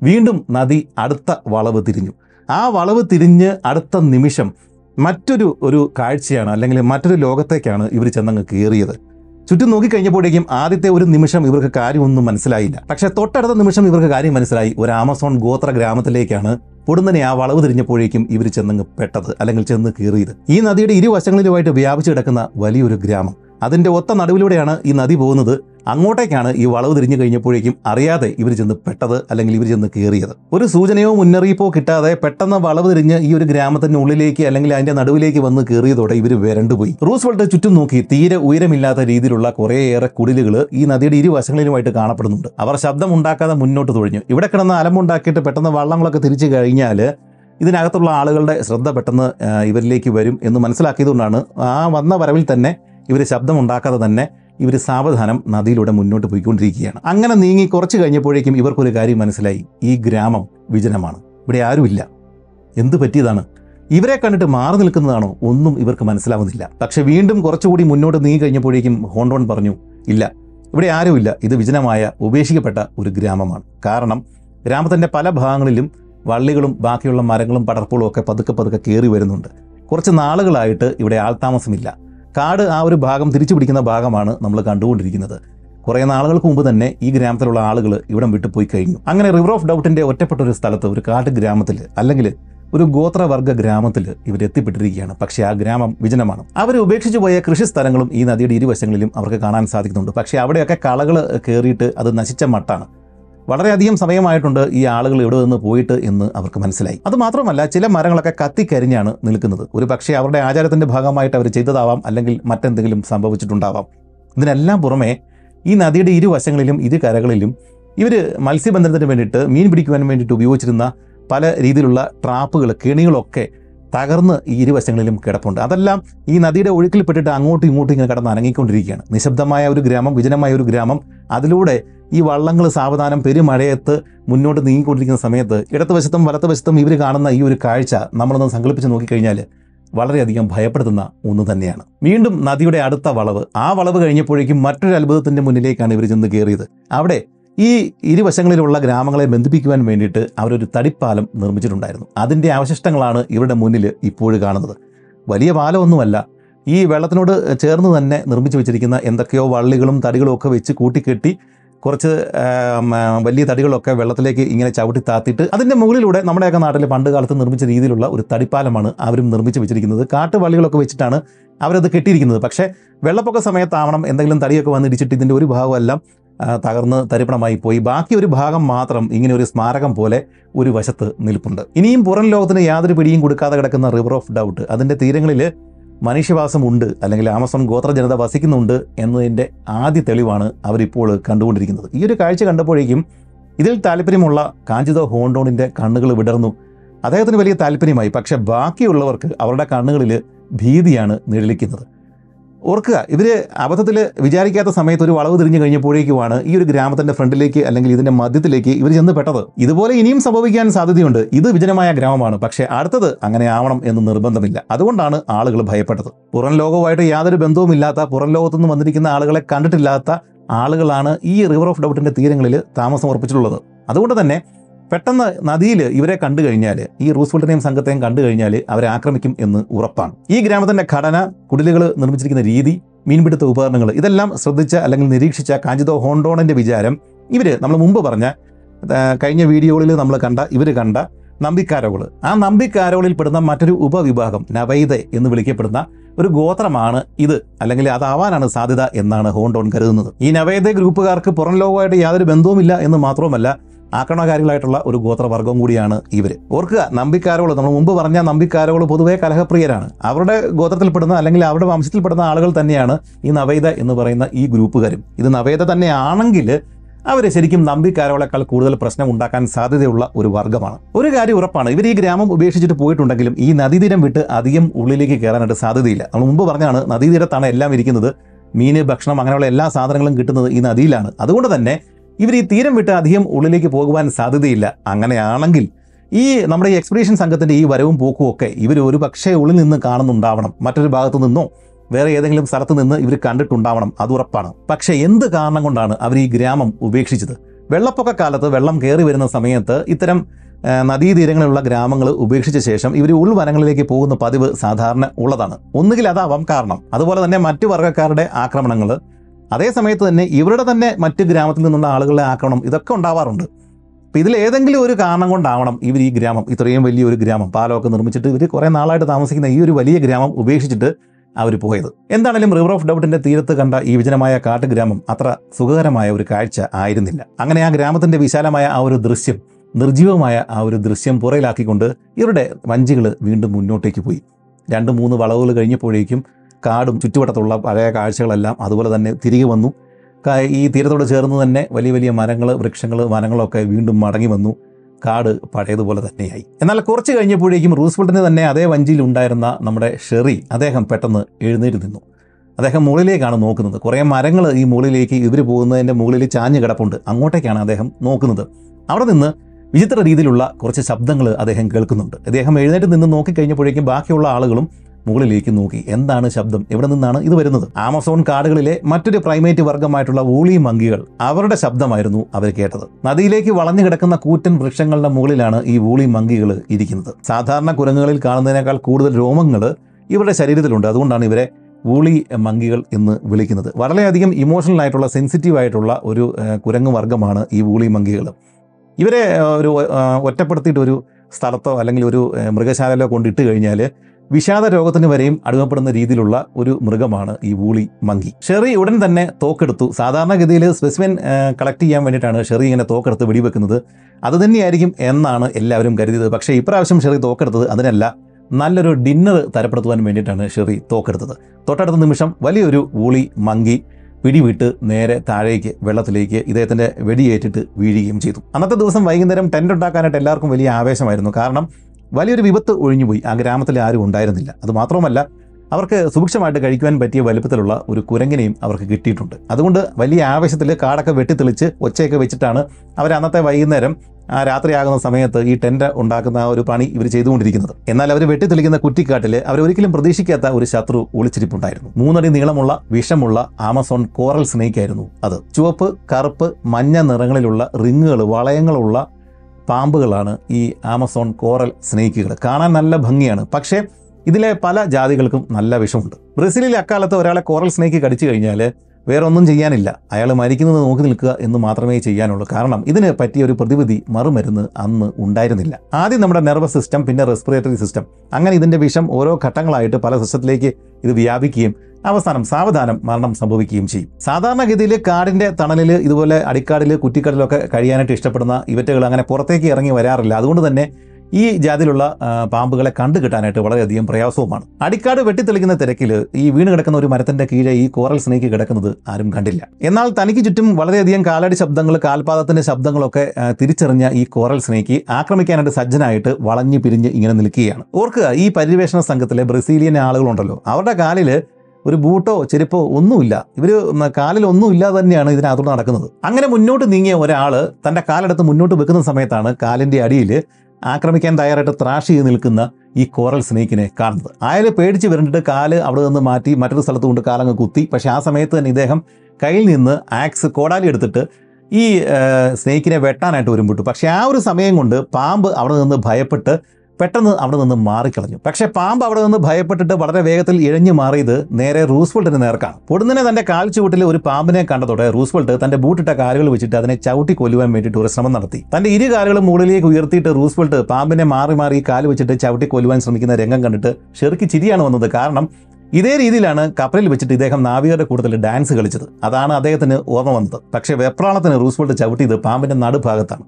വീണ്ടും നദി അടുത്ത വളവ് തിരിഞ്ഞു. ആ വളവ് തിരിഞ്ഞ് അടുത്ത നിമിഷം മറ്റൊരു ഒരു കാഴ്ചയാണ് അല്ലെങ്കിൽ മറ്റൊരു ലോകത്തേക്കാണ് ഇവർ ചെന്നങ്ങ് കയറിയത്. ചുറ്റും നോക്കിക്കഴിഞ്ഞപ്പോഴേക്കും ആദ്യത്തെ ഒരു നിമിഷം ഇവർക്ക് കാര്യമൊന്നും മനസ്സിലായില്ല. പക്ഷേ തൊട്ടടുത്ത നിമിഷം ഇവർക്ക് കാര്യം മനസ്സിലായി. ഒരു ആമസോൺ ഗോത്ര ഗ്രാമത്തിലേക്കാണ് പൊടുന്നനെ ആ വളവ് തിരിഞ്ഞപ്പോഴേക്കും ഇവർ ചെന്നങ്ങ് പെട്ടത് അല്ലെങ്കിൽ ചെന്ന് കയറിയത്. ഈ നദിയുടെ ഇരുവശങ്ങളിലുമായിട്ട് വ്യാപിച്ചു കിടക്കുന്ന വലിയൊരു ഗ്രാമം. അതിന്റെ ഒത്ത നടുവിലൂടെയാണ് ഈ നദി പോകുന്നത്. അങ്ങോട്ടേക്കാണ് ഈ വളവ് തിരിഞ്ഞു കഴിഞ്ഞപ്പോഴേക്കും അറിയാതെ ഇവർ ചെന്ന് പെട്ടത് അല്ലെങ്കിൽ ഇവർ ചെന്ന് കയറിയത്. ഒരു സൂചനയോ മുന്നറിയിപ്പോ കിട്ടാതെ പെട്ടെന്ന് വളവ് തിരിഞ്ഞ് ഈ ഒരു ഗ്രാമത്തിന്റെ ഉള്ളിലേക്ക് അല്ലെങ്കിൽ അതിന്റെ നടുവിലേക്ക് വന്ന് കയറിയതോടെ ഇവർ വരണ്ടുപോയി. റൂസ്വെൽട്ട് ചുറ്റും നോക്കി തീരെ ഉയരമില്ലാത്ത രീതിയിലുള്ള കുറേയേറെ കുടിലുകൾ ഈ നദിയുടെ ഇരുവശങ്ങളിലുമായിട്ട് കാണപ്പെടുന്നുണ്ട്. അവർ ശബ്ദം ഉണ്ടാക്കാതെ മുന്നോട്ട് തുഴഞ്ഞു. ഇവിടെ കിടന്ന് അലമുണ്ടാക്കിയിട്ട് പെട്ടെന്ന് വള്ളങ്ങളൊക്കെ തിരിച്ചു കഴിഞ്ഞാൽ ഇതിനകത്തുള്ള ആളുകളുടെ ശ്രദ്ധ പെട്ടെന്ന് ഇവരിലേക്ക് വരും എന്ന് മനസ്സിലാക്കിയതുകൊണ്ടാണ് ആ വന്ന വരവിൽ തന്നെ ഇവർ ശബ്ദമുണ്ടാക്കാതെ തന്നെ ഇവർ സാവധാനം നദിയിലൂടെ മുന്നോട്ട് പോയിക്കൊണ്ടിരിക്കുകയാണ്. അങ്ങനെ നീങ്ങി കുറച്ച് കഴിഞ്ഞപ്പോഴേക്കും ഇവർക്കൊരു കാര്യം മനസ്സിലായി. ഈ ഗ്രാമം വിജനമാണ്. ഇവിടെ ആരുമില്ല. എന്ത് പറ്റിയതാണ്? ഇവരെ കണ്ടിട്ട് മാറി നിൽക്കുന്നതാണോ? ഒന്നും ഇവർക്ക് മനസ്സിലാവുന്നില്ല. പക്ഷെ വീണ്ടും കുറച്ചുകൂടി മുന്നോട്ട് നീങ്ങി കഴിഞ്ഞപ്പോഴേക്കും ഹോണ്ടോൺ പറഞ്ഞു ഇല്ല ഇവിടെ ആരുമില്ല. ഇത് വിജനമായ ഉപേക്ഷിക്കപ്പെട്ട ഒരു ഗ്രാമമാണ്. കാരണം ഗ്രാമത്തിന്റെ പല ഭാഗങ്ങളിലും വള്ളികളും ബാക്കിയുള്ള മരങ്ങളും പടർപ്പുകളും ഒക്കെ പതുക്കെ പതുക്കെ കയറി വരുന്നുണ്ട്. കുറച്ച് നാളുകളായിട്ട് ഇവിടെ ആൾതാമസമില്ല കാട് ആ ഒരു ഭാഗം തിരിച്ചു പിടിക്കുന്ന ഭാഗമാണ് നമ്മൾ കണ്ടുകൊണ്ടിരിക്കുന്നത്. കുറേ നാളുകൾക്ക് മുമ്പ് തന്നെ ഈ ഗ്രാമത്തിലുള്ള ആളുകൾ ഇവിടം വിട്ടു പോയി കഴിഞ്ഞു. അങ്ങനെ റിവർ ഓഫ് ഡൗട്ടിന്റെ ഒറ്റപ്പെട്ട ഒരു സ്ഥലത്ത് ഒരു കാട്ട് ഗ്രാമത്തിൽ അല്ലെങ്കിൽ ഒരു ഗോത്രവർഗ ഗ്രാമത്തിൽ ഇവർ എത്തിപ്പെട്ടിരിക്കുകയാണ്. പക്ഷേ ആ ഗ്രാമം വിജനമാണ്. അവർ ഉപേക്ഷിച്ചു പോയ കൃഷി സ്ഥലങ്ങളും ഈ നദിയുടെ ഇരുവശങ്ങളിലും അവർക്ക് കാണാൻ സാധിക്കുന്നുണ്ട്. പക്ഷേ അവിടെയൊക്കെ കളകൾ കയറിയിട്ട് അത് നശിച്ച മട്ടാണ്. വളരെയധികം സമയമായിട്ടുണ്ട് ഈ ആളുകൾ ഇവിടെ നിന്ന് പോയിട്ട് എന്ന് അവർക്ക് മനസ്സിലായി. അത് മാത്രമല്ല ചില മരങ്ങളൊക്കെ കത്തിക്കരിഞ്ഞാണ് നിൽക്കുന്നത്. ഒരു പക്ഷേ അവരുടെ ആചാരത്തിന്റെ ഭാഗമായിട്ട് അവർ ചെയ്തതാവാം അല്ലെങ്കിൽ മറ്റെന്തെങ്കിലും സംഭവിച്ചിട്ടുണ്ടാവാം. ഇതിനെല്ലാം പുറമെ ഈ നദിയുടെ ഇരുവശങ്ങളിലും ഇരു കരകളിലും ഇവർ മത്സ്യബന്ധനത്തിന് വേണ്ടിയിട്ട് മീൻ പിടിക്കുവാൻ വേണ്ടിയിട്ട് ഉപയോഗിച്ചിരുന്ന പല രീതിയിലുള്ള ട്രാപ്പുകൾ കെണികളൊക്കെ തകർന്ന് ഈ ഇരുവശങ്ങളിലും കിടപ്പുണ്ട്. അതെല്ലാം ഈ നദിയുടെ ഒഴുക്കിൽപ്പെട്ടിട്ട് അങ്ങോട്ടും ഇങ്ങോട്ടും ഇങ്ങനെ കിടന്ന് അനങ്ങിക്കൊണ്ടിരിക്കുകയാണ്. നിശബ്ദമായ ഒരു ഗ്രാമം വിജനമായ ഒരു ഗ്രാമം അതിലൂടെ ഈ വള്ളങ്ങൾ സാവധാനം പെരുമഴയത്ത് മുന്നോട്ട് നീങ്ങിക്കൊണ്ടിരിക്കുന്ന സമയത്ത് ഇടതുവശത്തും വലത്തുവശത്തും ഇവർ കാണുന്ന ഈ ഒരു കാഴ്ച നമ്മളൊന്ന് സങ്കല്പിച്ച് നോക്കിക്കഴിഞ്ഞാൽ വളരെയധികം ഭയപ്പെടുത്തുന്ന ഒന്ന് തന്നെയാണ്. വീണ്ടും നദിയുടെ അടുത്ത വളവ്. ആ വളവ് കഴിഞ്ഞപ്പോഴേക്കും മറ്റൊരു അത്ഭുതത്തിന്റെ മുന്നിലേക്കാണ് ഇവർ ചെന്ന് കയറിയത് അവിടെ ഈ ഇരുവശങ്ങളിലുള്ള ഗ്രാമങ്ങളെ ബന്ധിപ്പിക്കുവാൻ വേണ്ടിയിട്ട് അവരൊരു തടിപ്പാലം നിർമ്മിച്ചിട്ടുണ്ടായിരുന്നു. അതിന്റെ അവശിഷ്ടങ്ങളാണ് ഇവരുടെ മുന്നിൽ ഇപ്പോഴും കാണുന്നത്. വലിയ പാലമൊന്നുമല്ല. ഈ വെള്ളത്തിനോട് ചേർന്ന് തന്നെ നിർമ്മിച്ചു വെച്ചിരിക്കുന്ന എന്തൊക്കെയോ വള്ളികളും തടികളും ഒക്കെ വെച്ച് കൂട്ടിക്കെട്ടി കുറച്ച് വലിയ തടികളൊക്കെ വെള്ളത്തിലേക്ക് ഇങ്ങനെ ചവിട്ടി താത്തിയിട്ട് അതിന്റെ മുകളിലൂടെ നമ്മുടെയൊക്കെ നാട്ടിൽ പണ്ട് കാലത്ത് നിർമ്മിച്ച രീതിയിലുള്ള ഒരു തടിപ്പാലമാണ് അവരും നിർമ്മിച്ച് വെച്ചിരിക്കുന്നത്. കാട്ടുവള്ളികളൊക്കെ വെച്ചിട്ടാണ് അവരത് കെട്ടിയിരിക്കുന്നത്. പക്ഷേ വെള്ളപ്പൊക്ക സമയത്താവണം എന്തെങ്കിലും തടിയൊക്കെ വന്ന് ഇടിച്ചിട്ട് ഇതിന്റെ ഒരു ഭാഗമെല്ലാം തകർന്ന് തരിപ്പണമായി പോയി. ബാക്കി ഒരു ഭാഗം മാത്രം ഇങ്ങനെ ഒരു സ്മാരകം പോലെ ഒരു വശത്ത് നിൽപ്പുണ്ട്. ഇനിയും പുറം ലോകത്തിന് യാതൊരു പിടിയും കൊടുക്കാതെ കിടക്കുന്ന റിവർ ഓഫ് ഡൗട്ട് അതിന്റെ തീരങ്ങളിൽ മനുഷ്യവാസമുണ്ട് അല്ലെങ്കിൽ ആമസോൺ ഗോത്ര ജനത വസിക്കുന്നുണ്ട് എന്നതിന്റെ ആദ്യ തെളിവാണ് അവരിപ്പോൾ കണ്ടുകൊണ്ടിരിക്കുന്നത്. ഈ ഒരു കാഴ്ച കണ്ടപ്പോഴേക്കും ഇതിൽ താല്പര്യമുള്ള കാഞ്ചിതോ ഹോണ്ടോണിന്റെ കണ്ണുകൾ വിടർന്നു. അദ്ദേഹത്തിന് വലിയ താല്പര്യമായി. പക്ഷേ ബാക്കിയുള്ളവർക്ക് അവരുടെ കണ്ണുകളിൽ ഭീതിയാണ് നിഴലിക്കുന്നത്. ഓർക്കുക ഇവർ അബദ്ധത്തിൽ വിചാരിക്കാത്ത സമയത്ത് ഒരു വളവ് തിരിഞ്ഞു കഴിഞ്ഞപ്പോഴേക്കുമാണ് ഈ ഒരു ഗ്രാമത്തിന്റെ ഫ്രണ്ടിലേക്ക് അല്ലെങ്കിൽ ഇതിന്റെ മധ്യത്തിലേക്ക് ഇവർ ചെന്ന് പെട്ടത്. ഇതുപോലെ ഇനിയും സംഭവിക്കാൻ സാധ്യതയുണ്ട്. ഇത് വിജനമായ ഗ്രാമമാണ്. പക്ഷേ അടുത്തത് അങ്ങനെ ആവണം എന്ന് നിർബന്ധമില്ല. അതുകൊണ്ടാണ് ആളുകൾ ഭയപ്പെട്ടത്. പുറം ലോകവുമായിട്ട് യാതൊരു ബന്ധവുമില്ലാത്ത പുറം ലോകത്തുനിന്ന് വന്നിരിക്കുന്ന ആളുകളെ കണ്ടിട്ടില്ലാത്ത ആളുകളാണ് ഈ റിവർ ഓഫ് ഡൗട്ടിന്റെ തീരങ്ങളിൽ താമസം ഉറപ്പിച്ചിട്ടുള്ളത്. അതുകൊണ്ട് തന്നെ പെട്ടെന്ന് നദിയിൽ ഇവരെ കണ്ടു കഴിഞ്ഞാൽ ഈ റൂസ്വെൽറ്റിനെയും സംഘത്തെയും കണ്ടു കഴിഞ്ഞാൽ അവരെ ആക്രമിക്കും എന്ന് ഉറപ്പാണ്. ഈ ഗ്രാമത്തിന്റെ ഘടന കുടിലുകൾ നിർമ്മിച്ചിരിക്കുന്ന രീതി മീൻപിടുത്ത ഉപകരണങ്ങൾ ഇതെല്ലാം ശ്രദ്ധിച്ച അല്ലെങ്കിൽ നിരീക്ഷിച്ച കാഞ്ചിതോ ഹോണ്ടോണിന്റെ വിചാരം ഇവർ നമ്മൾ മുമ്പ് പറഞ്ഞ കഴിഞ്ഞ വീഡിയോകളിൽ നമ്മൾ കണ്ട ഇവർ കണ്ട നമ്പിക്കാരോകൾ ആ നമ്പിക്കാരോളിൽ പെടുന്ന മറ്റൊരു ഉപവിഭാഗം നവൈദ എന്ന് വിളിക്കപ്പെടുന്ന ഒരു ഗോത്രമാണ് ഇത്. അല്ലെങ്കിൽ അതാവാനാണ് സാധ്യത എന്നാണ് ഹോണ്ടോൺ കരുതുന്നത്. ഈ നവേദ ഗ്രൂപ്പുകാർക്ക് പുറം ലോകമായിട്ട് യാതൊരു ബന്ധവുമില്ല എന്ന് മാത്രവുമല്ല ആക്രമണകാരികളായിട്ടുള്ള ഒരു ഗോത്രവർഗം കൂടിയാണ് ഇവർ ഓർക്കുക നമ്പിക്കാരോൾ നമ്മൾ മുമ്പ് പറഞ്ഞ നമ്പിക്കാരോൾ പൊതുവേ കലഹപ്രിയരാണ്. അവരുടെ ഗോത്രത്തിൽപ്പെടുന്ന അല്ലെങ്കിൽ അവരുടെ വംശത്തിൽപ്പെടുന്ന ആളുകൾ തന്നെയാണ് ഈ നവേദ എന്ന് പറയുന്ന ഈ ഗ്രൂപ്പുകാരും. ഇത് നവേദ തന്നെയാണെങ്കിൽ അവർ ശരിക്കും നമ്പിക്കാരോളേക്കാൾ കൂടുതൽ പ്രശ്നം ഉണ്ടാക്കാൻ സാധ്യതയുള്ള ഒരു വർഗമാണ് ഒരു കാര്യം ഉറപ്പാണ് ഇവർ ഈ ഗ്രാമം ഉപേക്ഷിച്ചിട്ട് പോയിട്ടുണ്ടെങ്കിലും ഈ നദീതീരം വിട്ട് അധികം ഉള്ളിലേക്ക് കയറാനായിട്ട് സാധ്യതയില്ല. നമ്മൾ മുമ്പ് പറഞ്ഞാണ് നദീതീരത്താണ് എല്ലാം ഇരിക്കുന്നത്. മീന് ഭക്ഷണം അങ്ങനെയുള്ള എല്ലാ സാധനങ്ങളും കിട്ടുന്നത് ഈ നദിയിലാണ്. അതുകൊണ്ട് തന്നെ ഇവർ ഈ തീരം വിട്ട് അധികം ഉള്ളിലേക്ക് പോകുവാൻ സാധ്യതയില്ല. അങ്ങനെയാണെങ്കിൽ ഈ നമ്മുടെ ഈ എക്സ്പീഡിഷൻ സംഘത്തിന്റെ ഈ വരവും പോക്കും ഒക്കെ ഇവർ ഒരു പക്ഷേ ഉള്ളിൽ നിന്ന് കാണുന്നുണ്ടാവണം. മറ്റൊരു ഭാഗത്തു നിന്നോ വേറെ ഏതെങ്കിലും സ്ഥലത്ത് നിന്ന് ഇവർ കണ്ടിട്ടുണ്ടാവണം. അത് ഉറപ്പാണ്. പക്ഷേ എന്ത് കാരണം കൊണ്ടാണ് അവർ ഈ ഗ്രാമം ഉപേക്ഷിച്ചത്? വെള്ളപ്പൊക്ക കാലത്ത് വെള്ളം കയറി വരുന്ന സമയത്ത് ഇത്തരം നദീതീരങ്ങളിലുള്ള ഗ്രാമങ്ങൾ ഉപേക്ഷിച്ച ശേഷം ഇവർ ഉൾവനങ്ങളിലേക്ക് പോകുന്ന പതിവ് സാധാരണ ഉള്ളതാണ്. ഒന്നുകിൽ അതാവാം കാരണം. അതുപോലെ തന്നെ മറ്റു വർഗക്കാരുടെ ആക്രമണങ്ങൾ അതേ സമയത്ത് തന്നെ ഇവരുടെ തന്നെ മറ്റ് ഗ്രാമത്തിൽ നിന്നുള്ള ആളുകളെ ആക്രമണം ഇതൊക്കെ ഉണ്ടാവാറുണ്ട്. അപ്പോൾ ഇതിൽ ഏതെങ്കിലും ഒരു കാരണം കൊണ്ടാവണം ഇവർ ഈ ഗ്രാമം ഇത്രയും വലിയൊരു ഗ്രാമം പാലമൊക്കെ നിർമ്മിച്ചിട്ട് ഇവർ കുറേ നാളായിട്ട് താമസിക്കുന്ന ഈ ഒരു വലിയ ഗ്രാമം ഉപേക്ഷിച്ചിട്ട് അവർ പോയത്. എന്താണെങ്കിലും റിവർ ഓഫ് ഡൗട്ടിന്റെ തീരത്ത് കണ്ട ഈ വിജനമായ കാട്ടുഗ്രാമം അത്ര സുഖകരമായ ഒരു കാഴ്ച ആയിരുന്നില്ല. അങ്ങനെ ആ ഗ്രാമത്തിന്റെ വിശാലമായ ആ ഒരു ദൃശ്യം നിർജീവമായ ആ ഒരു ദൃശ്യം പുറയിലാക്കിക്കൊണ്ട് ഇവരുടെ വഞ്ചികൾ വീണ്ടും മുന്നോട്ടേക്ക് പോയി. രണ്ട് മൂന്ന് വളവുകൾ കഴിഞ്ഞപ്പോഴേക്കും കാടും ചുറ്റുവട്ടത്തുള്ള പഴയ കാഴ്ചകളെല്ലാം അതുപോലെ തന്നെ തിരികെ വന്നു. ഈ തീരത്തോട് ചേർന്ന് തന്നെ വലിയ വലിയ മരങ്ങൾ വൃക്ഷങ്ങൾ വനങ്ങളൊക്കെ വീണ്ടും മടങ്ങി വന്നു. കാട് പഴയതുപോലെ തന്നെയായി. എന്നാൽ കുറച്ച് കഴിഞ്ഞപ്പോഴേക്കും റൂസ്വെൽറ്റിന് തന്നെ അതേ വഞ്ചിയിൽ ഉണ്ടായിരുന്ന നമ്മുടെ ഷെറി അദ്ദേഹം പെട്ടെന്ന് എഴുന്നേറ്റ് നിന്നു. അദ്ദേഹം മുകളിലേക്കാണ് നോക്കുന്നത്. കുറേ മരങ്ങൾ ഈ മുകളിലേക്ക് ഇവർ പോകുന്നതിന്റെ മുകളിൽ ചാഞ്ഞ് കിടപ്പുണ്ട്. അങ്ങോട്ടേക്കാണ് അദ്ദേഹം നോക്കുന്നത്. അവിടെ നിന്ന് വിചിത്ര രീതിയിലുള്ള കുറച്ച് ശബ്ദങ്ങൾ അദ്ദേഹം കേൾക്കുന്നുണ്ട്. അദ്ദേഹം എഴുന്നേറ്റ് നിന്ന് നോക്കിക്കഴിഞ്ഞപ്പോഴേക്കും ബാക്കിയുള്ള ആളുകളും മുകളിലേക്ക് നോക്കി. എന്താണ് ശബ്ദം? എവിടെ നിന്നാണ് ഇത് വരുന്നത്? ആമസോൺ കാടുകളിലെ മറ്റൊരു പ്രൈമേറ്റ് വർഗമായിട്ടുള്ള ഊളി മങ്കികൾ അവരുടെ ശബ്ദമായിരുന്നു അവർ കേട്ടത്. നദിയിലേക്ക് വളഞ്ഞു കിടക്കുന്ന കൂറ്റൻ വൃക്ഷങ്ങളുടെ മുകളിലാണ് ഈ ഊളി മങ്കികൾ ഇരിക്കുന്നത്. സാധാരണ കുരങ്ങുകളിൽ കാണുന്നതിനേക്കാൾ കൂടുതൽ രോമങ്ങൾ ഇവരുടെ ശരീരത്തിലുണ്ട്. അതുകൊണ്ടാണ് ഇവരെ ഊളി മങ്കികൾ എന്ന് വിളിക്കുന്നത്. വളരെയധികം ഇമോഷണൽ ആയിട്ടുള്ള സെൻസിറ്റീവ് ആയിട്ടുള്ള ഒരു കുരങ്ങ് വർഗമാണ് ഈ ഊളി മങ്കികൾ. ഇവരെ ഒരു ഒറ്റപ്പെടുത്തിയിട്ട് ഒരു സ്ഥലത്തോ അല്ലെങ്കിൽ ഒരു മൃഗശാലയിലോ കൊണ്ടിട്ട് കഴിഞ്ഞാൽ വിഷാദ രോഗത്തിന് വരെയും അടിമപ്പെടുന്ന രീതിയിലുള്ള ഒരു മൃഗമാണ് ഈ വൂളി മങ്കി ഷെറി ഉടൻ തന്നെ തോക്കെടുത്തു. സാധാരണഗതിയിൽ സ്പെസിമെൻ കളക്ട് ചെയ്യാൻ വേണ്ടിയിട്ടാണ് ഷെറി ഇങ്ങനെ തോക്കെടുത്ത് വെടിവെക്കുന്നത്. അത് തന്നെയായിരിക്കും എന്നാണ് എല്ലാവരും കരുതിയത്. പക്ഷേ ഇപ്രാവശ്യം ഷെറി തോക്കെടുത്തത് അതിനല്ല നല്ലൊരു ഡിന്നർ തരപ്പെടുത്തുവാൻ വേണ്ടിയിട്ടാണ് ഷെറി തോക്കെടുത്തത്. തൊട്ടടുത്ത നിമിഷം വലിയൊരു വൂളി മങ്കി പിടിവിട്ട് നേരെ താഴേക്ക് വെള്ളത്തിലേക്ക് ഇദ്ദേഹത്തിന്റെ വെടിയേറ്റിട്ട് വീഴുകയും ചെയ്തു. അന്നത്തെ ദിവസം വൈകുന്നേരം ടെന്റ് ഉണ്ടാക്കാനായിട്ട് എല്ലാവർക്കും വലിയ ആവേശമായിരുന്നു. കാരണം വലിയൊരു വിപത്ത് ഒഴിഞ്ഞുപോയി. ആ ഗ്രാമത്തിൽ ആരും ഉണ്ടായിരുന്നില്ല. അത് മാത്രമല്ല അവർക്ക് സുഭിക്ഷമായിട്ട് കഴിക്കുവാൻ പറ്റിയ വലുപ്പത്തിലുള്ള ഒരു കുരങ്ങിനെയും അവർക്ക് കിട്ടിയിട്ടുണ്ട്. അതുകൊണ്ട് വലിയ ആവേശത്തിൽ കാടൊക്കെ വെട്ടിത്തെളിച്ച് ഒച്ചയൊക്കെ വെച്ചിട്ടാണ് അവർ അന്നത്തെ വൈകുന്നേരം ആ രാത്രിയാകുന്ന സമയത്ത് ഈ ടെന്റ് ഉണ്ടാക്കുന്ന ഒരു പണി ഇവർ ചെയ്തുകൊണ്ടിരിക്കുന്നത്. എന്നാൽ അവർ വെട്ടിത്തെളിക്കുന്ന കുറ്റിക്കാട്ടിൽ അവർ ഒരിക്കലും പ്രതീക്ഷിക്കാത്ത ഒരു ശത്രു ഒളിച്ചിരിപ്പുണ്ടായിരുന്നു. മൂന്നടി നീളമുള്ള വിഷമുള്ള ആമസോൺ കോറൽ സ്നേക്ക് ആയിരുന്നു അത്. ചുവപ്പ് കറുപ്പ് മഞ്ഞ നിറങ്ങളിലുള്ള റിങ്ങുകൾ വളയങ്ങളുള്ള പാമ്പുകളാണ് ഈ ആമസോൺ കോറൽ സ്നേക്കുകൾ കാണാൻ നല്ല ഭംഗിയാണ്. പക്ഷേ ഇതിലെ പല ജാതികൾക്കും നല്ല വിഷമുണ്ട്. ബ്രസീലിൽ അക്കാലത്ത് ഒരാളെ കോറൽ സ്നേക്ക് കടിച്ചു കഴിഞ്ഞാൽ വേറെ ഒന്നും ചെയ്യാനില്ല. അയാൾ മരിക്കുന്നത് നോക്കി നിൽക്കുക എന്ന് മാത്രമേ ചെയ്യാനുള്ളൂ. കാരണം ഇതിന് പറ്റിയ ഒരു പ്രതിവിധി മറുമരുന്ന് അന്ന് ഉണ്ടായിരുന്നില്ല. ആദ്യം നമ്മുടെ നെർവസ് സിസ്റ്റം പിന്നെ റെസ്പിറേറ്ററി സിസ്റ്റം. അങ്ങനെ ഇതിന്റെ വിഷം ഓരോ ഘട്ടങ്ങളായിട്ട് പല സിസ്റ്റത്തിലേക്ക് ഇത് വ്യാപിക്കുകയും അവസാനം സാവധാനം മരണം സംഭവിക്കുകയും ചെയ്യും. സാധാരണഗതിയിൽ കാടിന്റെ തണലിൽ ഇതുപോലെ അടിക്കാടിൽ കുറ്റിക്കാടിലൊക്കെ കഴിയാനായിട്ട് ഇഷ്ടപ്പെടുന്ന ഇവറ്റകൾ അങ്ങനെ പുറത്തേക്ക് ഇറങ്ങി വരാറില്ല. അതുകൊണ്ട് തന്നെ ഈ ജാതിയിലുള്ള പാമ്പുകളെ കണ്ടു കിട്ടാനായിട്ട് വളരെയധികം പ്രയാസവുമാണ്. അടിക്കാട് വെട്ടിത്തെളിക്കുന്ന തിരക്കിൽ ഈ വീണ് കിടക്കുന്ന ഒരു മരത്തിന്റെ കീഴെ ഈ കോറൽ സ്നേക്ക് കിടക്കുന്നത് ആരും കണ്ടില്ല. എന്നാൽ തനിക്ക് ചുറ്റും വളരെയധികം കാലടി ശബ്ദങ്ങൾ കാൽപാദത്തിന്റെ ശബ്ദങ്ങളൊക്കെ തിരിച്ചറിഞ്ഞ ഈ കോറൽ സ്നേക്ക് ആക്രമിക്കാനായിട്ട് സജ്ജനായിട്ട് വളഞ്ഞു പിരിഞ്ഞ് ഇങ്ങനെ നിൽക്കുകയാണ്. ഓർക്കുക ഈ പര്യവേഷണ സംഘത്തിലെ ബ്രസീലിയൻ ആളുകളുണ്ടല്ലോ. അവരുടെ കാലിൽ ഒരു ബൂട്ടോ ചെരുപ്പോ ഒന്നുമില്ല. ഇവർ കാലിൽ ഒന്നും ഇല്ലാതെ തന്നെയാണ് ഇതിനകത്തോട് നടക്കുന്നത്. അങ്ങനെ മുന്നോട്ട് നീങ്ങിയ ഒരാൾ തന്റെ കാലെടുത്ത് മുന്നോട്ട് വെക്കുന്ന സമയത്താണ് കാലിന്റെ അടിയിൽ ആക്രമിക്കാൻ തയ്യാറായിട്ട് ത്രാഷ് ചെയ്ത് നിൽക്കുന്ന ഈ കോറൽ സ്നേക്കിനെ കാണുന്നത്. അയാൾ പേടിച്ച് വരണ്ടിട്ട് കാൽ അവിടെ നിന്ന് മാറ്റി മറ്റൊരു സ്ഥലത്ത് കൊണ്ട് കാലങ്ങ് കുത്തി. പക്ഷേ ആ സമയത്ത് തന്നെ ഇദ്ദേഹം കയ്യിൽ നിന്ന് ആക്സ് കോടാലി എടുത്തിട്ട് ഈ സ്നേക്കിനെ വെട്ടാനായിട്ട് ഒരുമ്പിട്ടു പക്ഷേ ആ ഒരു സമയം കൊണ്ട് പാമ്പ് അവിടെ നിന്ന് ഭയപ്പെട്ട് പെട്ടെന്ന് അവിടെ നിന്ന് മാറിക്കളഞ്ഞു. പക്ഷെ പാമ്പ് അവിടെ നിന്ന് ഭയപ്പെട്ടിട്ട് വളരെ വേഗത്തിൽ ഇഴഞ്ഞു മാറിയത് നേരെ റൂസ്വെൽട്ടിന് നേർക്കാണ്. പൊടുന്നനെ തന്റെ കാൽ ചുവട്ടിൽ ഒരു പാമ്പിനെ കണ്ടതോടെ റൂസ്വെൽട്ട് തന്റെ ബൂട്ടിട്ട കാലുകൾ വെച്ചിട്ട് അതിനെ ചവിട്ടി കൊല്ലുവാൻ വേണ്ടിയിട്ട് ഒരു ശ്രമം നടത്തി. തന്റെ ഇരു കാലുകളും മുകളിലേക്ക് ഉയർത്തിയിട്ട് റൂസ്വെൽട്ട് പാമ്പിനെ മാറി മാറി കാൽ വെച്ചിട്ട് ചവിട്ടി കൊല്ലുവാൻ ശ്രമിക്കുന്ന രംഗം കണ്ടിട്ട് ഷെറിക്ക് ചിരിയാണ് വന്നത്. കാരണം ഇതേ രീതിയിലാണ് കപ്പലിൽ വെച്ചിട്ട് ഇദ്ദേഹം നാവികരുടെ കൂട്ടത്തിൽ ഡാൻസ് കളിച്ചത്. അതാണ് അദ്ദേഹത്തിന് ഓർമ്മ വന്നത്. പക്ഷേ വെപ്രാളത്തിന് റൂസ്വെൽട്ട് ചവിട്ടിയത് പാമ്പിന്റെ നടുഭാഗത്താണ്.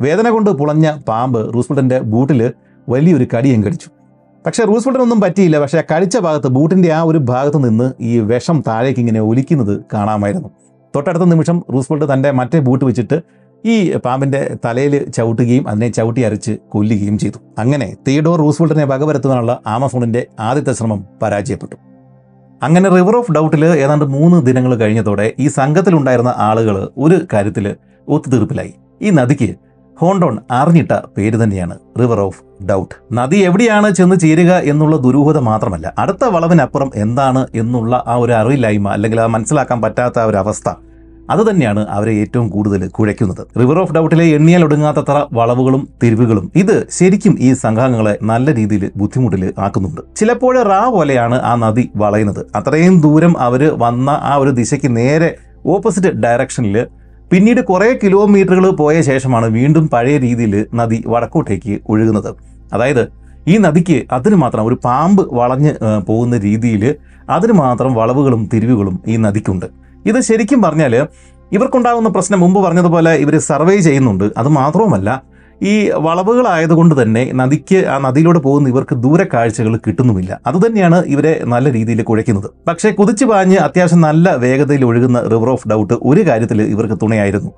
വേദന കൊണ്ട് പുളഞ്ഞ പാമ്പ് റൂസ്വെൽട്ടിന്റെ ബൂട്ടിൽ വലിയൊരു കടിയും കടിച്ചു പക്ഷേ റൂസ്വെൽട്ടിനൊന്നും പറ്റിയില്ല. പക്ഷേ കടിച്ച ഭാഗത്ത് ബൂട്ടിന്റെ ആ ഒരു ഭാഗത്ത് നിന്ന് ഈ വിഷം താഴേക്ക് ഇങ്ങനെ ഒലിക്കുന്നത് കാണാമായിരുന്നു. തൊട്ടടുത്ത നിമിഷം റൂസ്വെൽട്ട് തന്റെ മറ്റേ ബൂട്ട് വെച്ചിട്ട് ഈ പാമ്പിന്റെ തലയിൽ ചവിട്ടുകയും അതിനെ ചവിട്ടി അരച്ച് കൊല്ലുകയും ചെയ്തു. അങ്ങനെ തിയഡോർ റൂസ്വെൽട്ടിനെ വകവരുത്തുവാനുള്ള ആമസോണിന്റെ ആദ്യത്തെ ശ്രമം പരാജയപ്പെട്ടു. അങ്ങനെ റിവർ ഓഫ് ഡൗട്ടിൽ ഏതാണ്ട് മൂന്ന് ദിനങ്ങൾ കഴിഞ്ഞതോടെ ഈ സംഘത്തിലുണ്ടായിരുന്ന ആളുകൾ ഒരു കാര്യത്തിൽ ഒത്തുതീർപ്പിലായി. ഈ നദിക്ക് ഹോണ്ടോൺ അറിഞ്ഞിട്ട പേര് തന്നെയാണ്. റിവർ ഓഫ് ഡൗട്ട് നദി എവിടെയാണ് ചെന്ന് ചേരുക എന്നുള്ള ദുരൂഹത മാത്രമല്ല അടുത്ത വളവിനപ്പുറം എന്താണ് എന്നുള്ള ആ ഒരു അറിവില്ലായ്മ അല്ലെങ്കിൽ അത് മനസ്സിലാക്കാൻ പറ്റാത്ത ഒരു അവസ്ഥ അത് തന്നെയാണ് അവരെ ഏറ്റവും കൂടുതൽ കുഴയ്ക്കുന്നത്. റിവർ ഓഫ് ഡൗട്ടിലെ എണ്ണിയാൽ ഒടുങ്ങാത്തത്ര വളവുകളും തിരിവുകളും ഇത് ശരിക്കും ഈ സംഘാംഗങ്ങളെ നല്ല രീതിയിൽ ബുദ്ധിമുട്ടിൽ ആക്കുന്നുണ്ട്. ചിലപ്പോൾ റാ പോലെയാണ് ആ നദി വളയുന്നത്. അത്രയും ദൂരം അവർ വന്ന ആ ഒരു ദിശയ്ക്ക് നേരെ ഓപ്പോസിറ്റ് ഡയറക്ഷനിൽ പിന്നീട് കുറേ കിലോമീറ്ററുകൾ പോയ ശേഷമാണ് വീണ്ടും പഴയ രീതിയിൽ നദി വടക്കോട്ടേക്ക് ഒഴുകുന്നത്. അതായത് ഈ നദിക്ക് അതിന് മാത്രം ഒരു പാമ്പ് വളഞ്ഞ് പോകുന്ന രീതിയിൽ അതിന് മാത്രം വളവുകളും തിരിവുകളും ഈ നദിക്കുണ്ട്. ഇത് ശരിക്കും പറഞ്ഞാൽ ഇവർക്കുണ്ടാകുന്ന പ്രശ്നം മുമ്പ് പറഞ്ഞതുപോലെ ഇവർ സർവേ ചെയ്യുന്നുണ്ട്. അത് മാത്രവുമല്ല ഈ വളവുകളായതുകൊണ്ട് തന്നെ നദിക്ക് ആ നദിയിലൂടെ പോകുന്ന ഇവർക്ക് ദൂര കാഴ്ചകൾ കിട്ടുന്നുമില്ല. അതുതന്നെയാണ് ഇവരെ നല്ല രീതിയിൽ കുഴയ്ക്കുന്നത്. പക്ഷേ കുതിച്ചു പാഞ്ഞ് അത്യാവശ്യം നല്ല വേഗതയിൽ ഒഴുകുന്ന റിവർ ഓഫ് ഡൗട്ട് ഒരു കാര്യത്തിൽ ഇവർക്ക് തുണയായിരുന്നു.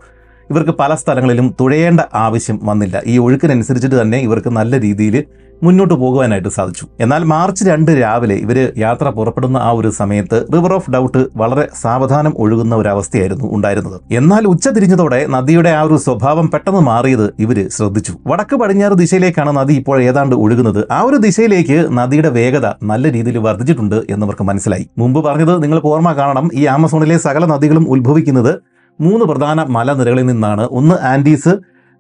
ഇവർക്ക് പല സ്ഥലങ്ങളിലും തുഴയേണ്ട ആവശ്യം വന്നില്ല. ഈ ഒഴുക്കിനനുസരിച്ചിട്ട് തന്നെ ഇവർക്ക് നല്ല രീതിയിൽ മുന്നോട്ട് പോകുവാനായിട്ട് സാധിച്ചു. എന്നാൽ മാർച്ച് രണ്ട് രാവിലെ ഇവർ യാത്ര പുറപ്പെടുന്ന ആ ഒരു സമയത്ത് റിവർ ഓഫ് ഡൗട്ട് വളരെ സാവധാനം ഒഴുകുന്ന ഒരു അവസ്ഥയായിരുന്നു ഉണ്ടായിരുന്നത്. എന്നാൽ ഉച്ച തിരിഞ്ഞതോടെ നദിയുടെ ആ ഒരു സ്വഭാവം പെട്ടെന്ന് മാറിയത് ഇവർ ശ്രദ്ധിച്ചു. വടക്ക് പടിഞ്ഞാറ് ദിശയിലേക്കാണ് നദി ഇപ്പോൾ ഏതാണ്ട് ഒഴുകുന്നത്. ആ ഒരു ദിശയിലേക്ക് നദിയുടെ വേഗത നല്ല രീതിയിൽ വർദ്ധിച്ചിട്ടുണ്ട് എന്നവർക്ക് മനസ്സിലായി. മുമ്പ് പറഞ്ഞത് നിങ്ങൾ ഓർമ്മ കാണണം ഈ ആമസോണിലെ സകല നദികളും ഉത്ഭവിക്കുന്നത് മൂന്ന് പ്രധാന മലനിരകളിൽ നിന്നാണ്. ഒന്ന് ആൻഡീസ്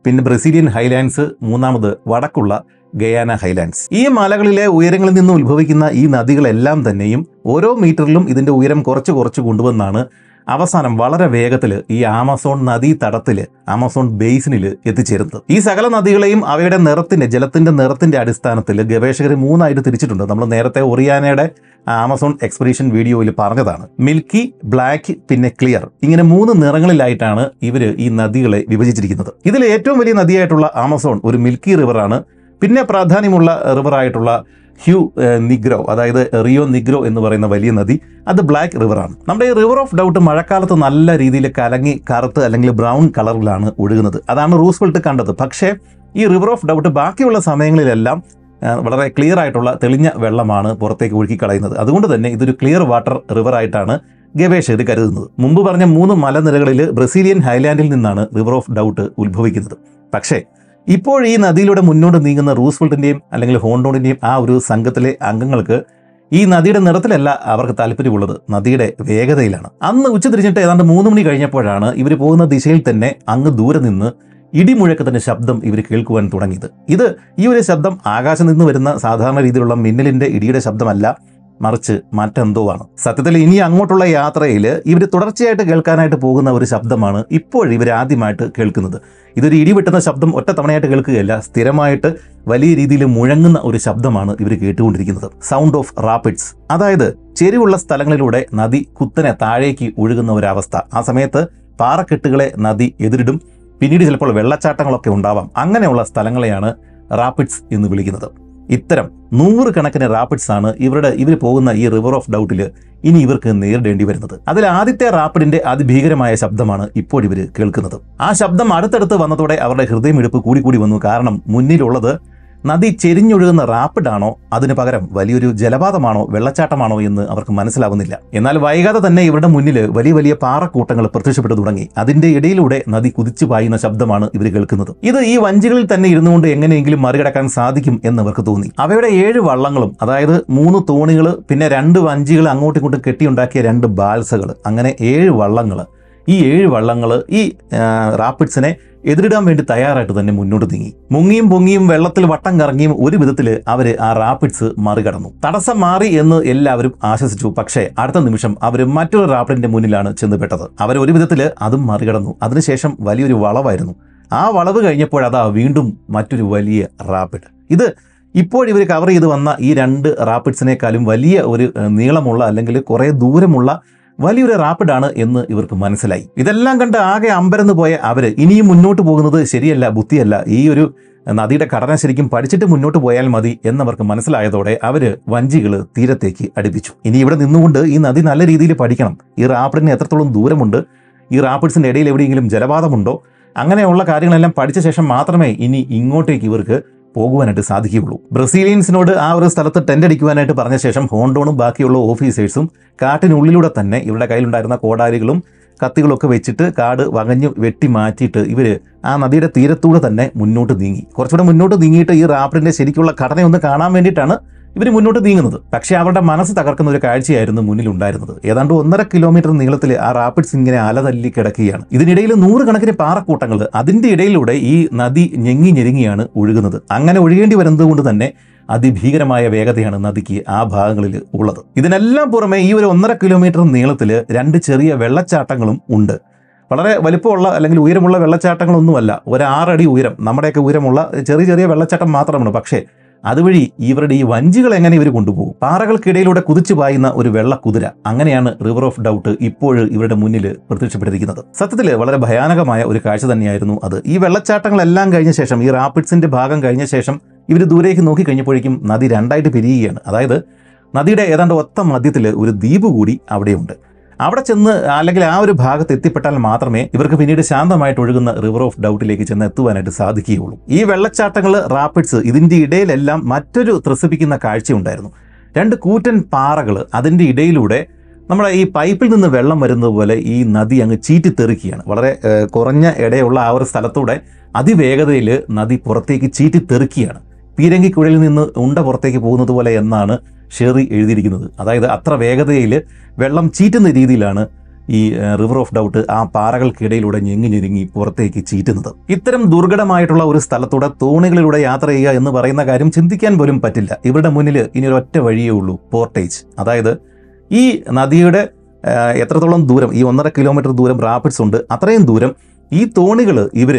പിന്നെ ബ്രസീലിയൻ ഹൈലാൻഡ്സ് മൂന്നാമത് വടക്കുള്ള ഗയാന ഹൈലാൻഡ്സ്. ഈ മലകളിലെ ഉയരങ്ങളിൽ നിന്നും ഉത്ഭവിക്കുന്ന ഈ നദികളെല്ലാം തന്നെയും ഓരോ മീറ്ററിലും ഇതിന്റെ ഉയരം കുറച്ച് കുറച്ച് കൊണ്ടുവന്നാണ് അവസാനം വളരെ വേഗത്തിൽ ഈ ആമസോൺ നദീ തടത്തിൽ ആമസോൺ ബേസിനിൽ എത്തിച്ചേരുന്നത്. ഈ സകല നദികളെയും അവയുടെ നിറത്തിന്റെ ജലത്തിന്റെ നിറത്തിന്റെ അടിസ്ഥാനത്തിൽ ഗവേഷകർ മൂന്നായിട്ട് തിരിച്ചിട്ടുണ്ട്. നമ്മൾ നേരത്തെ ഒറിയാനയുടെ ആമസോൺ എക്സ്പെഡീഷൻ വീഡിയോയിൽ പറഞ്ഞതാണ്. മിൽക്കി ബ്ലാക്ക് പിന്നെ ക്ലിയർ. ഇങ്ങനെ മൂന്ന് നിറങ്ങളിലായിട്ടാണ് ഇവർ ഈ നദികളെ വിഭജിച്ചിരിക്കുന്നത്. ഇതിൽ ഏറ്റവും വലിയ നദിയായിട്ടുള്ള ആമസോൺ ഒരു മിൽക്കി റിവറാണ് പിന്നെ പ്രാധാന്യമുള്ള റിവറായിട്ടുള്ള ഹ്യൂ നിഗ്രോ അതായത് റിയോ നിഗ്രോ എന്ന് പറയുന്ന വലിയ നദി അത് ബ്ലാക്ക് റിവറാണ് നമ്മുടെ ഈ റിവർ ഓഫ് ഡൗട്ട് മഴക്കാലത്ത് നല്ല രീതിയിൽ കലങ്ങി കറുത്ത് അല്ലെങ്കിൽ ബ്രൗൺ കളറിലാണ് ഒഴുകുന്നത്. അതാണ് റൂസ്വെൽട്ട് കണ്ടത്. പക്ഷേ ഈ റിവർ ഓഫ് ഡൗട്ട് ബാക്കിയുള്ള സമയങ്ങളിലെല്ലാം വളരെ ക്ലിയർ ആയിട്ടുള്ള തെളിഞ്ഞ വെള്ളമാണ് പുറത്തേക്ക് ഒഴുക്കി കളയുന്നത് അതുകൊണ്ട് തന്നെ ഇതൊരു ക്ലിയർ വാട്ടർ റിവർ ആയിട്ടാണ് ഗവേഷകർ കരുതുന്നത്. മുമ്പ് പറഞ്ഞ മൂന്ന് മലനിരകളിൽ ബ്രസീലിയൻ ഹൈലാൻഡിൽ നിന്നാണ് റിവർ ഓഫ് ഡൗട്ട് ഉത്ഭവിക്കുന്നത്. പക്ഷേ ഇപ്പോൾ ഈ നദിയിലൂടെ മുന്നോട്ട് നീങ്ങുന്ന റൂസ്വെൽട്ടിന്റെയും അല്ലെങ്കിൽ ഹോണ്ടോണിന്റെയും ആ ഒരു സംഘത്തിലെ അംഗങ്ങൾക്ക് ഈ നദിയുടെ നിറത്തിലല്ല അവർക്ക് താല്പര്യമുള്ളത്. നദിയുടെ വേഗതയിലാണ്. അന്ന് ഉച്ച തിരിഞ്ഞിട്ട് ഏതാണ്ട് മൂന്ന് മണി കഴിഞ്ഞപ്പോഴാണ് ഇവർ പോകുന്ന ദിശയിൽ തന്നെ അങ്ങ് ദൂരെ നിന്ന് ഇടിമുഴക്കത്തിന്റെ ശബ്ദം ഇവർ കേൾക്കുവാൻ തുടങ്ങിയത്. ഇത് ഈ ഒരു ശബ്ദം ആകാശം നിന്ന് വരുന്ന സാധാരണ രീതിയിലുള്ള മിന്നലിന്റെ ഇടിയുടെ ശബ്ദമല്ല. മറിച്ച് മറ്റെന്തോ ആണ്. സത്യത്തിൽ ഇനി അങ്ങോട്ടുള്ള യാത്രയിൽ ഇവർ തുടർച്ചയായിട്ട് കേൾക്കാനായിട്ട് പോകുന്ന ഒരു ശബ്ദമാണ് ഇപ്പോൾ ഇവർ ആദ്യമായിട്ട് കേൾക്കുന്നത്. ഇതൊരു ഇടി വെട്ടുന്ന ശബ്ദം ഒറ്റ തവണയായിട്ട് കേൾക്കുകയല്ല സ്ഥിരമായിട്ട് വലിയ രീതിയിൽ മുഴങ്ങുന്ന ഒരു ശബ്ദമാണ് ഇവർ കേട്ടുകൊണ്ടിരിക്കുന്നത്. സൗണ്ട് ഓഫ് റാപ്പിഡ്സ് അതായത് ചെരിവുള്ള സ്ഥലങ്ങളിലൂടെ നദി കുത്തനെ താഴേക്ക് ഒഴുകുന്ന ഒരവസ്ഥ ആ സമയത്ത് പാറക്കെട്ടുകളെ നദി എതിരിടും. പിന്നീട് ചിലപ്പോൾ വെള്ളച്ചാട്ടങ്ങളൊക്കെ ഉണ്ടാവാം. അങ്ങനെയുള്ള സ്ഥലങ്ങളെയാണ് റാപ്പിഡ്സ് എന്ന് വിളിക്കുന്നത്. ഇത്തരം നൂറുകണക്കിന് റാപ്പിഡ്സ് ആണ് ഇവരുടെ ഇവർ പോകുന്ന ഈ റിവർ ഓഫ് ഡൗട്ടിൽ ഇനി ഇവർക്ക് നേരിടേണ്ടി വരുന്നത്. അതിൽ ആദ്യത്തെ റാപ്പിഡിന്റെ അതിഭീകരമായ ശബ്ദമാണ് ഇപ്പോൾ ഇവർ കേൾക്കുന്നത്. ആ ശബ്ദം അടുത്തടുത്ത് വന്നതോടെ അവരുടെ ഹൃദയമിടിപ്പ് കൂടിക്കൂടി കൂടി വന്നു. കാരണം മുന്നിലുള്ളത് നദി ചെരിഞ്ഞൊഴുകുന്ന റാപ്പിഡാണോ അതിനു പകരം വലിയൊരു ജലപാതമാണോ? വെള്ളച്ചാട്ടമാണോ എന്ന് അവർക്ക് മനസ്സിലാവുന്നില്ല. എന്നാൽ വൈകാതെ തന്നെ ഇവരുടെ മുന്നിൽ വലിയ വലിയ പാറക്കൂട്ടങ്ങൾ പ്രത്യക്ഷപ്പെട്ടു തുടങ്ങി. അതിന്റെ ഇടയിലൂടെ നദി കുതിച്ചു പായുന്ന ശബ്ദമാണ് ഇവർ കേൾക്കുന്നത്. ഇത് ഈ വഞ്ചികളിൽ തന്നെ ഇരുന്നുകൊണ്ട് എങ്ങനെയെങ്കിലും മറികടക്കാൻ സാധിക്കും എന്ന് അവർക്ക് തോന്നി. അവയുടെ ഏഴ് വള്ളങ്ങളും അതായത് മൂന്ന് തോണികൾ പിന്നെ രണ്ട് വഞ്ചികൾ അങ്ങോട്ടും ഇങ്ങോട്ടും കെട്ടിയുണ്ടാക്കിയ രണ്ട് ബാൽസകൾ അങ്ങനെ ഏഴ് വള്ളങ്ങൾ ഈ ഏഴ് വള്ളങ്ങൾ ഈ റാപ്പിഡ്സിനെ എതിരിടാൻ വേണ്ടി തയ്യാറായിട്ട് തന്നെ മുന്നോട്ട് നീങ്ങി. മുങ്ങിയും പൊങ്ങിയും വെള്ളത്തിൽ വട്ടം കറങ്ങിയും ഒരു വിധത്തിൽ അവർ ആ റാപ്പിഡ്സ് മറികടന്നു. തടസ്സം മാറി എന്ന് എല്ലാവരും ആശ്വസിച്ചു. പക്ഷേ അടുത്ത നിമിഷം അവർ മറ്റൊരു റാപ്പിഡിന്റെ മുന്നിലാണ് ചെന്നുപെട്ടത്. അവർ ഒരു വിധത്തിൽ അതും മറികടന്നു. അതിനുശേഷം വലിയൊരു വളവായിരുന്നു. ആ വളവ് കഴിഞ്ഞപ്പോൾ അതാ വീണ്ടും മറ്റൊരു വലിയ റാപ്പിഡ്. ഇത് ഇപ്പോഴിവർ കവർ ചെയ്ത് വന്ന ഈ രണ്ട് റാപ്പിഡ്സിനേക്കാളും വലിയ ഒരു നീളമുള്ള അല്ലെങ്കിൽ കുറേ ദൂരമുള്ള വലിയൊരു റാപ്പിഡാണ് എന്ന് ഇവർക്ക് മനസ്സിലായി. ഇതെല്ലാം കണ്ട് ആകെ അമ്പരന്ന് പോയ അവർ ഇനിയും മുന്നോട്ട് പോകുന്നത് ശരിയല്ല ബുദ്ധിയല്ല. ഈ ഒരു നദിയുടെ ഘടന ശരിക്കും പഠിച്ചിട്ട് മുന്നോട്ട് പോയാൽ മതി എന്നവർക്ക് മനസ്സിലായതോടെ അവർ വഞ്ചികൾ തീരത്തേക്ക് അടുപ്പിച്ചു. ഇനി ഇവിടെ നിന്നുകൊണ്ട് ഈ നദി നല്ല രീതിയിൽ പഠിക്കണം. ഈ റാപ്പിഡിന് എത്രത്തോളം ദൂരമുണ്ട് ഈ റാപ്പിഡ്സിന്റെ ഇടയിൽ എവിടെയെങ്കിലും ജലപാതമുണ്ടോ അങ്ങനെയുള്ള കാര്യങ്ങളെല്ലാം പഠിച്ച ശേഷം മാത്രമേ ഇനി ഇങ്ങോട്ടേക്ക് ഇവർക്ക് പോകുവാനായിട്ട് സാധിക്കുകയുള്ളൂ. ബ്രസീലിയൻസിനോട് ആ ഒരു സ്ഥലത്ത് ടെന്റ് അടിക്കുവാനായിട്ട് പറഞ്ഞ ശേഷം ഹോണ്ടോണും ബാക്കിയുള്ള ഓഫീസേഴ്സും കാട്ടിനുള്ളിലൂടെ തന്നെ ഇവരുടെ കയ്യിലുണ്ടായിരുന്ന കോടാലികളും കത്തികളൊക്കെ വെച്ചിട്ട് കാട് വകഞ്ഞ് വെട്ടി മാറ്റിയിട്ട് ഇവർ ആ നദിയുടെ തീരത്തൂടെ തന്നെ മുന്നോട്ട് നീങ്ങി. കുറച്ചുകൂടെ മുന്നോട്ട് നീങ്ങിയിട്ട് ഈ റാപ്പിഡിന്റെ ശരിക്കുള്ള ഘടനയൊന്ന് കാണാൻ വേണ്ടിയിട്ടാണ് ഇവർ മുന്നോട്ട് നീങ്ങുന്നത്. പക്ഷേ അവരുടെ മനസ്സ് തകർക്കുന്ന ഒരു കാഴ്ചയായിരുന്നു മുന്നിൽ ഉണ്ടായിരുന്നത് ഏതാണ്ട് ഒന്നര കിലോമീറ്റർ നീളത്തിൽ ആ റാപ്പിഡ്സ് ഇങ്ങനെ അലതല്ലി കിടക്കുകയാണ്. ഇതിനിടയിൽ നൂറുകണക്കിന് പാറക്കൂട്ടങ്ങൾ അതിന്റെ ഇടയിലൂടെ ഈ നദി ഞെങ്ങി ഞെരുങ്ങിയാണ് ഒഴുകുന്നത്. അങ്ങനെ ഒഴുകേണ്ടി വരുന്നതുകൊണ്ട് തന്നെ അതിഭീകരമായ വേഗതയാണ് നദിക്ക് ആ ഭാഗങ്ങളിൽ ഉള്ളത്. ഇതിനെല്ലാം പുറമെ ഈ ഒരു ഒന്നര കിലോമീറ്റർ നീളത്തിൽ രണ്ട് ചെറിയ വെള്ളച്ചാട്ടങ്ങളും ഉണ്ട്. വളരെ വലിപ്പമുള്ള അല്ലെങ്കിൽ ഉയരമുള്ള വെള്ളച്ചാട്ടങ്ങളൊന്നുമല്ല. ഒരു ആറടി ഉയരം. നമ്മുടെയൊക്കെ ഉയരമുള്ള ചെറിയ ചെറിയ വെള്ളച്ചാട്ടം മാത്രമാണ്. പക്ഷേ അതുവഴി ഇവരുടെ ഈ വഞ്ചികൾ എങ്ങനെ ഇവർ കൊണ്ടുപോകും? പാറകൾക്കിടയിലൂടെ കുതിച്ചു പായുന്ന ഒരു വെള്ള കുതിര. അങ്ങനെയാണ് റിവർ ഓഫ് ഡൗട്ട് ഇപ്പോഴും ഇവരുടെ മുന്നിൽ പ്രത്യക്ഷപ്പെട്ടിരിക്കുന്നത്. സത്യത്തിൽ വളരെ ഭയാനകമായ ഒരു കാഴ്ച തന്നെയായിരുന്നു അത്. ഈ വെള്ളച്ചാട്ടങ്ങളെല്ലാം കഴിഞ്ഞ ശേഷം ഈ റാപ്പിഡ്സിന്റെ ഭാഗം കഴിഞ്ഞ ശേഷം ഇവർ ദൂരേക്ക് നോക്കി കഴിഞ്ഞപ്പോഴേക്കും നദി രണ്ടായിട്ട് പിരിയുകയാണ്. അതായത് നദിയുടെ ഏതാണ്ട് ഒത്ത മധ്യത്തിൽ ഒരു ദ്വീപ് കൂടി അവിടെയുണ്ട്. അവിടെ ചെന്ന് അല്ലെങ്കിൽ ആ ഒരു ഭാഗത്ത് എത്തിപ്പെട്ടാൽ മാത്രമേ ഇവർക്ക് പിന്നീട് ശാന്തമായിട്ട് ഒഴുകുന്ന റിവർ ഓഫ് ഡൗട്ടിലേക്ക് ചെന്ന് എത്തുവാനായിട്ട് സാധിക്കുകയുള്ളൂ. ഈ വെള്ളച്ചാട്ടങ്ങൾ റാപ്പിഡ്സ് ഇതിന്റെ ഇടയിലെല്ലാം മറ്റൊരു ത്രസിപ്പിക്കുന്ന കാഴ്ചയുണ്ടായിരുന്നു രണ്ട് കൂറ്റൻ പാറകൾ അതിന്റെ ഇടയിലൂടെ നമ്മുടെ ഈ പൈപ്പിൽ നിന്ന് വെള്ളം വരുന്നത് പോലെ ഈ നദി അങ്ങ് ചീറ്റിത്തെറിക്കുകയാണ്. വളരെ കുറഞ്ഞ ഇടയുള്ള ആ ഒരു സ്ഥലത്തൂടെ അതിവേഗതയിൽ നദി പുറത്തേക്ക് ചീറ്റിത്തെറിക്കുകയാണ്. പീരങ്കിക്കുഴലിൽ നിന്ന് ഉണ്ട പുറത്തേക്ക് പോകുന്നത് പോലെ എന്നാണ് ഷെറി എഴുതിയിരിക്കുന്നത്. അതായത് അത്ര വേഗതയിൽ വെള്ളം ചീറ്റുന്ന രീതിയിലാണ് ഈ റിവർ ഓഫ് ഡൗട്ട് ആ പാറകൾക്കിടയിലൂടെ ഞെങ്ങി ഞെരുങ്ങി പുറത്തേക്ക് ചീറ്റുന്നത്. ഇത്തരം ദുർഘടമായിട്ടുള്ള ഒരു സ്ഥലത്തൂടെ തോണികളിലൂടെ യാത്ര ചെയ്യുക എന്ന് പറയുന്ന കാര്യം ചിന്തിക്കാൻ പോലും പറ്റില്ല. ഇവരുടെ മുന്നിൽ ഇനി ഒറ്റ വഴിയേ ഉള്ളൂ പോർട്ടേജ്. അതായത് ഈ നദിയുടെ എത്രത്തോളം ദൂരം ഈ ഒന്നര കിലോമീറ്റർ ദൂരം റാപ്പിഡ്സ് ഉണ്ട് അത്രയും ദൂരം ഈ തോണികൾ ഇവർ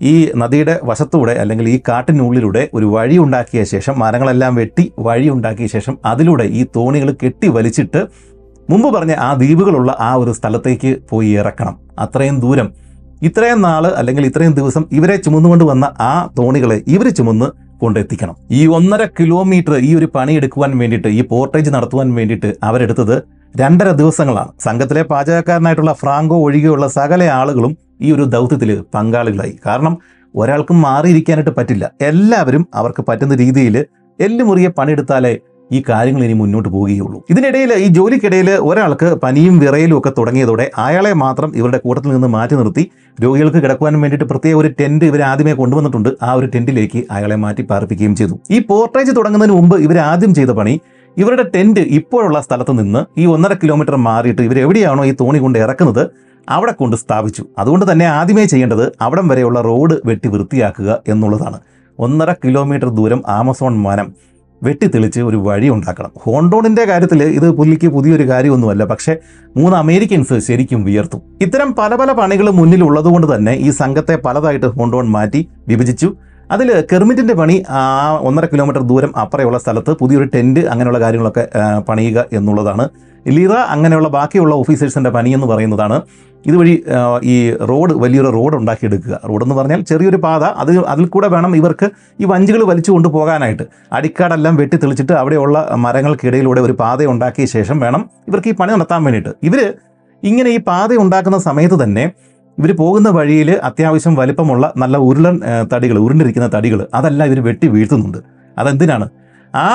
ഈ നദിയുടെ വശത്തൂടെ അല്ലെങ്കിൽ ഈ കാട്ടിനുള്ളിലൂടെ ഒരു വഴി ഉണ്ടാക്കിയ ശേഷം മരങ്ങളെല്ലാം വെട്ടി വഴി ഉണ്ടാക്കിയ ശേഷം അതിലൂടെ ഈ തോണികൾ കെട്ടി വലിച്ചിട്ട് മുമ്പ് പറഞ്ഞ ആ ദ്വീപുകളുള്ള ആ ഒരു സ്ഥലത്തേക്ക് പോയി ഇറക്കണം. അത്രയും ദൂരം. ഇത്രയും നാൾ അല്ലെങ്കിൽ ഇത്രയും ദിവസം ഇവരെ ചുമന്നുകൊണ്ട് വന്ന ആ തോണികളെ ഇവർ ചുമന്ന് കൊണ്ടെത്തിക്കണം. ഈ ഒന്നര കിലോമീറ്റർ ഈ ഒരു പണി എടുക്കുവാൻ വേണ്ടിയിട്ട് ഈ പോർട്ടേജ് നടത്തുവാൻ വേണ്ടിയിട്ട് അവരെടുത്തത് രണ്ടര ദിവസങ്ങളാണ്. സംഘത്തിലെ പാചകക്കാരനായിട്ടുള്ള ഫ്രാങ്കോ ഒഴികെയുള്ള സകല ആളുകളും ഈ ഒരു ദൗത്യത്തിൽ പങ്കാളികളായി. കാരണം ഒരാൾക്കും മാറിയിരിക്കാനായിട്ട് പറ്റില്ല. എല്ലാവരും അവർക്ക് പറ്റുന്ന രീതിയിൽ എല്ലുമുറിയെ പണിയെടുത്താലേ ഈ കാര്യങ്ങൾ ഇനി മുന്നോട്ട് പോവുകയുള്ളൂ. ഇതിനിടയിൽ ഈ ജോലിക്കിടയിൽ ഒരാൾക്ക് പനിയും വിറയലും ഒക്കെ തുടങ്ങിയതോടെ അയാളെ മാത്രം ഇവരുടെ കൂട്ടത്തിൽ നിന്ന് മാറ്റി നിർത്തി രോഗികൾക്ക് കിടക്കുവാൻ വേണ്ടിയിട്ട് പ്രത്യേക ഒരു ടെന്റ് ഇവർ ആദ്യമേ കൊണ്ടുവന്നിട്ടുണ്ട്. ആ ഒരു ടെന്റിലേക്ക് അയാളെ മാറ്റി പാർപ്പിക്കുകയും ചെയ്തു. ഈ പോർട്ടേജ് തുടങ്ങുന്നതിന് മുമ്പ് ഇവർ ആദ്യം ചെയ്ത പണി ഇവരുടെ ടെന്റ് ഇപ്പോഴുള്ള സ്ഥലത്ത് നിന്ന് ഈ ഒന്നര കിലോമീറ്റർ മാറിയിട്ട് ഇവർ എവിടെയാണോ ഈ തോണി കൊണ്ട് ഇറക്കുന്നത് അവിടെ കൊണ്ട് സ്ഥാപിച്ചു. അതുകൊണ്ട് തന്നെ ആദ്യമേ ചെയ്യേണ്ടത് അവിടം വരെയുള്ള റോഡ് വെട്ടി വൃത്തിയാക്കുക എന്നുള്ളതാണ്. ഒന്നര കിലോമീറ്റർ ദൂരം ആമസോൺ വനം വെട്ടിത്തെളിച്ച് ഒരു വഴി ഉണ്ടാക്കണം. ഹോണ്ടോണിന്റെ കാര്യത്തിൽ ഇത് പുല്ലിക്ക് പുതിയൊരു കാര്യമൊന്നുമല്ല. പക്ഷേ മൂന്ന് അമേരിക്കൻസ് ശരിക്കും വിയർത്തു. ഇത്തരം പല പല പണികൾ മുന്നിൽ ഉള്ളതുകൊണ്ട് തന്നെ ഈ സംഘത്തെ പലതായിട്ട് ഹോണ്ടോൺ മാറ്റി വിഭജിച്ചു. അതിൽ കെർമിറ്റിന്റെ പണി ആ ഒന്നര കിലോമീറ്റർ ദൂരം അപ്പുറയുള്ള സ്ഥലത്ത് പുതിയൊരു ടെന്റ് അങ്ങനെയുള്ള കാര്യങ്ങളൊക്കെ പണിയുക എന്നുള്ളതാണ്. ലിറ അങ്ങനെയുള്ള ബാക്കിയുള്ള ഓഫീസേഴ്സിന്റെ പണി എന്ന് പറയുന്നതാണ്. ഇതുവഴി ഈ റോഡ് വലിയൊരു റോഡ് ഉണ്ടാക്കിയെടുക്കുക. റോഡെന്ന് പറഞ്ഞാൽ ചെറിയൊരു പാത അത് അതിൽ കൂടെ വേണം ഇവർക്ക് ഈ വഞ്ചികൾ വലിച്ചു കൊണ്ടുപോകാനായിട്ട് അടിക്കാടെല്ലാം വെട്ടി തെളിച്ചിട്ട് അവിടെയുള്ള മരങ്ങൾക്കിടയിലൂടെ ഒരു പാത ഉണ്ടാക്കിയ ശേഷം വേണം ഇവർക്ക് ഈ പണി നടത്താൻ വേണ്ടിയിട്ട്. ഇവർ ഇങ്ങനെ ഈ പാത ഉണ്ടാക്കുന്ന സമയത്ത് തന്നെ ഇവർ പോകുന്ന വഴിയിൽ അത്യാവശ്യം വലിപ്പമുള്ള നല്ല ഉരുളൻ തടികൾ ഉരുണ്ടിരിക്കുന്ന തടികൾ അതെല്ലാം ഇവർ വെട്ടി വീഴ്ത്തുന്നുണ്ട്. അതെന്തിനാണ്? ആ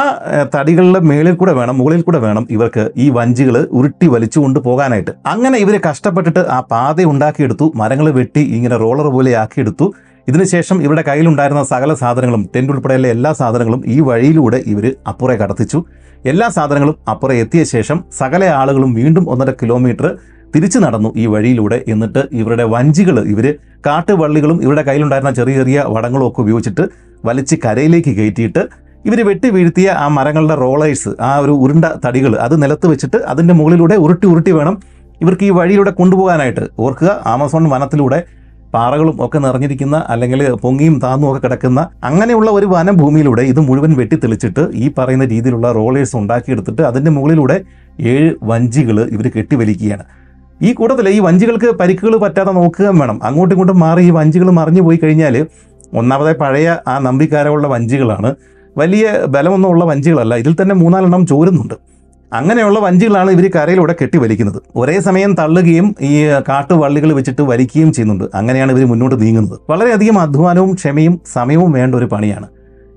തടികളുടെ മേളിൽ കൂടെ വേണം മുകളിൽ കൂടെ വേണം ഇവർക്ക് ഈ വഞ്ചികൾ ഉരുട്ടി വലിച്ചു കൊണ്ട് പോകാനായിട്ട്. അങ്ങനെ ഇവർ കഷ്ടപ്പെട്ടിട്ട് ആ പാത ഉണ്ടാക്കിയെടുത്തു മരങ്ങൾ വെട്ടി ഇങ്ങനെ റോളർ പോലെ ആക്കിയെടുത്തു. ഇതിനുശേഷം ഇവരുടെ കയ്യിലുണ്ടായിരുന്ന സകല സാധനങ്ങളും ടെന്റ് ഉൾപ്പെടെയുള്ള എല്ലാ സാധനങ്ങളും ഈ വഴിയിലൂടെ ഇവർ അപ്പുറേ കടത്തിച്ചു. എല്ലാ സാധനങ്ങളും അപ്പുറേ എത്തിയ ശേഷം സകല ആളുകളും വീണ്ടും ഒന്നര കിലോമീറ്റർ തിരിച്ചു നടന്നു ഈ വഴിയിലൂടെ എന്നിട്ട് ഇവരുടെ വഞ്ചികൾ ഇവർ കാട്ടുവള്ളികളും ഇവരുടെ കയ്യിലുണ്ടായിരുന്ന ചെറിയ ചെറിയ വടങ്ങളും ഒക്കെ ഉപയോഗിച്ചിട്ട് വലിച്ച് കരയിലേക്ക് കയറ്റിയിട്ട് ഇവർ വെട്ടി വീഴ്ത്തിയ ആ മരങ്ങളുടെ റോളേഴ്സ് ആ ഒരു ഉരുണ്ട തടികൾ അത് നിലത്ത് വെച്ചിട്ട് അതിന്റെ മുകളിലൂടെ ഉരുട്ടി ഉരുട്ടി വേണം ഇവർക്ക് ഈ വഴിയിലൂടെ കൊണ്ടുപോകാനായിട്ട്. ഓർക്കുക ആമസോൺ വനത്തിലൂടെ പാറകളും ഒക്കെ നിറഞ്ഞിരിക്കുന്ന അല്ലെങ്കിൽ പൊങ്ങിയും താന്നും ഒക്കെ കിടക്കുന്ന അങ്ങനെയുള്ള ഒരു വനഭൂമിയിലൂടെ ഇത് മുഴുവൻ വെട്ടിത്തെളിച്ചിട്ട് ഈ പറയുന്ന രീതിയിലുള്ള റോളേഴ്സ് ഉണ്ടാക്കിയെടുത്തിട്ട് അതിന്റെ മുകളിലൂടെ ഏഴ് വഞ്ചികൾ ഇവർ കെട്ടിവലിക്കുകയാണ്. ഈ കൂട്ടത്തിൽ ഈ വഞ്ചികൾക്ക് പരിക്കുകൾ പറ്റാതെ നോക്കുകയും വേണം. അങ്ങോട്ടും ഇങ്ങോട്ടും മാറി ഈ വഞ്ചികൾ മറിഞ്ഞു പോയി കഴിഞ്ഞാൽ ഒന്നാമതായി പഴയ ആ നമ്പിക്കാരമുള്ള വഞ്ചികളാണ്. വലിയ ബലമൊന്നും ഉള്ള വഞ്ചികളല്ല. ഇതിൽ തന്നെ മൂന്നാലെണ്ണം ചോരുന്നുണ്ട്. അങ്ങനെയുള്ള വഞ്ചികളാണ് ഇവർ കരയിലൂടെ കെട്ടി വലിക്കുന്നത് ഒരേ സമയം തള്ളുകയും ഈ കാട്ടുവള്ളികൾ വെച്ചിട്ട് വലിക്കുകയും ചെയ്യുന്നുണ്ട്. അങ്ങനെയാണ് ഇവർ മുന്നോട്ട് നീങ്ങുന്നത്. വളരെയധികം അധ്വാനവും ക്ഷമയും സമയവും വേണ്ട ഒരു പണിയാണ്.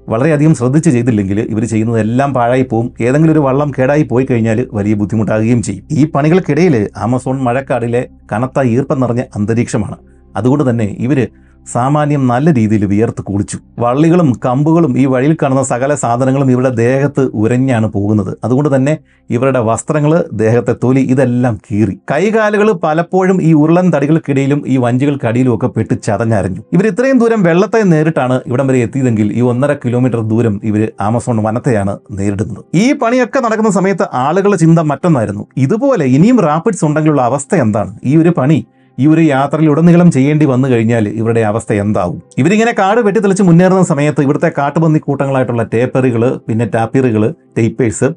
വളരെയധികം ശ്രദ്ധിച്ച് ചെയ്തില്ലെങ്കിൽ ഇവർ ചെയ്യുന്നതെല്ലാം പാഴായി പോവും. ഏതെങ്കിലും ഒരു വള്ളം കേടായി പോയി കഴിഞ്ഞാൽ വലിയ ബുദ്ധിമുട്ടാകുകയും ചെയ്യും. ഈ പണികൾക്കിടയിൽ ആമസോൺ മഴക്കാടിലെ കനത്ത ഈർപ്പം നിറഞ്ഞ അന്തരീക്ഷമാണ്. അതുകൊണ്ട് തന്നെ ഇവർ സാമാന്യം നല്ല രീതിയിൽ വിയർത്ത് കുളിച്ചു. വള്ളികളും കമ്പുകളും ഈ വഴിയിൽ കാണുന്ന സകല സാധനങ്ങളും ഇവരുടെ ദേഹത്ത് ഉരഞ്ഞാണ് പോകുന്നത്. അതുകൊണ്ട് തന്നെ ഇവരുടെ വസ്ത്രങ്ങൾ ദേഹത്തെ തൊലി ഇതെല്ലാം കീറി. കൈകാലുകൾ പലപ്പോഴും ഈ ഉരുളൻ തടികൾക്കിടയിലും ഈ വഞ്ചികൾക്കടിയിലും ഒക്കെ പെട്ട് ചതഞ്ഞരഞ്ഞു. ഇവർ ഇത്രയും ദൂരം വെള്ളത്തെ നേരിട്ടാണ് ഇവിടം വരെ എത്തിയതെങ്കിൽ ഈ ഒന്നര കിലോമീറ്റർ ദൂരം ഇവർ ആമസോൺ വനത്തെയാണ് നേരിടുന്നത്. ഈ പണിയൊക്കെ നടക്കുന്ന സമയത്ത് ആളുകളുടെ ചിന്ത മറ്റൊന്നായിരുന്നു. ഇതുപോലെ ഇനിയും റാപ്പിഡ്സ് ഉണ്ടെങ്കിലുള്ള അവസ്ഥ എന്താണ്? ഈ ഒരു പണി ഈ ഒരു യാത്രയിൽ ഉടനീളം ചെയ്യേണ്ടി വന്നു കഴിഞ്ഞാൽ ഇവരുടെ അവസ്ഥ എന്താവും? ഇവരിങ്ങനെ കാട് വെട്ടിത്തെളിച്ച് മുന്നേറുന്ന സമയത്ത് ഇവിടുത്തെ കാട്ടുപന്നി കൂട്ടങ്ങളായിട്ടുള്ള ടേപ്പറുകൾ പിന്നെ ടാപ്പിറുകൾ ടേപ്പേഴ്സ്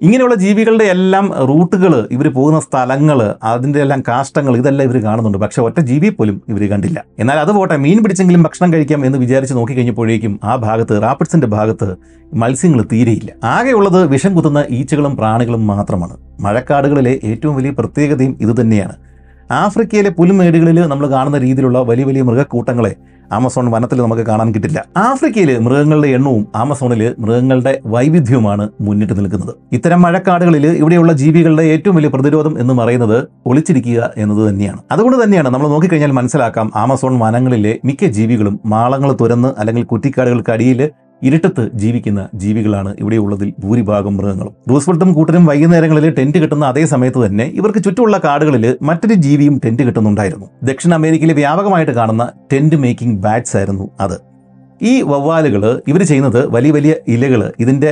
ഇങ്ങനെയുള്ള ജീവികളുടെ എല്ലാം റൂട്ടുകൾ ഇവർ പോകുന്ന സ്ഥലങ്ങൾ അതിന്റെ എല്ലാം കാഷ്ടങ്ങൾ ഇതെല്ലാം ഇവർ കാണുന്നുണ്ട്. പക്ഷെ ഒറ്റ ജീവി പോലും ഇവർ കണ്ടില്ല. എന്നാൽ അത് പോട്ടെ മീൻ പിടിച്ചെങ്കിലും ഭക്ഷണം കഴിക്കാം എന്ന് വിചാരിച്ച് നോക്കിക്കഴിഞ്ഞപ്പോഴേക്കും ആ ഭാഗത്ത് റാപ്പിഡ്സിന്റെ ഭാഗത്ത് മത്സ്യങ്ങൾ തീരെയില്ല. ആകെയുള്ളത് വിഷം കുത്തുന്ന ഈച്ചകളും പ്രാണികളും മാത്രമാണ്. മഴക്കാടുകളിലെ ഏറ്റവും വലിയ പ്രത്യേകതയും ഇതുതന്നെയാണ് ആഫ്രിക്കയിലെ പുൽമേടുകളിൽ നമ്മൾ കാണുന്ന രീതിയിലുള്ള വലിയ വലിയ മൃഗക്കൂട്ടങ്ങളെ ആമസോൺ വനത്തിൽ നമുക്ക് കാണാൻ കിട്ടില്ല. ആഫ്രിക്കയിൽ മൃഗങ്ങളുടെ എണ്ണവും ആമസോണിൽ മൃഗങ്ങളുടെ വൈവിധ്യവുമാണ് മുന്നിട്ട് നിൽക്കുന്നത്. ഇത്തരം മഴക്കാടുകളിൽ ഇവിടെയുള്ള ജീവികളുടെ ഏറ്റവും വലിയ പ്രതിരോധം എന്ന് പറയുന്നത് ഒളിച്ചിരിക്കുക എന്നത് തന്നെയാണ്. അതുകൊണ്ട് തന്നെയാണ് നമ്മൾ നോക്കിക്കഴിഞ്ഞാൽ മനസ്സിലാക്കാം ആമസോൺ വനങ്ങളിലെ മിക്ക ജീവികളും മാളങ്ങൾ തുരന്ന് അല്ലെങ്കിൽ കുറ്റിക്കാടുകൾക്കടിയിൽ ഇരുട്ടത്ത് ജീവിക്കുന്ന ജീവികളാണ് ഇവിടെയുള്ളതിൽ ഭൂരിഭാഗം മൃഗങ്ങളും. റൂസ്വെൽട്ടും കൂട്ടരും വൈകുന്നേരങ്ങളിൽ ടെന്റ് കിട്ടുന്ന അതേ സമയത്ത് തന്നെ ഇവർക്ക് ചുറ്റുമുള്ള കാടുകളിൽ മറ്റൊരു ജീവിയും ടെന്റ് കിട്ടുന്നുണ്ടായിരുന്നു. ദക്ഷിണ അമേരിക്കയിൽ വ്യാപകമായിട്ട് കാണുന്ന ടെന്റ് മേക്കിംഗ് ബാറ്റ്സ് ആയിരുന്നു അത്. ഈ വവ്വാലുകൾ ഇവർ ചെയ്യുന്നത് വലിയ വലിയ ഇലകൾ ഇതിന്റെ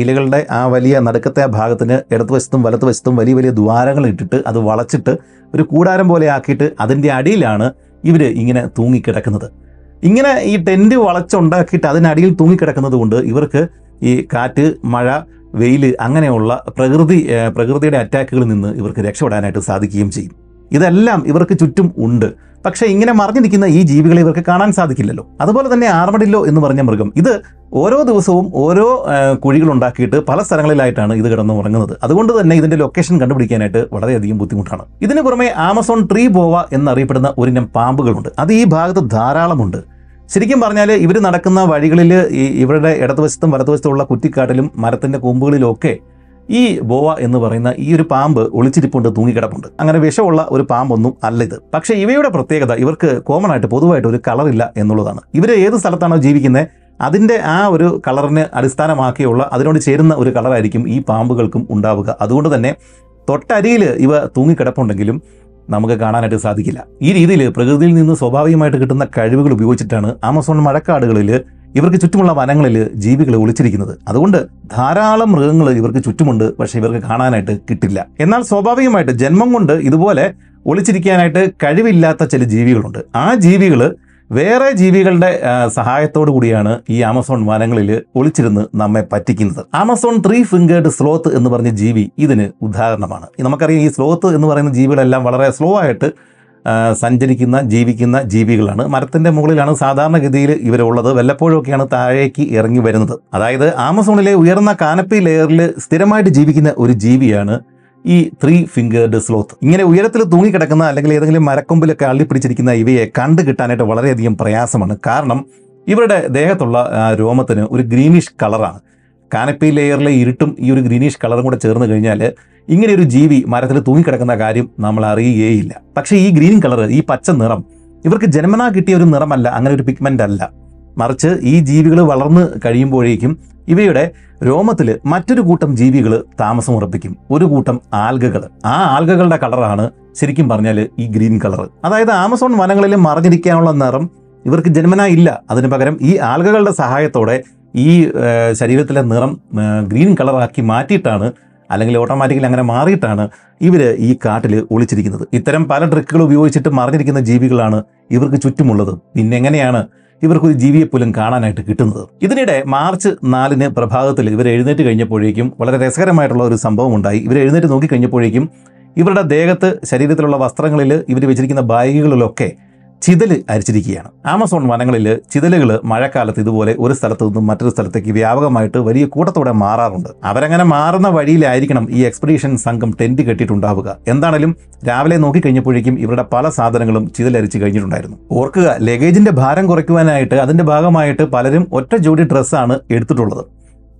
ഇലകളുടെ ആ വലിയ നടുക്കത്തെ ഭാഗത്തിന് ഇടതുവശത്തും വലതുവശത്തും വലിയ വലിയ ദ്വാരങ്ങൾ ഇട്ടിട്ട് അത് വളച്ചിട്ട് ഒരു കൂടാരം പോലെ ആക്കിയിട്ട് അതിന്റെ അടിയിലാണ് ഇവർ ഇങ്ങനെ തൂങ്ങിക്കിടക്കുന്നത്. ഇങ്ങനെ ഈ ടെന്റ് വളച്ചുണ്ടാക്കിയിട്ട് അതിനടിയിൽ തൂങ്ങിക്കിടക്കുന്നത് കൊണ്ട് ഇവർക്ക് ഈ കാറ്റ് മഴ വെയിൽ അങ്ങനെയുള്ള പ്രകൃതി പ്രകൃതിയുടെ അറ്റാക്കുകളിൽ നിന്ന് ഇവർക്ക് രക്ഷപ്പെടാനായിട്ട് സാധിക്കുകയും ചെയ്യും. ഇതെല്ലാം ഇവർക്ക് ചുറ്റും ഉണ്ട്. പക്ഷേ ഇങ്ങനെ മറിഞ്ഞു നിൽക്കുന്ന ഈ ജീവികളെ ഇവർക്ക് കാണാൻ സാധിക്കില്ലല്ലോ. അതുപോലെ തന്നെ ആർമഡില്ലോ എന്ന് പറഞ്ഞ മൃഗം. ഇത് ഓരോ ദിവസവും ഓരോ കുഴികളുണ്ടാക്കിയിട്ട് പല സ്ഥലങ്ങളിലായിട്ടാണ് ഇത് കിടന്ന് ഉറങ്ങുന്നത് അതുകൊണ്ട് തന്നെ ഇതിന്റെ ലൊക്കേഷൻ കണ്ടുപിടിക്കാനായിട്ട് വളരെയധികം ബുദ്ധിമുട്ടാണ്. ഇതിനു പുറമെ ആമസോൺ ട്രീ ബോവ എന്നറിയപ്പെടുന്ന ഒരിനം പാമ്പുകളുണ്ട്. അത് ഈ ഭാഗത്ത് ധാരാളമുണ്ട്. ശരിക്കും പറഞ്ഞാൽ ഇവർ നടക്കുന്ന വഴികളിൽ ഈ ഇവരുടെ ഇടതുവശത്തും വലതുവശത്തുമുള്ള കുറ്റിക്കാട്ടിലും മരത്തിന്റെ കൊമ്പുകളിലും ഒക്കെ ഈ ബോവ എന്ന് പറയുന്ന ഈ ഒരു പാമ്പ് ഒളിച്ചിരിപ്പുണ്ട് തൂങ്ങിക്കിടപ്പുണ്ട്. അങ്ങനെ വിഷമുള്ള ഒരു പാമ്പൊന്നും അല്ല ഇത്. പക്ഷേ ഇവയുടെ പ്രത്യേകത ഇവർക്ക് കോമൺ ആയിട്ട് പൊതുവായിട്ട് ഒരു കളറില്ല എന്നുള്ളതാണ്. ഇവർ ഏത് സ്ഥലത്താണോ ജീവിക്കുന്നത് അതിന്റെ ആ ഒരു കളറിന് അടിസ്ഥാനമാക്കിയുള്ള അതിനോട് ചേരുന്ന ഒരു കളറായിരിക്കും ഈ പാമ്പുകൾക്കും ഉണ്ടാവുക. അതുകൊണ്ട് തന്നെ തൊട്ടരിയിൽ ഇവ തൂങ്ങിക്കിടപ്പുണ്ടെങ്കിലും നമുക്ക് കാണാനായിട്ട് സാധിക്കില്ല. ഈ രീതിയിൽ പ്രകൃതിയിൽ നിന്ന് സ്വാഭാവികമായിട്ട് കിട്ടുന്ന കഴിവുകൾ ഉപയോഗിച്ചിട്ടാണ് ആമസോൺ മഴക്കാടുകളിൽ ഇവർക്ക് ചുറ്റുമുള്ള വനങ്ങളിൽ ജീവികൾ ഒളിച്ചിരിക്കുന്നത്. അതുകൊണ്ട് ധാരാളം മൃഗങ്ങൾ ഇവർക്ക് ചുറ്റുമുണ്ട് പക്ഷേ ഇവർക്ക് കാണാനായിട്ട് കിട്ടില്ല. എന്നാൽ സ്വാഭാവികമായിട്ട് ജന്മം കൊണ്ട് ഇതുപോലെ ഒളിച്ചിരിക്കാനായിട്ട് കഴിവില്ലാത്ത ചില ജീവികളുണ്ട്. ആ ജീവികൾ വേറെ ജീവികളുടെ സഹായത്തോടു കൂടിയാണ് ഈ ആമസോൺ വനങ്ങളിൽ ഒളിച്ചിരുന്ന് നമ്മെ പറ്റിക്കുന്നത്. ആമസോൺ ത്രീ ഫിംഗേർഡ് സ്ലോത്ത് എന്ന് പറഞ്ഞ ജീവി ഇതിന് ഉദാഹരണമാണ്. നമുക്കറിയാം ഈ സ്ലോത്ത് എന്ന് പറയുന്ന ജീവികളെല്ലാം വളരെ സ്ലോ ആയിട്ട് സഞ്ചരിക്കുന്ന ജീവിക്കുന്ന ജീവികളാണ്. മരത്തിന്റെ മുകളിലാണ് സാധാരണഗതിയിൽ ഇവരുള്ളത്. വല്ലപ്പോഴൊക്കെയാണ് താഴേക്ക് ഇറങ്ങി വരുന്നത്. അതായത് ആമസോണിലെ ഉയർന്ന കാനപ്പി ലെയറിൽ സ്ഥിരമായിട്ട് ജീവിക്കുന്ന ഒരു ജീവിയാണ് ഈ ത്രീ ഫിംഗേർഡ് സ്ലോത്ത് ഇങ്ങനെ ഉയരത്തിൽ തൂങ്ങിക്കിടക്കുന്ന അല്ലെങ്കിൽ ഏതെങ്കിലും മരക്കൊമ്പിലൊക്കെ അള്ളിപ്പിടിച്ചിരിക്കുന്ന ഇവയെ കണ്ടു കിട്ടാനായിട്ട് വളരെയധികം പ്രയാസമാണ്. കാരണം ഇവരുടെ ദേഹത്തുള്ള രോമത്തിന് ഒരു ഗ്രീനിഷ് കളറാണ് കാനപ്പി ലെയറിലെ ഇരുട്ടും ഈ ഒരു ഗ്രീനിഷ് കളറും കൂടെ ചേർന്ന് കഴിഞ്ഞാൽ ഇങ്ങനെ ഒരു ജീവി മരത്തിൽ തൂങ്ങിക്കിടക്കുന്ന കാര്യം നമ്മൾ അറിയുകയില്ല. പക്ഷേ ഈ ഗ്രീൻ കളർ ഈ പച്ച നിറം ഇവർക്ക് ജന്മനാ കിട്ടിയ ഒരു നിറമല്ല അങ്ങനെ ഒരു പിഗ്മെന്റ് അല്ല. മറിച്ച് ഈ ജീവികൾ വളർന്ന് കഴിയുമ്പോഴേക്കും ഇവയുടെ രോമത്തിൽ മറ്റൊരു കൂട്ടം ജീവികൾ താമസം ഉറപ്പിക്കും. ഒരു കൂട്ടം ആൽഗകൾ ആ ആൽഗകളുടെ കളറാണ് ശരിക്കും പറഞ്ഞാൽ ഈ ഗ്രീൻ കളർ അതായത് ആമസോൺ വനങ്ങളിൽ മറിഞ്ഞിരിക്കാനുള്ള നിറം ഇവർക്ക് ജന്മനാ ഇല്ല. അതിന് പകരം ഈ ആൽഗകളുടെ സഹായത്തോടെ ഈ ശരീരത്തിലെ നിറം ഗ്രീൻ കളറാക്കി മാറ്റിയിട്ടാണ് അല്ലെങ്കിൽ ഓട്ടോമാറ്റിക്കലി അങ്ങനെ മാറിയിട്ടാണ് ഇവർ ഈ കാട്ടിൽ ഒളിച്ചിരിക്കുന്നത്. ഇത്തരം പല ട്രിക്കുകൾ ഉപയോഗിച്ചിട്ട് മറിഞ്ഞിരിക്കുന്ന ജീവികളാണ് ഇവർക്ക് ചുറ്റുമുള്ളത്. പിന്നെ എങ്ങനെയാണ് ഇവർക്കൊരു ജീവിയെ പോലും കാണാനായിട്ട് കിട്ടുന്നത്. ഇതിനിടെ മാർച്ച് നാലിന് പ്രഭാതത്തിൽ ഇവർ എഴുന്നേറ്റ് കഴിഞ്ഞപ്പോഴേക്കും വളരെ രസകരമായിട്ടുള്ള ഒരു സംഭവം ഉണ്ടായി. ഇവർ എഴുന്നേറ്റ് നോക്കിക്കഴിഞ്ഞപ്പോഴേക്കും ഇവരുടെ ദേഹത്ത് ശരീരത്തിലുള്ള വസ്ത്രങ്ങളിൽ ഇവർ വെച്ചിരിക്കുന്ന ബാഗുകളിലൊക്കെ ചിതൽ അരിച്ചിരിക്കുകയാണ്. ആമസോൺ വനങ്ങളിൽ ചിതലുകൾ മഴക്കാലത്ത് ഇതുപോലെ ഒരു സ്ഥലത്ത് നിന്നും മറ്റൊരു സ്ഥലത്തേക്ക് വ്യാപകമായിട്ട് വലിയ കൂട്ടത്തോടെ മാറാറുണ്ട്. അവരങ്ങനെ മാറുന്ന വഴിയിലായിരിക്കണം ഈ എക്സ്പെഡീഷൻ സംഘം ടെന്റ് കെട്ടിയിട്ടുണ്ടാവുക. എന്താണേലും രാവിലെ നോക്കിക്കഴിഞ്ഞപ്പോഴേക്കും ഇവരുടെ പല സാധനങ്ങളും ചിതലരിച്ച് കഴിഞ്ഞിട്ടുണ്ടായിരുന്നു. ഓർക്കുക ലഗേജിന്റെ ഭാരം കുറയ്ക്കുവാനായിട്ട് അതിന്റെ ഭാഗമായിട്ട് പലരും ഒറ്റ ജോഡി ഡ്രസ്സാണ് എടുത്തിട്ടുള്ളത്.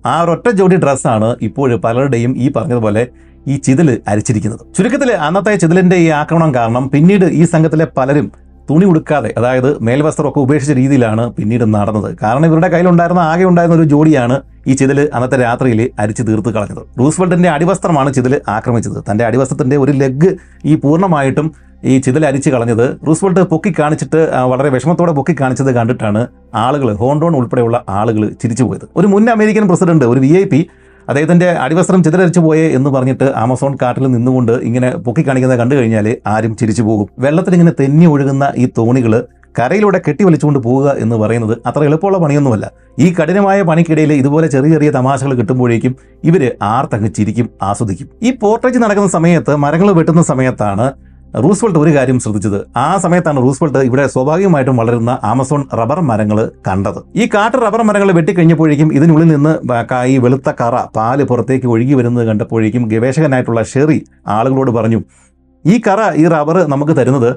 ആ ഒരൊറ്റ ജോഡി ഡ്രസ്സാണ് ഇപ്പോൾ പലരുടെയും ഈ പറഞ്ഞതുപോലെ ഈ ചിതൽ അരിച്ചിരിക്കുന്നത്. ചുരുക്കത്തിൽ അന്നത്തെ ചിതലിന്റെ ഈ ആക്രമണം കാരണം പിന്നീട് ഈ സംഘത്തിലെ പലരും തുണി ഉടുക്കാതെ അതായത് മേൽവസ്ത്രമൊക്കെ ഉപേക്ഷിച്ച രീതിയിലാണ് പിന്നീട് നടന്നത്. കാരണം ഇവരുടെ കയ്യിലുണ്ടായിരുന്ന ആകെ ഉണ്ടായിരുന്ന ഒരു ജോഡിയാണ് ഈ ചിതൽ അന്നത്തെ രാത്രിയിൽ അരിച്ചു തീർത്ത് കളഞ്ഞത്. റൂസ്വെൽറ്റിന്റെ അടിവസ്ത്രമാണ് ചിതൽ ആക്രമിച്ചത്. തന്റെ അടിവസ്ത്രത്തിന്റെ ഒരു ലെഗ് ഈ പൂർണമായിട്ടും ഈ ചിതൽ അരിച്ചു കളഞ്ഞത്. റൂസ്വെൽറ്റ് പൊക്കി കാണിച്ചിട്ട് വളരെ വിഷമത്തോടെ പൊക്കി കാണിച്ചത് കണ്ടിട്ടാണ് ആളുകൾ ഹോണ്ടോൺ ഉൾപ്പെടെയുള്ള ആളുകൾ ചിരിച്ചുപോയത്. ഒരു മുൻ അമേരിക്കൻ പ്രസിഡന്റ് ഒരു വി അദ്ദേഹത്തിന്റെ അടിവസ്ത്രം ചിതലരിച്ചു പോയേ എന്ന് പറഞ്ഞിട്ട് ആമസോൺ കാട്ടിൽ നിന്നുകൊണ്ട് ഇങ്ങനെ പൊക്കി കാണിക്കുന്നത് കണ്ടു കഴിഞ്ഞാൽ ആരും ചിരിച്ചു പോകും. വെള്ളത്തിൽ ഇങ്ങനെ തെന്നി ഒഴുകുന്ന ഈ തോണികൾ കരയിലൂടെ കെട്ടി വലിച്ചുകൊണ്ട് പോവുക എന്ന് പറയുന്നത് അത്ര എളുപ്പമുള്ള പണിയൊന്നുമല്ല. ഈ കഠിനമായ പണിക്കിടയിൽ ഇതുപോലെ ചെറിയ ചെറിയ തമാശകൾ കിട്ടുമ്പോഴേക്കും ഇവർ ആർത്തങ്ങ് ചിരിക്കും ആസ്വദിക്കും. ഈ പോർട്ടേജ് നടക്കുന്ന സമയത്ത് മരങ്ങൾ വെട്ടുന്ന സമയത്താണ് റൂസ്വെൽട്ട് ഒരു കാര്യം ശ്രദ്ധിച്ചത്. ആ സമയത്താണ് റൂസ്വെൽട്ട് ഇവിടെ സ്വാഭാവികമായിട്ടും വളരുന്ന ആമസോൺ റബ്ബർ മരങ്ങൾ കണ്ടത്. ഈ കാട്ട് റബ്ബർ മരങ്ങൾ വെട്ടിക്കഴിഞ്ഞപ്പോഴേക്കും ഇതിനുള്ളിൽ നിന്ന് ഈ വെളുത്ത കറ പാൽ പുറത്തേക്ക് ഒഴുകി വരുന്നത് കണ്ടപ്പോഴേക്കും ഗവേഷകനായിട്ടുള്ള ഷെറി ആളുകളോട് പറഞ്ഞു ഈ കറ ഈ റബ്ബർ നമുക്ക് തരുന്നത്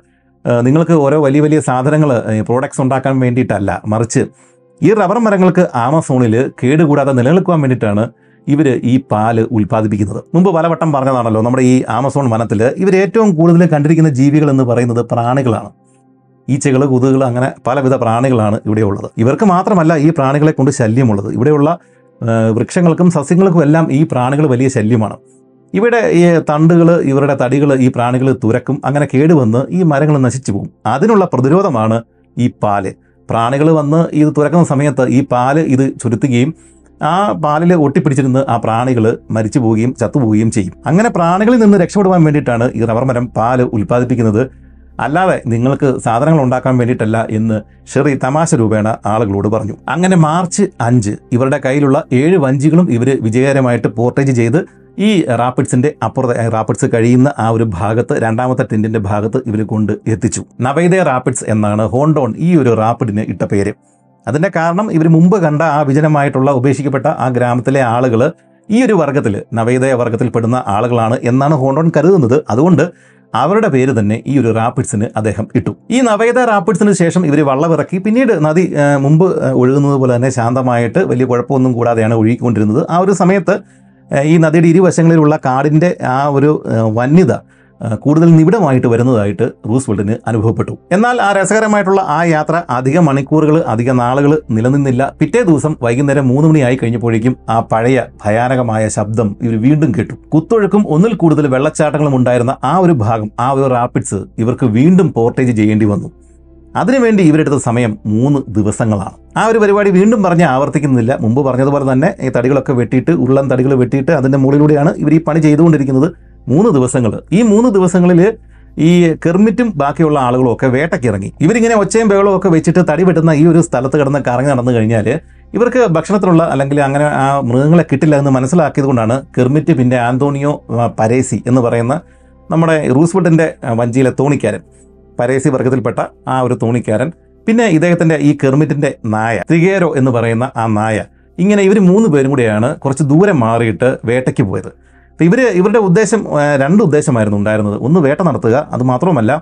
നിങ്ങൾക്ക് ഓരോ വലിയ വലിയ സാധനങ്ങൾ പ്രോഡക്ട്സ് ഉണ്ടാക്കാൻ വേണ്ടിയിട്ടല്ല. മറിച്ച് ഈ റബ്ബർ മരങ്ങൾക്ക് ആമസോണിൽ കേടുകൂടാതെ നിലനിൽക്കുവാൻ വേണ്ടിയിട്ടാണ് ഇവർ ഈ പാൽ ഉൽപ്പാദിപ്പിക്കുന്നത്. മുമ്പ് പലവട്ടം പറഞ്ഞതാണല്ലോ നമ്മുടെ ഈ ആമസോൺ വനത്തിൽ ഇവർ ഏറ്റവും കൂടുതൽ കണ്ടിരിക്കുന്ന ജീവികൾ എന്ന് പറയുന്നത് പ്രാണികളാണ്. ഈച്ചകൾ കൊതുകുകൾ അങ്ങനെ പലവിധ പ്രാണികളാണ് ഇവിടെയുള്ളത് ഇവർക്ക് മാത്രമല്ല ഈ പ്രാണികളെ കൊണ്ട് ശല്യമുള്ളത്. ഇവിടെയുള്ള വൃക്ഷങ്ങൾക്കും സസ്യങ്ങൾക്കും എല്ലാം ഈ പ്രാണികൾ വലിയ ശല്യമാണ്. ഇവിടെ ഈ തണ്ടുകൾ ഇവരുടെ തടികൾ ഈ പ്രാണികൾ തുരക്കും അങ്ങനെ കേടുവന്ന് ഈ മരങ്ങൾ നശിച്ചു പോകും. അതിനുള്ള പ്രതിരോധമാണ് ഈ പാൽ. പ്രാണികൾ വന്ന് ഇത് തുരക്കുന്ന സമയത്ത് ഈ പാൽ ഇത് ചുരുത്തുകയും ആ പാലിൽ ഒട്ടിപ്പിടിച്ചിരുന്ന് ആ പ്രാണികൾ മരിച്ചു പോവുകയും ചത്തുപോവുകയും ചെയ്യും. അങ്ങനെ പ്രാണികളിൽ നിന്ന് രക്ഷപ്പെടുവാൻ വേണ്ടിയിട്ടാണ് ഈ റബ്ബർ മരം പാൽ ഉൽപ്പാദിപ്പിക്കുന്നത്. അല്ലാതെ നിങ്ങൾക്ക് സാധനങ്ങൾ ഉണ്ടാക്കാൻ വേണ്ടിയിട്ടല്ല എന്ന് ഷെറി തമാശ രൂപേണ ആളുകളോട് പറഞ്ഞു. അങ്ങനെ മാർച്ച് അഞ്ച് ഇവരുടെ കയ്യിലുള്ള ഏഴ് വഞ്ചികളും ഇവർ വിജയകരമായിട്ട് പോർട്ടേജ് ചെയ്ത് ഈ റാപ്പിഡ്സിന്റെ അപ്പുറത്തെ റാപ്പിഡ്സ് കഴിയുന്ന ആ ഒരു ഭാഗത്ത് രണ്ടാമത്തെ ടെന്റിന്റെ ഭാഗത്ത് ഇവർ കൊണ്ട് എത്തിച്ചു. നവൈദയ റാപ്പിഡ്സ് എന്നാണ് ഹോണ്ടോൺ ഈ ഒരു റാപ്പിഡിന് ഇട്ട പേര്. അതിന്റെ കാരണം ഇവർ മുമ്പ് കണ്ട ആ വിജനമായിട്ടുള്ള ഉപേക്ഷിക്കപ്പെട്ട ആ ഗ്രാമത്തിലെ ആളുകൾ ഈ ഒരു വർഗത്തിൽ നവോദയ വർഗത്തിൽപ്പെടുന്ന ആളുകളാണ് എന്നാണ് ഹോണ്ടോൺ കരുതുന്നത്. അതുകൊണ്ട് അവരുടെ പേര് തന്നെ ഈ ഒരു റാപ്പിഡ്സിന് അദ്ദേഹം ഇട്ടു. ഈ നവോദയ റാപ്പിഡ്സിന് ശേഷം ഇവർ വള്ളമിറക്കി പിന്നീട് നദി മുമ്പ് ഒഴുകുന്നത് പോലെ തന്നെ ശാന്തമായിട്ട് വലിയ കുഴപ്പമൊന്നും കൂടാതെയാണ് ഒഴുകിക്കൊണ്ടിരുന്നത്. ആ ഒരു സമയത്ത് ഈ നദിയുടെ ഇരുവശങ്ങളിലുള്ള കാടിന്റെ ആ ഒരു വന്യത കൂടുതൽ നിബിഡമായിട്ട് വരുന്നതായിട്ട് റൂസ്വെൽറ്റിന് അനുഭവപ്പെട്ടു. എന്നാൽ ആ രസകരമായിട്ടുള്ള ആ യാത്ര അധിക മണിക്കൂറുകൾ അധിക നാളുകൾ നിലനിന്നില്ല. പിറ്റേ ദിവസം വൈകുന്നേരം മൂന്ന് മണിയായി കഴിഞ്ഞപ്പോഴേക്കും ആ പഴയ ഭയാനകമായ ശബ്ദം ഇവർ വീണ്ടും കേട്ടു. കുത്തൊഴുക്കും ഒന്നിൽ കൂടുതൽ വെള്ളച്ചാട്ടങ്ങളും ഉണ്ടായിരുന്ന ആ ഒരു ഭാഗം ആ ഒരു റാപ്പിഡ്സ് ഇവർക്ക് വീണ്ടും പോർട്ടേജ് ചെയ്യേണ്ടി വന്നു. അതിനുവേണ്ടി ഇവരെടുത്ത സമയം മൂന്ന് ദിവസങ്ങളാണ്. ആ ഒരു പരിപാടി വീണ്ടും പറഞ്ഞ് ആവർത്തിക്കുന്നില്ല. മുമ്പ് പറഞ്ഞതുപോലെ തന്നെ ഈ തടികളൊക്കെ വെട്ടിയിട്ട് ഉരുളൻ തടികൾ വെട്ടിയിട്ട് അതിന്റെ മുകളിലൂടെയാണ് ഇവർ ഈ പണി ചെയ്തുകൊണ്ടിരിക്കുന്നത്. മൂന്ന് ദിവസങ്ങൾ ഈ മൂന്ന് ദിവസങ്ങളിൽ ഈ കെർമിറ്റും ബാക്കിയുള്ള ആളുകളും ഒക്കെ വേട്ടയ്ക്കിറങ്ങി ഇവരിങ്ങനെ ഒച്ചയും ബഹളവും ഒക്കെ വെച്ചിട്ട് തടി വെട്ടുന്ന ഈ ഒരു സ്ഥലത്ത് കിടന്ന് കറങ്ങി നടന്നു കഴിഞ്ഞാൽ ഇവർക്ക് ഭക്ഷണത്തിനുള്ള അല്ലെങ്കിൽ അങ്ങനെ ആ മൃഗങ്ങളെ കിട്ടില്ല എന്ന് മനസ്സിലാക്കിയത് കൊണ്ടാണ് കെർമിറ്റ് പിന്നെ ആന്തോണിയോ പരേസി എന്ന് പറയുന്ന നമ്മുടെ റൂസ്വെട്ടിന്റെ വഞ്ചിയിലെ തോണിക്കാരൻ. പരേസി വർഗത്തിൽപ്പെട്ട ആ ഒരു തോണിക്കാരൻ. പിന്നെ ഇദ്ദേഹത്തിന്റെ ഈ കെർമിറ്റിന്റെ നായ ത്രികേരോ എന്ന് പറയുന്ന ആ നായ. ഇങ്ങനെ ഇവർ മൂന്ന് പേരും കൂടിയാണ് കുറച്ച് ദൂരം മാറിയിട്ട് വേട്ടയ്ക്ക് പോയത്. ഇവർ ഇവരുടെ ഉദ്ദേശം രണ്ട് ഉദ്ദേശമായിരുന്നു ഉണ്ടായിരുന്നത്. ഒന്ന് വേട്ട നടത്തുക അത് മാത്രമല്ല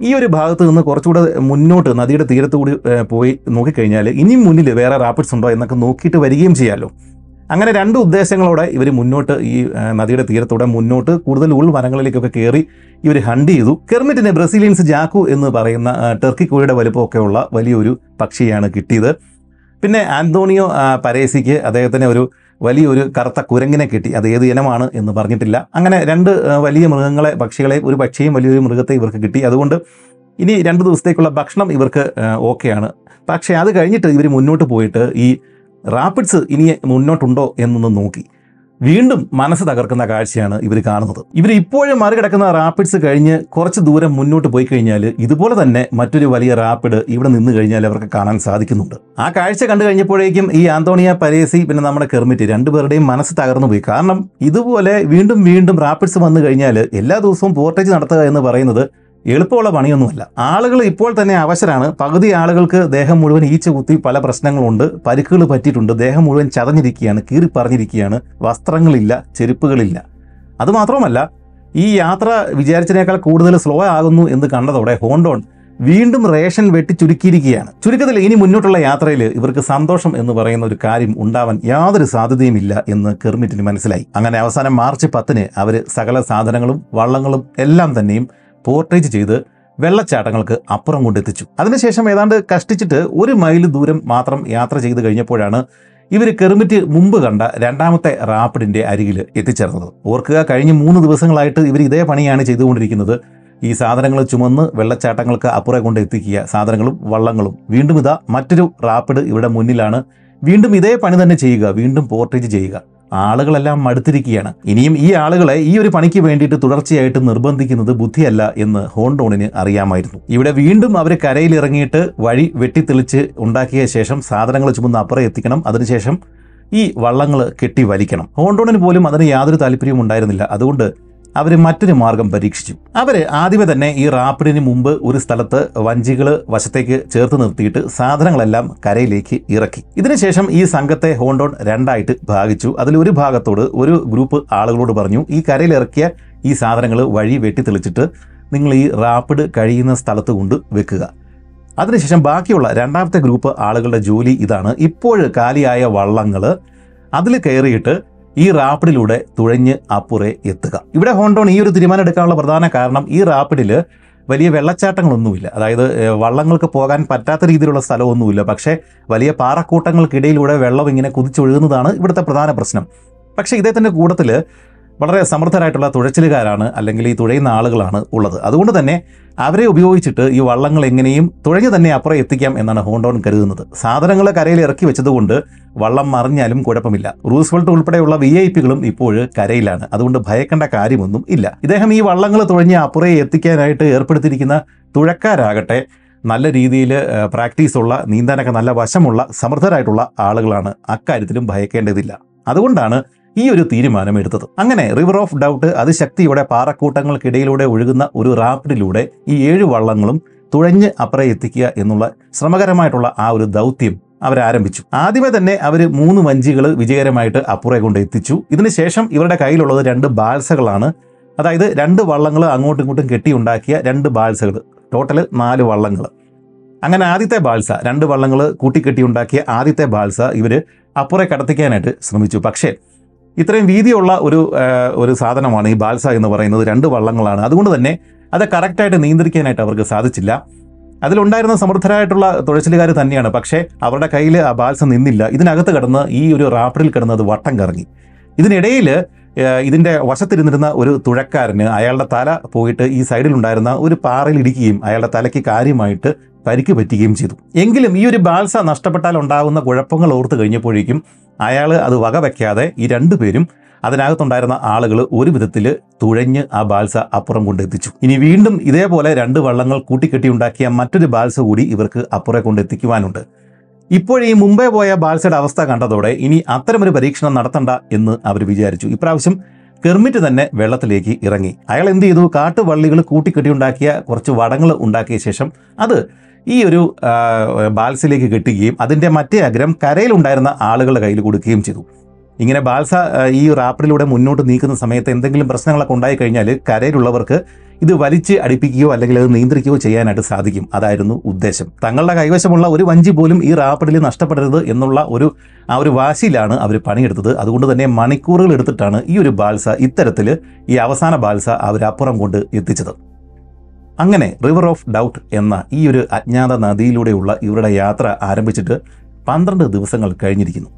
ഈ ഒരു ഭാഗത്ത് നിന്ന് കുറച്ചുകൂടെ മുന്നോട്ട് നദിയുടെ തീരത്ത് കൂടി പോയി നോക്കിക്കഴിഞ്ഞാൽ ഇനിയും മുന്നിൽ വേറെ റാപ്പിഡ്സ് ഉണ്ടോ എന്നൊക്കെ നോക്കിയിട്ട് വരികയും ചെയ്യാമല്ലോ അങ്ങനെ രണ്ട് ഉദ്ദേശങ്ങളോടെ ഇവർ മുന്നോട്ട് ഈ നദിയുടെ തീരത്തൂടെ മുന്നോട്ട് കൂടുതൽ ഉൾവനങ്ങളിലേക്കൊക്കെ കയറി ഇവർ ഹണ്ട് ചെയ്തു. കെർമിറ്റിന് ബ്രസീലിയൻസ് ജാക്കു എന്ന് പറയുന്ന ടർക്കി കോഴിയുടെ വലുപ്പമൊക്കെയുള്ള വലിയൊരു പക്ഷിയാണ് കിട്ടിയത്. പിന്നെ ആന്റോണിയോ പരേസിക്ക് അദ്ദേഹത്തിന് ഒരു വലിയൊരു കറുത്ത കുരങ്ങിനെ കിട്ടി. അത് ഏത് ഇനമാണ് എന്ന് പറഞ്ഞിട്ടില്ല. അങ്ങനെ രണ്ട് വലിയ മൃഗങ്ങളെ പക്ഷികളെ ഒരു പക്ഷിയും വലിയൊരു മൃഗത്തെ ഇവർക്ക് കിട്ടി. അതുകൊണ്ട് ഇനി രണ്ട് ദിവസത്തേക്കുള്ള ഭക്ഷണം ഇവർക്ക് ഓക്കെയാണ്. പക്ഷേ അത് കഴിഞ്ഞിട്ട് ഇവർ മുന്നോട്ട് പോയിട്ട് ഈ റാപ്പിഡ്സ് ഇനി മുന്നോട്ടുണ്ടോ എന്നൊന്ന് നോക്കി. വീണ്ടും മനസ്സ് തകർക്കുന്ന കാഴ്ചയാണ് ഇവർ കാണുന്നത്. ഇവർ ഇപ്പോഴും മറികടക്കുന്ന റാപ്പിഡ്സ് കഴിഞ്ഞ് കുറച്ച് ദൂരം മുന്നോട്ട് പോയി കഴിഞ്ഞാൽ ഇതുപോലെ തന്നെ മറ്റൊരു വലിയ റാപ്പിഡ് ഇവിടെ നിന്ന് കഴിഞ്ഞാൽ അവർക്ക് കാണാൻ സാധിക്കുന്നുണ്ട്. ആ കാഴ്ച കണ്ടു കഴിഞ്ഞപ്പോഴേക്കും ഈ ആന്തോണിയ പരേസി പിന്നെ നമ്മുടെ കെർമിറ്റ് രണ്ടുപേരുടെയും മനസ്സ് തകർന്നു പോയി. കാരണം ഇതുപോലെ വീണ്ടും വീണ്ടും റാപ്പിഡ്സ് വന്നു കഴിഞ്ഞാൽ എല്ലാ ദിവസവും പോർട്ടേജ് നടത്തുക എന്ന് പറയുന്നത് എളുപ്പമുള്ള പണിയൊന്നുമല്ല. ആളുകൾ ഇപ്പോൾ തന്നെ അവശരാണ്. പകുതി ആളുകൾക്ക് ദേഹം മുഴുവൻ ഈച്ച കുത്തി പല പ്രശ്നങ്ങളുണ്ട്. പരിക്കുകൾ പറ്റിയിട്ടുണ്ട്. ദേഹം മുഴുവൻ ചതഞ്ഞിരിക്കുകയാണ് കീറി പറഞ്ഞിരിക്കുകയാണ് വസ്ത്രങ്ങളില്ല ചെരുപ്പുകളില്ല. അതുമാത്രവുമല്ല ഈ യാത്ര വിചാരിച്ചതിനേക്കാൾ കൂടുതൽ സ്ലോ ആകുന്നു എന്ന് കണ്ടതോടെ ഹോണ്ടോൺ വീണ്ടും റേഷൻ വെട്ടി ചുരുക്കിയിരിക്കുകയാണ്. ചുരുക്കത്തിൽ ഇനി മുന്നോട്ടുള്ള യാത്രയിൽ ഇവർക്ക് സന്തോഷം എന്ന് പറയുന്ന ഒരു കാര്യം ഉണ്ടാവാൻ യാതൊരു സാധ്യതയുമില്ല എന്ന് കെർമിറ്റിന് മനസ്സിലായി. അങ്ങനെ അവസാനം മാർച്ച് പത്തിന് അവർ സകല സാധനങ്ങളും വള്ളങ്ങളും എല്ലാം തന്നെയും പോർട്ടേജ് ചെയ്ത് വെള്ളച്ചാട്ടങ്ങൾക്ക് അപ്പുറം കൊണ്ടെത്തിച്ചു. അതിനുശേഷം ഏതാണ്ട് കഷ്ടിച്ചിട്ട് ഒരു മൈൽ ദൂരം മാത്രം യാത്ര ചെയ്ത് കഴിഞ്ഞപ്പോഴാണ് ഇവർ കെർമിറ്റ് മുമ്പ് കണ്ട രണ്ടാമത്തെ റാപ്പിഡിന്റെ അരികിൽ എത്തിച്ചേർന്നത്. ഓർക്കുക കഴിഞ്ഞ മൂന്ന് ദിവസങ്ങളായിട്ട് ഇവർ ഇതേ പണിയാണ് ചെയ്തുകൊണ്ടിരിക്കുന്നത്. ഈ സാധനങ്ങൾ ചുമന്ന് വെള്ളച്ചാട്ടങ്ങൾക്ക് അപ്പുറം കൊണ്ട് എത്തിക്കുക സാധനങ്ങളും വള്ളങ്ങളും. വീണ്ടും ഇതാ മറ്റൊരു റാപ്പിഡ് ഇവിടെ മുന്നിലാണ്. വീണ്ടും ഇതേ പണി തന്നെ ചെയ്യുക. വീണ്ടും പോർട്ടേജ് ചെയ്യുക. ആളുകളെല്ലാം മടുത്തിരിക്കുകയാണ്. ഇനിയും ഈ ആളുകളെ ഈ ഒരു പണിക്ക് വേണ്ടിയിട്ട് തുടർച്ചയായിട്ട് നിർബന്ധിക്കുന്നത് ബുദ്ധിയല്ല എന്ന് ഹോണ്ടോണിന് അറിയാമായിരുന്നു. ഇവിടെ വീണ്ടും അവർ കരയിലിറങ്ങിയിട്ട് വഴി വെട്ടിത്തെളിച്ച് ഉണ്ടാക്കിയ ശേഷം സാധനങ്ങൾ ചുമന്ന് അപ്പുറം എത്തിക്കണം. അതിനുശേഷം ഈ വള്ളങ്ങൾ കെട്ടി വലിക്കണം. ഹോണ്ടോണിന് പോലും അതിന് യാതൊരു താല്പര്യവും ഉണ്ടായിരുന്നില്ല. അതുകൊണ്ട് അവർ മറ്റൊരു മാർഗം പരീക്ഷിച്ചു. അവർ ആദ്യമേ തന്നെ ഈ റാപ്പിഡിന് മുമ്പ് ഒരു സ്ഥലത്ത് വഞ്ചികൾ വശത്തേക്ക് ചേർത്ത് നിർത്തിയിട്ട് സാധനങ്ങളെല്ലാം കരയിലേക്ക് ഇറക്കി. ഇതിനുശേഷം ഈ സംഘത്തെ ഹോണ്ടോൺ രണ്ടായിട്ട് ഭാഗിച്ചു. അതിൽ ഒരു ഭാഗത്തോട് ഒരു ഗ്രൂപ്പ് ആളുകളോട് പറഞ്ഞു ഈ കരയിലിറക്കിയ ഈ സാധനങ്ങൾ വഴി വെട്ടി തെളിച്ചിട്ട് നിങ്ങൾ ഈ റാപ്പിഡ് കഴിയുന്ന സ്ഥലത്ത് കൊണ്ട് വെക്കുക. അതിനുശേഷം ബാക്കിയുള്ള രണ്ടാമത്തെ ഗ്രൂപ്പ് ആളുകളുടെ ജോലി ഇതാണ്. ഇപ്പോഴ് കാലിയായ വള്ളങ്ങൾ അതിൽ കയറിയിട്ട് ഈ റാപ്പിഡിലൂടെ തുഴഞ്ഞ് അപ്പുറെ എത്തുക. ഇവിടെ ഹോണ്ടോൺ ഈ ഒരു തീരുമാനം എടുക്കാനുള്ള പ്രധാന കാരണം ഈ റാപ്പിഡിൽ വലിയ വെള്ളച്ചാട്ടങ്ങളൊന്നുമില്ല. അതായത് വള്ളങ്ങൾക്ക് പോകാൻ പറ്റാത്ത രീതിയിലുള്ള സ്ഥലമൊന്നുമില്ല. പക്ഷേ വലിയ പാറക്കൂട്ടങ്ങൾക്കിടയിലൂടെ വെള്ളം ഇങ്ങനെ കുതിച്ചൊഴുകുന്നതാണ് ഇവിടുത്തെ പ്രധാന പ്രശ്നം. പക്ഷേ ഇദ്ദേഹത്തിന്റെ കൂട്ടത്തിൽ വളരെ സമർത്ഥരായിട്ടുള്ള തുഴച്ചിലുകാരാണ് അല്ലെങ്കിൽ ഈ തുഴയുന്ന ആളുകളാണ് ഉള്ളത്. അതുകൊണ്ട് തന്നെ അവരെ ഉപയോഗിച്ചിട്ട് ഈ വള്ളങ്ങൾ എങ്ങനെയും തുഴഞ്ഞു തന്നെ അപ്പുറം എത്തിക്കാം എന്നാണ് ഹോണ്ടോൺ കരുതുന്നത്. സാധനങ്ങൾ കരയിൽ ഇറക്കി വെച്ചതുകൊണ്ട് വള്ളം മറിഞ്ഞാലും കുഴപ്പമില്ല. റൂസ്വെൽട്ട് ഉൾപ്പെടെയുള്ള വി ഐ പികളും ഇപ്പോൾ കരയിലാണ്. അതുകൊണ്ട് ഭയക്കേണ്ട കാര്യമൊന്നും ഇല്ല. ഇദ്ദേഹം ഈ വള്ളങ്ങൾ തുഴഞ്ഞ് അപ്പുറേ എത്തിക്കാനായിട്ട് ഏർപ്പെടുത്തിയിരിക്കുന്ന തുഴക്കാരാകട്ടെ നല്ല രീതിയിൽ പ്രാക്ടീസുള്ള നീന്താനൊക്കെ നല്ല വശമുള്ള സമർത്ഥരായിട്ടുള്ള ആളുകളാണ്. അക്കാര്യത്തിലും ഭയക്കേണ്ടതില്ല. അതുകൊണ്ടാണ് ഈ ഒരു തീരുമാനം എടുത്തത്. അങ്ങനെ റിവർ ഓഫ് ഡൗട്ട് അതിശക്തിയുടെ പാറക്കൂട്ടങ്ങൾക്കിടയിലൂടെ ഒഴുകുന്ന ഒരു റാപ്പിഡിലൂടെ ഈ ഏഴ് വള്ളങ്ങളും തുഴഞ്ഞ് അപ്പുറം എത്തിക്കുക എന്നുള്ള ശ്രമകരമായിട്ടുള്ള ആ ഒരു ദൗത്യം അവരാരംഭിച്ചു. ആദ്യമേ തന്നെ അവർ മൂന്ന് വഞ്ചികൾ വിജയകരമായിട്ട് അപ്പുറേ കൊണ്ട് എത്തിച്ചു. ഇതിനുശേഷം ഇവരുടെ കയ്യിലുള്ളത് രണ്ട് ബാൽസകളാണ്. അതായത് രണ്ട് വള്ളങ്ങൾ അങ്ങോട്ടും ഇങ്ങോട്ടും കെട്ടിയുണ്ടാക്കിയ രണ്ട് ബാൽസകൾ ടോട്ടൽ നാല് വള്ളങ്ങൾ അങ്ങനെ ആദ്യത്തെ ബാൽസ രണ്ട് വള്ളങ്ങൾ കൂട്ടിക്കെട്ടിയുണ്ടാക്കിയ ആദ്യത്തെ ബാൽസ ഇവർ അപ്പുറേ കടത്തിക്കാനായിട്ട് ശ്രമിച്ചു. പക്ഷേ ഇത്രയും വീതിയുള്ള ഒരു ഒരു സാധനമാണ് ഈ ബാൽസ എന്ന് പറയുന്നത്. രണ്ട് വള്ളങ്ങളാണ്. അതുകൊണ്ട് തന്നെ അത് കറക്റ്റായിട്ട് നിയന്ത്രിക്കാനായിട്ട് അവർക്ക് സാധിച്ചില്ല. അതിലുണ്ടായിരുന്ന സമർത്ഥരായിട്ടുള്ള തുഴച്ചിലുകാർ തന്നെയാണ്. പക്ഷേ അവരുടെ കയ്യിൽ ആ ബാൽസ നിന്നില്ല. ഇതിനകത്ത് കിടന്ന് ഈ ഒരു റാപ്പറിൽ കിടന്ന് അത് വട്ടം കറങ്ങി. ഇതിനിടയിൽ ഇതിന്റെ വശത്തിരുന്നിരുന്ന ഒരു തുഴക്കാരന് അയാളുടെ തല പോയിട്ട് ഈ സൈഡിലുണ്ടായിരുന്ന ഒരു പാറയിൽ ഇടിക്കുകയും അയാളുടെ തലയ്ക്ക് കാര്യമായിട്ട് പരിക്ക് പറ്റുകയും ചെയ്തു. എങ്കിലും ഈ ഒരു ബാൽസ നഷ്ടപ്പെട്ടാൽ ഉണ്ടാകുന്ന കുഴപ്പങ്ങൾ ഓർത്ത് കഴിഞ്ഞപ്പോഴേക്കും അയാൾ അത് വകവെക്കാതെ ഈ രണ്ടുപേരും അതിനകത്തുണ്ടായിരുന്ന ആളുകൾ ഒരു വിധത്തിൽ തുഴഞ്ഞ് ആ ബാൽസ അപ്പുറം കൊണ്ടെത്തിച്ചു ഇനി വീണ്ടും ഇതേപോലെ രണ്ട് വള്ളങ്ങൾ കൂട്ടിക്കെട്ടിയുണ്ടാക്കിയ മറ്റൊരു ബാൽസ കൂടി ഇവർക്ക് അപ്പുറം കൊണ്ടെത്തിക്കുവാനുണ്ട് ഇപ്പോഴീ മുംബൈ പോയ ബാൽസയുടെ അവസ്ഥ കണ്ടതോടെ ഇനി അത്തരമൊരു പരീക്ഷണം നടത്തണ്ട എന്ന് അവർ വിചാരിച്ചു. ഇപ്രാവശ്യം കെർമിറ്റ് തന്നെ വെള്ളത്തിലേക്ക് ഇറങ്ങി. അയാൾ എന്ത് ചെയ്തു? കാട്ടുവള്ളികൾ കൂട്ടിക്കെട്ടിയുണ്ടാക്കിയ കുറച്ച് വടങ്ങൾ ഉണ്ടാക്കിയ ശേഷം അത് ഈ ഒരു ബാൽസിലേക്ക് കെട്ടുകയും അതിന്റെ മറ്റേ അഗ്രം കരയിലുണ്ടായിരുന്ന ആളുകളുടെ കയ്യിൽ കൊടുക്കുകയും ചെയ്തു. ഇങ്ങനെ ബാൽസ ഈ റാപ്പിലൂടെ മുന്നോട്ട് നീക്കുന്ന സമയത്ത് എന്തെങ്കിലും പ്രശ്നങ്ങളൊക്കെ ഉണ്ടായി കഴിഞ്ഞാൽ കരയിലുള്ളവർക്ക് ഇത് വലിച്ച് അടിപ്പിക്കുകയോ അല്ലെങ്കിൽ അത് നിയന്ത്രിക്കുകയോ ചെയ്യാനായിട്ട് സാധിക്കും. അതായിരുന്നു ഉദ്ദേശം. തങ്ങളുടെ കൈവശമുള്ള ഒരു വഞ്ചി പോലും ഈ റാപ്പിഡിൽ നഷ്ടപ്പെടരുത് എന്നുള്ള ഒരു ആ ഒരു വാശിയിലാണ് അവർ പണിയെടുത്തത്. അതുകൊണ്ട് തന്നെ മണിക്കൂറുകൾ എടുത്തിട്ടാണ് ഈ ഒരു ബാൽസ ഇത്തരത്തിൽ ഈ അവസാന ബാൽസ അവരപ്പുറം കൊണ്ട് എത്തിച്ചത്. അങ്ങനെ റിവർ ഓഫ് ഡൗട്ട് എന്ന ഈ ഒരു അജ്ഞാത നദിയിലൂടെയുള്ള ഇവരുടെ യാത്ര ആരംഭിച്ചിട്ട് പന്ത്രണ്ട് ദിവസങ്ങൾ കഴിഞ്ഞിരിക്കുന്നു.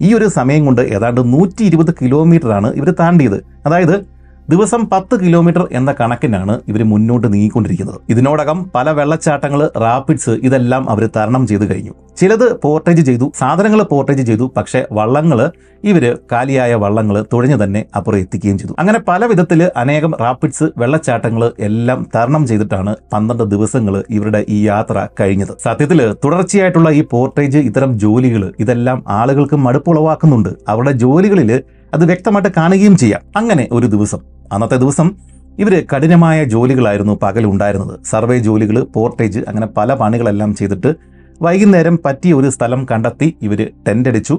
ഈ ഒരു സമയം കൊണ്ട് ഏതാണ്ട് നൂറ്റി ഇരുപത് കിലോമീറ്ററാണ് ഇവർ താണ്ടിയത്. അതായത് ദിവസം പത്ത് കിലോമീറ്റർ എന്ന കണക്കിനാണ് ഇവർ മുന്നോട്ട് നീങ്ങിക്കൊണ്ടിരിക്കുന്നത്. ഇതിനോടകം പല വെള്ളച്ചാട്ടങ്ങൾ റാപ്പിഡ്സ് ഇതെല്ലാം അവർ തരണം ചെയ്തു കഴിഞ്ഞു. ചിലത് പോർട്ടേജ് ചെയ്തു സാധനങ്ങൾ പോർട്ടേജ് ചെയ്തു പക്ഷേ വള്ളങ്ങൾ ഇവർ കാലിയായ വള്ളങ്ങൾ തുഴഞ്ഞു തന്നെ അപ്പുറം എത്തിക്കുകയും ചെയ്തു. അങ്ങനെ പല വിധത്തിൽ അനേകം റാപ്പിഡ്സ് വെള്ളച്ചാട്ടങ്ങൾ എല്ലാം തരണം ചെയ്തിട്ടാണ് പന്ത്രണ്ട് ദിവസങ്ങൾ ഇവരുടെ ഈ യാത്ര കഴിഞ്ഞത്. സത്യത്തിൽ തുടർച്ചയായിട്ടുള്ള ഈ പോർട്ടേജ് ഇത്തരം ജോലികൾ ഇതെല്ലാം ആളുകൾക്ക് മടുപ്പുളവാക്കുന്നുണ്ട് അവരുടെ ജോലികളിൽ അത് വ്യക്തമായിട്ട് കാണുകയും ചെയ്യാം. അങ്ങനെ ഒരു ദിവസം അന്നത്തെ ദിവസം ഇവർ കഠിനമായ ജോലികളായിരുന്നു പകലുണ്ടായിരുന്നത് സർവേ ജോലികൾ പോർട്ടേജ് അങ്ങനെ പല പണികളെല്ലാം ചെയ്തിട്ട് വൈകുന്നേരം പറ്റിയ ഒരു സ്ഥലം കണ്ടെത്തി ഇവർ ടെന്റ് അടിച്ചു.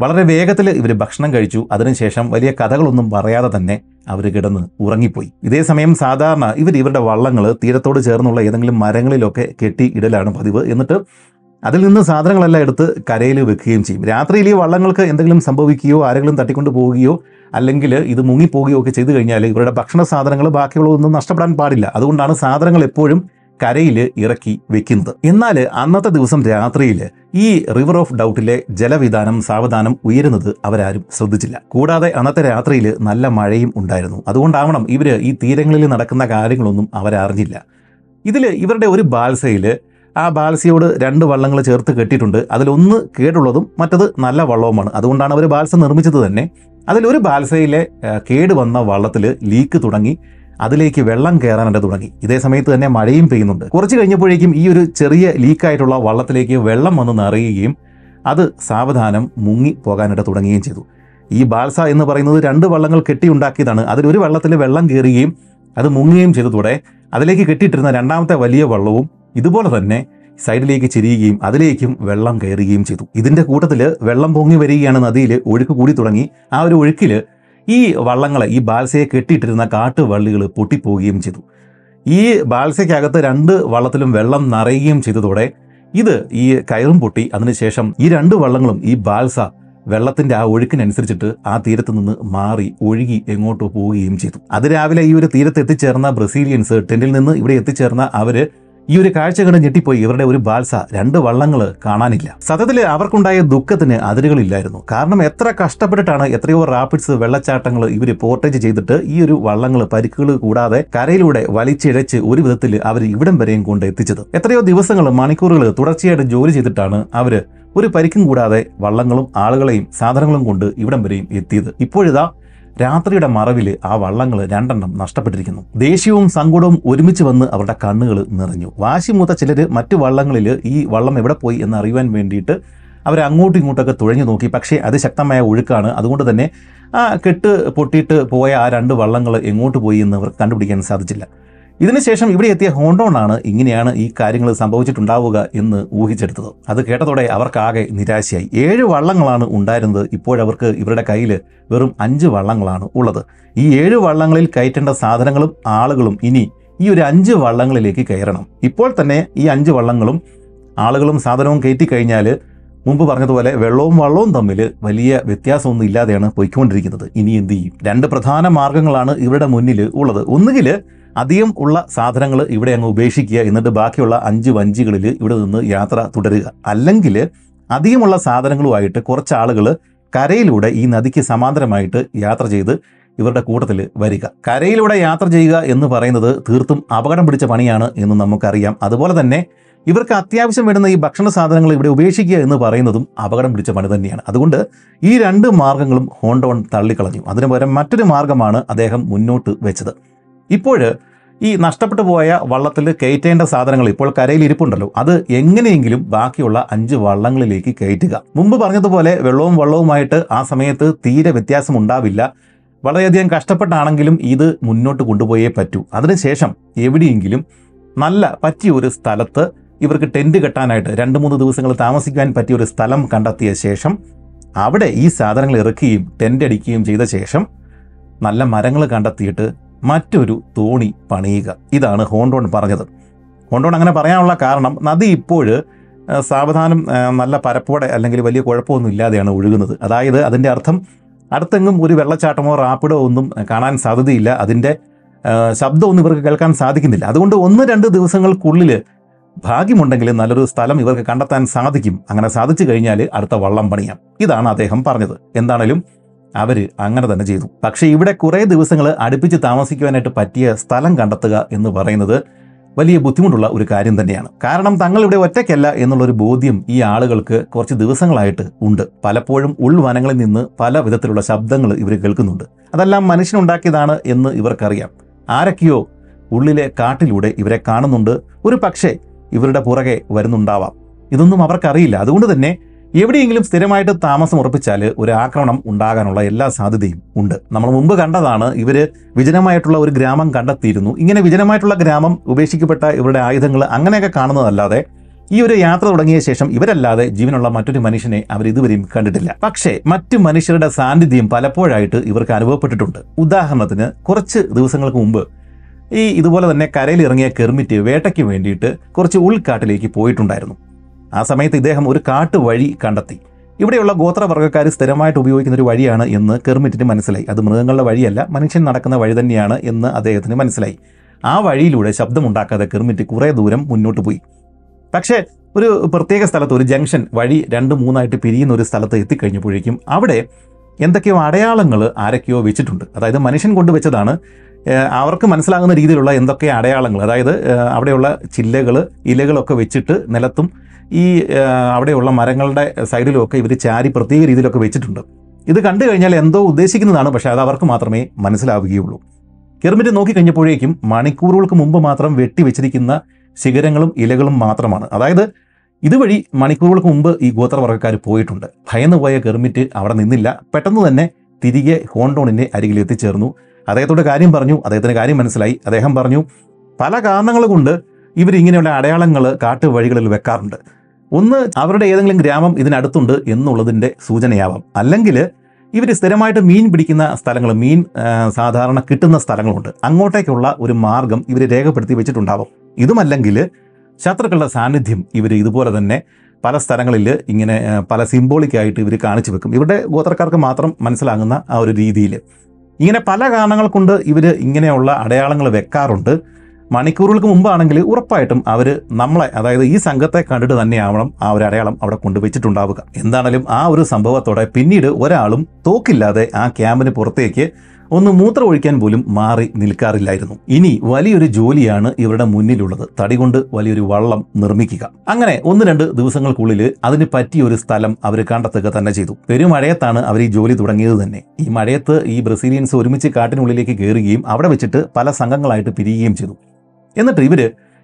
വളരെ വേഗത്തിൽ ഇവർ ഭക്ഷണം കഴിച്ചു. അതിനുശേഷം വലിയ കഥകളൊന്നും പറയാതെ തന്നെ അവർ കിടന്ന് ഉറങ്ങിപ്പോയി. ഇതേ സമയം സാധാരണ ഇവർ ഇവരുടെ വള്ളങ്ങൾ തീരത്തോട് ചേർന്നുള്ള ഏതെങ്കിലും മരങ്ങളിലൊക്കെ കെട്ടി ഇടലാണ് പതിവ്. എന്നിട്ട് അതിൽ നിന്ന് സാധനങ്ങളെല്ലാം എടുത്ത് കരയിൽ വെക്കുകയും ചെയ്യും. രാത്രിയിൽ ഈ വള്ളങ്ങൾക്ക് എന്തെങ്കിലും സംഭവിക്കുകയോ ആരെങ്കിലും തട്ടിക്കൊണ്ട് പോവുകയോ അല്ലെങ്കിൽ ഇത് മുങ്ങിപ്പോകുകയോ ഒക്കെ ചെയ്തു കഴിഞ്ഞാൽ ഇവരുടെ ഭക്ഷണ സാധനങ്ങൾ ബാക്കിയുള്ളതൊന്നും നഷ്ടപ്പെടാൻ പാടില്ല. അതുകൊണ്ടാണ് സാധനങ്ങൾ എപ്പോഴും കരയിൽ ഇറക്കി വെക്കുന്നത്. എന്നാൽ അന്നത്തെ ദിവസം രാത്രിയിൽ ഈ റിവർ ഓഫ് ഡൗട്ടിലെ ജലവിധാനം സാവധാനം ഉയരുന്നത് അവരാരും ശ്രദ്ധിച്ചില്ല. കൂടാതെ അന്നത്തെ രാത്രിയിൽ നല്ല മഴയും ഉണ്ടായിരുന്നു. അതുകൊണ്ടാവണം ഇവർ ഈ തീരങ്ങളിൽ നടക്കുന്ന കാര്യങ്ങളൊന്നും അവരറിഞ്ഞില്ല. ഇതിൽ ഇവരുടെ ഒരു ബാൽസയിൽ ആ ബാൽസയോട് രണ്ട് വള്ളങ്ങൾ ചേർത്ത് കെട്ടിയിട്ടുണ്ട്. അതിലൊന്ന് കേടുള്ളതും മറ്റത് നല്ല വള്ളവുമാണ്. അതുകൊണ്ടാണ് അവർ ബാൽസ നിർമ്മിച്ചത് തന്നെ. അതിലൊരു ബാൽസയിലെ ആ, കേട് വന്ന വള്ളത്തിൽ ലീക്ക് തുടങ്ങി അതിലേക്ക് വെള്ളം കയറാനായിട്ട് തുടങ്ങി. ഇതേ സമയത്ത് തന്നെ മഴയും പെയ്യുന്നുണ്ട്. കുറച്ച് കഴിഞ്ഞപ്പോഴേക്കും ഈ ഒരു ചെറിയ ലീക്കായിട്ടുള്ള വള്ളത്തിലേക്ക് വെള്ളം വന്ന് നിറയുകയും അത് സാവധാനം മുങ്ങി പോകാനായിട്ട് തുടങ്ങുകയും ചെയ്തു. ഈ ബാൽസ എന്ന് പറയുന്നത് രണ്ട് വള്ളങ്ങൾ കെട്ടിയുണ്ടാക്കിയതാണ് അതിലൊരു വള്ളത്തിൽ വെള്ളം കയറുകയും അത് മുങ്ങുകയും ചെയ്തതോടെ അതിലേക്ക് കെട്ടിയിട്ടിരുന്ന രണ്ടാമത്തെ വലിയ വള്ളവും ഇതുപോലെ തന്നെ സൈഡിലേക്ക് ചെരിയുകയും അതിലേക്കും വെള്ളം കയറുകയും ചെയ്തു. ഇതിന്റെ കൂട്ടത്തിൽ വെള്ളം പൊങ്ങി വരികയാണ് നദിയിൽ ഒഴുക്ക് കൂടി തുടങ്ങി. ആ ഒരു ഒഴുക്കിൽ ഈ വള്ളങ്ങളെ ഈ ബാൽസയെ കെട്ടിയിട്ടിരുന്ന കാട്ടുവള്ളികൾ പൊട്ടിപ്പോവുകയും ചെയ്തു. ഈ ബാൽസയ്ക്കകത്ത് രണ്ട് വള്ളത്തിലും വെള്ളം നിറയുകയും ചെയ്തതോടെ ഇത് ഈ കയറും പൊട്ടി. അതിനുശേഷം ഈ രണ്ട് വള്ളങ്ങളും ഈ ബാൽസ വെള്ളത്തിന്റെ ആ ഒഴുക്കിനനുസരിച്ചിട്ട് ആ തീരത്ത് നിന്ന് മാറി ഒഴുകി എങ്ങോട്ടോ പോവുകയും ചെയ്തു. അതിരാവിലെ ഈ ഒരു തീരത്ത് എത്തിച്ചേർന്ന ബ്രസീലിയൻസ് ടെന്റിൽ നിന്ന് ഇവിടെ എത്തിച്ചേർന്ന അവർ ഈ ഒരു കാഴ്ച കണ്ട് ഞെട്ടിപ്പോയി ഇവരുടെ ഒരു ബാൽസ രണ്ട് വള്ളങ്ങൾ കാണാനില്ല. സത്യത്തിൽ അവർക്കുണ്ടായ ദുഃഖത്തിന് അതിരുകളില്ലായിരുന്നു. കാരണം എത്ര കഷ്ടപ്പെട്ടിട്ടാണ് എത്രയോ റാപ്പിഡ്സ് വെള്ളച്ചാട്ടങ്ങൾ ഇവർ പോർട്ടേജ് ചെയ്തിട്ട് ഈ ഒരു വള്ളങ്ങൾ പരിക്കുകൾ കൂടാതെ കരയിലൂടെ വലിച്ചിഴച്ച് ഒരു വിധത്തിൽ അവർ ഇവിടം വരെയും കൊണ്ട് എത്തിച്ചത്. എത്രയോ ദിവസങ്ങൾ മണിക്കൂറുകൾ തുടർച്ചയായിട്ട് ജോലി ചെയ്തിട്ടാണ് അവർ ഒരു പരിക്കും കൂടാതെ വള്ളങ്ങളും ആളുകളെയും സാധനങ്ങളും കൊണ്ട് ഇവിടം വരെയും എത്തിയത്. ഇപ്പോഴിതാ രാത്രിയുടെ മറവിൽ ആ വള്ളങ്ങൾ രണ്ടെണ്ണം നഷ്ടപ്പെട്ടിരിക്കുന്നു. ദേഷ്യവും സങ്കടവും ഒരുമിച്ച് വന്ന് അവരുടെ കണ്ണുകൾ നിറഞ്ഞു. വാശിമൂത്ത ചിലർ മറ്റു വള്ളങ്ങളിൽ ഈ വള്ളം എവിടെ പോയി എന്ന് അറിയുവാൻ വേണ്ടിയിട്ട് അവർ അങ്ങോട്ടും ഇങ്ങോട്ടൊക്കെ തുഴഞ്ഞു നോക്കി. പക്ഷേ അത് ശക്തമായ ഒഴുക്കാണ്. അതുകൊണ്ട് തന്നെ ആ കെട്ട് പൊട്ടിയിട്ട് പോയ ആ രണ്ട് വള്ളങ്ങൾ എങ്ങോട്ട് പോയി എന്ന് അവർക്ക് കണ്ടുപിടിക്കാൻ സാധിച്ചില്ല. ഇതിനുശേഷം ഇവിടെ എത്തിയ ഹോണ്ടോണാണ് ഇങ്ങനെയാണ് ഈ കാര്യങ്ങൾ സംഭവിച്ചിട്ടുണ്ടാവുക എന്ന് ഊഹിച്ചെടുത്തത്. അത് കേട്ടതോടെ അവർക്കാകെ നിരാശയായി. ഏഴ് വള്ളങ്ങളാണ് ഉണ്ടായിരുന്നത്. ഇപ്പോഴവർക്ക് ഇവരുടെ കയ്യിൽ വെറും അഞ്ച് വള്ളങ്ങളാണ് ഉള്ളത്. ഈ ഏഴ് വള്ളങ്ങളിൽ കയറ്റേണ്ട സാധനങ്ങളും ആളുകളും ഇനി ഈ ഒരു അഞ്ച് വള്ളങ്ങളിലേക്ക് കയറണം. ഇപ്പോൾ തന്നെ ഈ അഞ്ച് വള്ളങ്ങളും ആളുകളും സാധനവും കയറ്റി കഴിഞ്ഞാൽ മുമ്പ് പറഞ്ഞതുപോലെ വെള്ളവും വള്ളവും തമ്മിൽ വലിയ വ്യത്യാസമൊന്നും ഇല്ലാതെയാണ് പോയിക്കൊണ്ടിരിക്കുന്നത്. ഇനി എന്ത് ചെയ്യും? രണ്ട് പ്രധാന മാർഗങ്ങളാണ് ഇവരുടെ മുന്നിൽ ഉള്ളത്. ഒന്നുകിൽ അധികം ഉള്ള സാധനങ്ങൾ ഇവിടെ അങ്ങ് ഉപേക്ഷിക്കുക എന്നിട്ട് ബാക്കിയുള്ള അഞ്ച് വഞ്ചികളിൽ ഇവിടെ നിന്ന് യാത്ര തുടരുക. അല്ലെങ്കിൽ അധികമുള്ള സാധനങ്ങളുമായിട്ട് കുറച്ച് ആളുകൾ കരയിലൂടെ ഈ നദിക്ക് സമാന്തരമായിട്ട് യാത്ര ചെയ്ത് ഇവരുടെ കൂട്ടത്തിൽ വരിക. കരയിലൂടെ യാത്ര ചെയ്യുക എന്ന് പറയുന്നത് തീർത്തും അപകടം പിടിച്ച പണിയാണ് എന്ന് നമുക്കറിയാം. അതുപോലെ തന്നെ ഇവർക്ക് അത്യാവശ്യം വരുന്ന ഈ ഭക്ഷണ സാധനങ്ങൾ ഇവിടെ ഉപേക്ഷിക്കുക എന്ന് പറയുന്നതും അപകടം പിടിച്ച പണി തന്നെയാണ്. അതുകൊണ്ട് ഈ രണ്ട് മാർഗങ്ങളും ഹോണ്ടോൺ തള്ളിക്കളഞ്ഞു. അതിനു മറ്റൊരു മാർഗമാണ് അദ്ദേഹം മുന്നോട്ട് വെച്ചത്. ഇപ്പോൾ ഈ നഷ്ടപ്പെട്ടു പോയ വള്ളത്തിൽ കയറ്റേണ്ട സാധനങ്ങൾ ഇപ്പോൾ കരയിൽ ഇരിപ്പുണ്ടല്ലോ. അത് എങ്ങനെയെങ്കിലും ബാക്കിയുള്ള അഞ്ച് വള്ളങ്ങളിലേക്ക് കയറ്റുക. മുമ്പ് പറഞ്ഞതുപോലെ വെള്ളവും വള്ളവുമായിട്ട് ആ സമയത്ത് തീരെ വ്യത്യാസം ഉണ്ടാവില്ല വളരെയധികം കഷ്ടപ്പെട്ടാണെങ്കിലും ഇത് മുന്നോട്ട് കൊണ്ടുപോയേ പറ്റൂ. അതിനുശേഷം എവിടെയെങ്കിലും നല്ല പറ്റിയ ഒരു സ്ഥലത്ത് ഇവർക്ക് ടെന്റ് കെട്ടാനായിട്ട് രണ്ട് മൂന്ന് ദിവസങ്ങൾ താമസിക്കാൻ പറ്റിയ ഒരു സ്ഥലം കണ്ടെത്തിയ ശേഷം അവിടെ ഈ സാധനങ്ങൾ ഇറക്കുകയും ടെന്റ് അടിക്കുകയും ചെയ്ത ശേഷം നല്ല മരങ്ങൾ കണ്ടെത്തിയിട്ട് മറ്റൊരു തോണി പണിയുക. ഇതാണ് ഹോണ്ടോൺ പറഞ്ഞത്. ഹോണ്ടോൺ അങ്ങനെ പറയാനുള്ള കാരണം നദി ഇപ്പോൾ സാവധാനം നല്ല പരപ്പോടെ അല്ലെങ്കിൽ വലിയ കുഴപ്പമൊന്നും ഇല്ലാതെയാണ് ഒഴുകുന്നത്. അതായത് അതിന്റെ അർത്ഥം അടുത്തെങ്ങും ഒരു വെള്ളച്ചാട്ടമോ റാപ്പിഡോ ഒന്നും കാണാൻ സാധ്യതയില്ല. അതിന്റെ ശബ്ദമൊന്നും ഇവർക്ക് കേൾക്കാൻ സാധിക്കുന്നില്ല. അതുകൊണ്ട് ഒന്ന് രണ്ട് ദിവസങ്ങൾക്കുള്ളിൽ ഭാഗ്യമുണ്ടെങ്കിൽ നല്ലൊരു സ്ഥലം ഇവർക്ക് കണ്ടെത്താൻ സാധിക്കും. അങ്ങനെ സാധിച്ചു കഴിഞ്ഞാൽ അടുത്ത വള്ളം പണിയാം. ഇതാണ് അദ്ദേഹം പറഞ്ഞത്. എന്താണേലും അവർ അങ്ങനെ തന്നെ ചെയ്തു. പക്ഷേ ഇവിടെ കുറേ ദിവസങ്ങൾ അടുപ്പിച്ച് താമസിക്കുവാനായിട്ട് പറ്റിയ സ്ഥലം കണ്ടെത്തുക എന്ന് പറയുന്നത് വലിയ ബുദ്ധിമുട്ടുള്ള ഒരു കാര്യം തന്നെയാണ്. കാരണം തങ്ങൾ ഇവിടെ ഒറ്റയ്ക്കല്ല എന്നുള്ളൊരു ബോധ്യം ഈ ആളുകൾക്ക് കുറച്ച് ദിവസങ്ങളായിട്ട് ഉണ്ട്. പലപ്പോഴും ഉൾവനങ്ങളിൽ നിന്ന് പല വിധത്തിലുള്ള ശബ്ദങ്ങൾ ഇവർ കേൾക്കുന്നുണ്ട്. അതെല്ലാം മനുഷ്യനുണ്ടാക്കിയതാണ് എന്ന് ഇവർക്കറിയാം. ആരൊക്കെയോ ഉള്ളിലെ കാട്ടിലൂടെ ഇവരെ കാണുന്നുണ്ട്. ഒരു പക്ഷേ ഇവരുടെ പുറകെ വരുന്നുണ്ടാവാം. ഇതൊന്നും അവർക്കറിയില്ല. അതുകൊണ്ട് തന്നെ എവിടെയെങ്കിലും സ്ഥിരമായിട്ട് താമസം ഉറപ്പിച്ചാൽ ഒരു ആക്രമണം ഉണ്ടാകാനുള്ള എല്ലാ സാധ്യതയും ഉണ്ട്. നമ്മൾ മുമ്പ് കണ്ടതാണ് ഇവർ വിജനമായിട്ടുള്ള ഒരു ഗ്രാമം കണ്ടെത്തിയിരുന്നു. ഇങ്ങനെ വിജനമായിട്ടുള്ള ഗ്രാമം ഉപേക്ഷിക്കപ്പെട്ട ഇവരുടെ ആയുധങ്ങൾ അങ്ങനെയൊക്കെ കാണുന്നതല്ലാതെ ഈ ഒരു യാത്ര തുടങ്ങിയ ശേഷം ഇവരല്ലാതെ ജീവനുള്ള മറ്റൊരു മനുഷ്യനെ അവർ ഇതുവരെയും കണ്ടിട്ടില്ല. പക്ഷേ മറ്റു മനുഷ്യരുടെ സാന്നിധ്യം പലപ്പോഴായിട്ട് ഇവർക്ക് അനുഭവപ്പെട്ടിട്ടുണ്ട്. ഉദാഹരണത്തിന് കുറച്ച് ദിവസങ്ങൾക്ക് മുമ്പ് ഈ ഇതുപോലെ തന്നെ കരയിൽ ഇറങ്ങിയ കെർമിറ്റ് വേട്ടയ്ക്ക് വേണ്ടിയിട്ട് കുറച്ച് ഉൾക്കാട്ടിലേക്ക് പോയിട്ടുണ്ടായിരുന്നു. ആ സമയത്ത് ഇദ്ദേഹം ഒരു കാട്ടു വഴി കണ്ടെത്തി. ഇവിടെയുള്ള ഗോത്രവർഗക്കാർ സ്ഥിരമായിട്ട് ഉപയോഗിക്കുന്ന ഒരു വഴിയാണ് എന്ന് കെർമിറ്റിന് മനസ്സിലായി. അത് മൃഗങ്ങളുടെ വഴിയല്ല മനുഷ്യൻ നടക്കുന്ന വഴി തന്നെയാണ് എന്ന് അദ്ദേഹത്തിന് മനസ്സിലായി. ആ വഴിയിലൂടെ ശബ്ദമുണ്ടാക്കാതെ കെർമിറ്റ് കുറേ ദൂരം മുന്നോട്ട് പോയി. പക്ഷേ ഒരു പ്രത്യേക സ്ഥലത്ത് ഒരു ജംഗ്ഷൻ വഴി രണ്ട് മൂന്നായിട്ട് പിരിയുന്ന ഒരു സ്ഥലത്ത് എത്തിക്കഴിഞ്ഞപ്പോഴേക്കും അവിടെ എന്തൊക്കെയോ അടയാളങ്ങൾ ആരൊക്കെയോ വെച്ചിട്ടുണ്ട്. അതായത് മനുഷ്യൻ കൊണ്ടുവച്ചതാണ് അവർക്ക് മനസ്സിലാകുന്ന രീതിയിലുള്ള എന്തൊക്കെ അടയാളങ്ങൾ അതായത് അവിടെയുള്ള ചില്ലകൾ ഇലകളൊക്കെ വെച്ചിട്ട് നിലത്തും ഈ അവിടെയുള്ള മരങ്ങളുടെ സൈഡിലുമൊക്കെ ഇവർ ചാരി പ്രത്യേക രീതിയിലൊക്കെ വെച്ചിട്ടുണ്ട്. ഇത് കണ്ടു കഴിഞ്ഞാൽ എന്തോ ഉദ്ദേശിക്കുന്നതാണ് പക്ഷേ അത് അവർക്ക് മാത്രമേ മനസ്സിലാവുകയുള്ളൂ. കെർമിറ്റ് നോക്കിക്കഴിഞ്ഞപ്പോഴേക്കും മണിക്കൂറുകൾക്ക് മുമ്പ് മാത്രം വെട്ടിവെച്ചിരിക്കുന്ന ശിഖരങ്ങളും ഇലകളും മാത്രമാണ്. അതായത് ഇതുവഴി മണിക്കൂറുകൾക്ക് മുമ്പ് ഈ ഗോത്രവർഗക്കാർ പോയിട്ടുണ്ട്. ഭയന്നു പോയ കെർമിറ്റ് അവിടെ നിന്നില്ല. പെട്ടെന്ന് തന്നെ തിരികെ ഹോണ്ടോണിന്റെ അരികിൽ എത്തിച്ചേർന്നു. അദ്ദേഹത്തോട് കാര്യം പറഞ്ഞു അദ്ദേഹത്തിന് കാര്യം മനസ്സിലായി. അദ്ദേഹം പറഞ്ഞു പല കാരണങ്ങൾ കൊണ്ട് ഇവർ ഇങ്ങനെയുള്ള അടയാളങ്ങൾ കാട്ടുവഴികളിൽ വെക്കാറുണ്ട്. ഒന്ന് അവരുടെ ഏതെങ്കിലും ഗ്രാമം ഇതിനടുത്തുണ്ട് എന്നുള്ളതിന്റെ സൂചനയാവാം. അല്ലെങ്കിൽ ഇവർ സ്ഥിരമായിട്ട് മീൻ പിടിക്കുന്ന സ്ഥലങ്ങൾ മീൻ സാധാരണ കിട്ടുന്ന സ്ഥലങ്ങളുണ്ട്. അങ്ങോട്ടേക്കുള്ള ഒരു മാർഗം ഇവർ രേഖപ്പെടുത്തി വെച്ചിട്ടുണ്ടാവും. ഇതുമല്ലെങ്കിൽ ശത്രുക്കളുടെ സാന്നിധ്യം ഇവർ ഇതുപോലെ തന്നെ പല സ്ഥലങ്ങളിൽ ഇങ്ങനെ പല സിംബോളിക്കായിട്ട് ഇവർ കാണിച്ചു വെക്കും. ഇവരുടെ ഗോത്രക്കാർക്ക് മാത്രം മനസ്സിലാകുന്ന ആ ഒരു രീതിയിൽ. ഇങ്ങനെ പല കാരണങ്ങൾ കൊണ്ട് ഇവർ ഇങ്ങനെയുള്ള അടയാളങ്ങൾ വെക്കാറുണ്ട്. മണിക്കൂറുകൾക്ക് മുമ്പാണെങ്കിൽ ഉറപ്പായിട്ടും അവർ നമ്മളെ അതായത് ഈ സംഘത്തെ കണ്ടിട്ട് തന്നെയാവണം ആ ഒരു അടയാളം അവിടെ കൊണ്ടുവച്ചിട്ടുണ്ടാവുക. എന്താണെങ്കിലും ആ ഒരു സംഭവത്തോടെ പിന്നീട് ഒരാളും തോക്കില്ലാതെ ആ ക്യാമ്പിന് പുറത്തേക്ക് ഒന്ന് മൂത്രം ഒഴിക്കാൻ പോലും മാറി നിൽക്കാറില്ലായിരുന്നു. ഇനി വലിയൊരു ജോലിയാണ് ഇവരുടെ മുന്നിലുള്ളത്. തടി കൊണ്ട് വലിയൊരു വള്ളം നിർമ്മിക്കുക. അങ്ങനെ ഒന്ന് രണ്ട് ദിവസങ്ങൾക്കുള്ളിൽ അതിന് പറ്റിയ ഒരു സ്ഥലം അവർ കണ്ടെത്തുക തന്നെ ചെയ്തു. പെരുമഴയത്താണ് അവർ ഈ ജോലി തുടങ്ങിയത് തന്നെ. ഈ മഴയത്ത് ഈ ബ്രസീലിയൻസ് ഒരുമിച്ച് കാട്ടിനുള്ളിലേക്ക് കയറുകയും അവിടെ വെച്ചിട്ട് പല സംഘങ്ങളായിട്ട് പിരിയുകയും ചെയ്തു. എന്നിട്ട് ഇവർ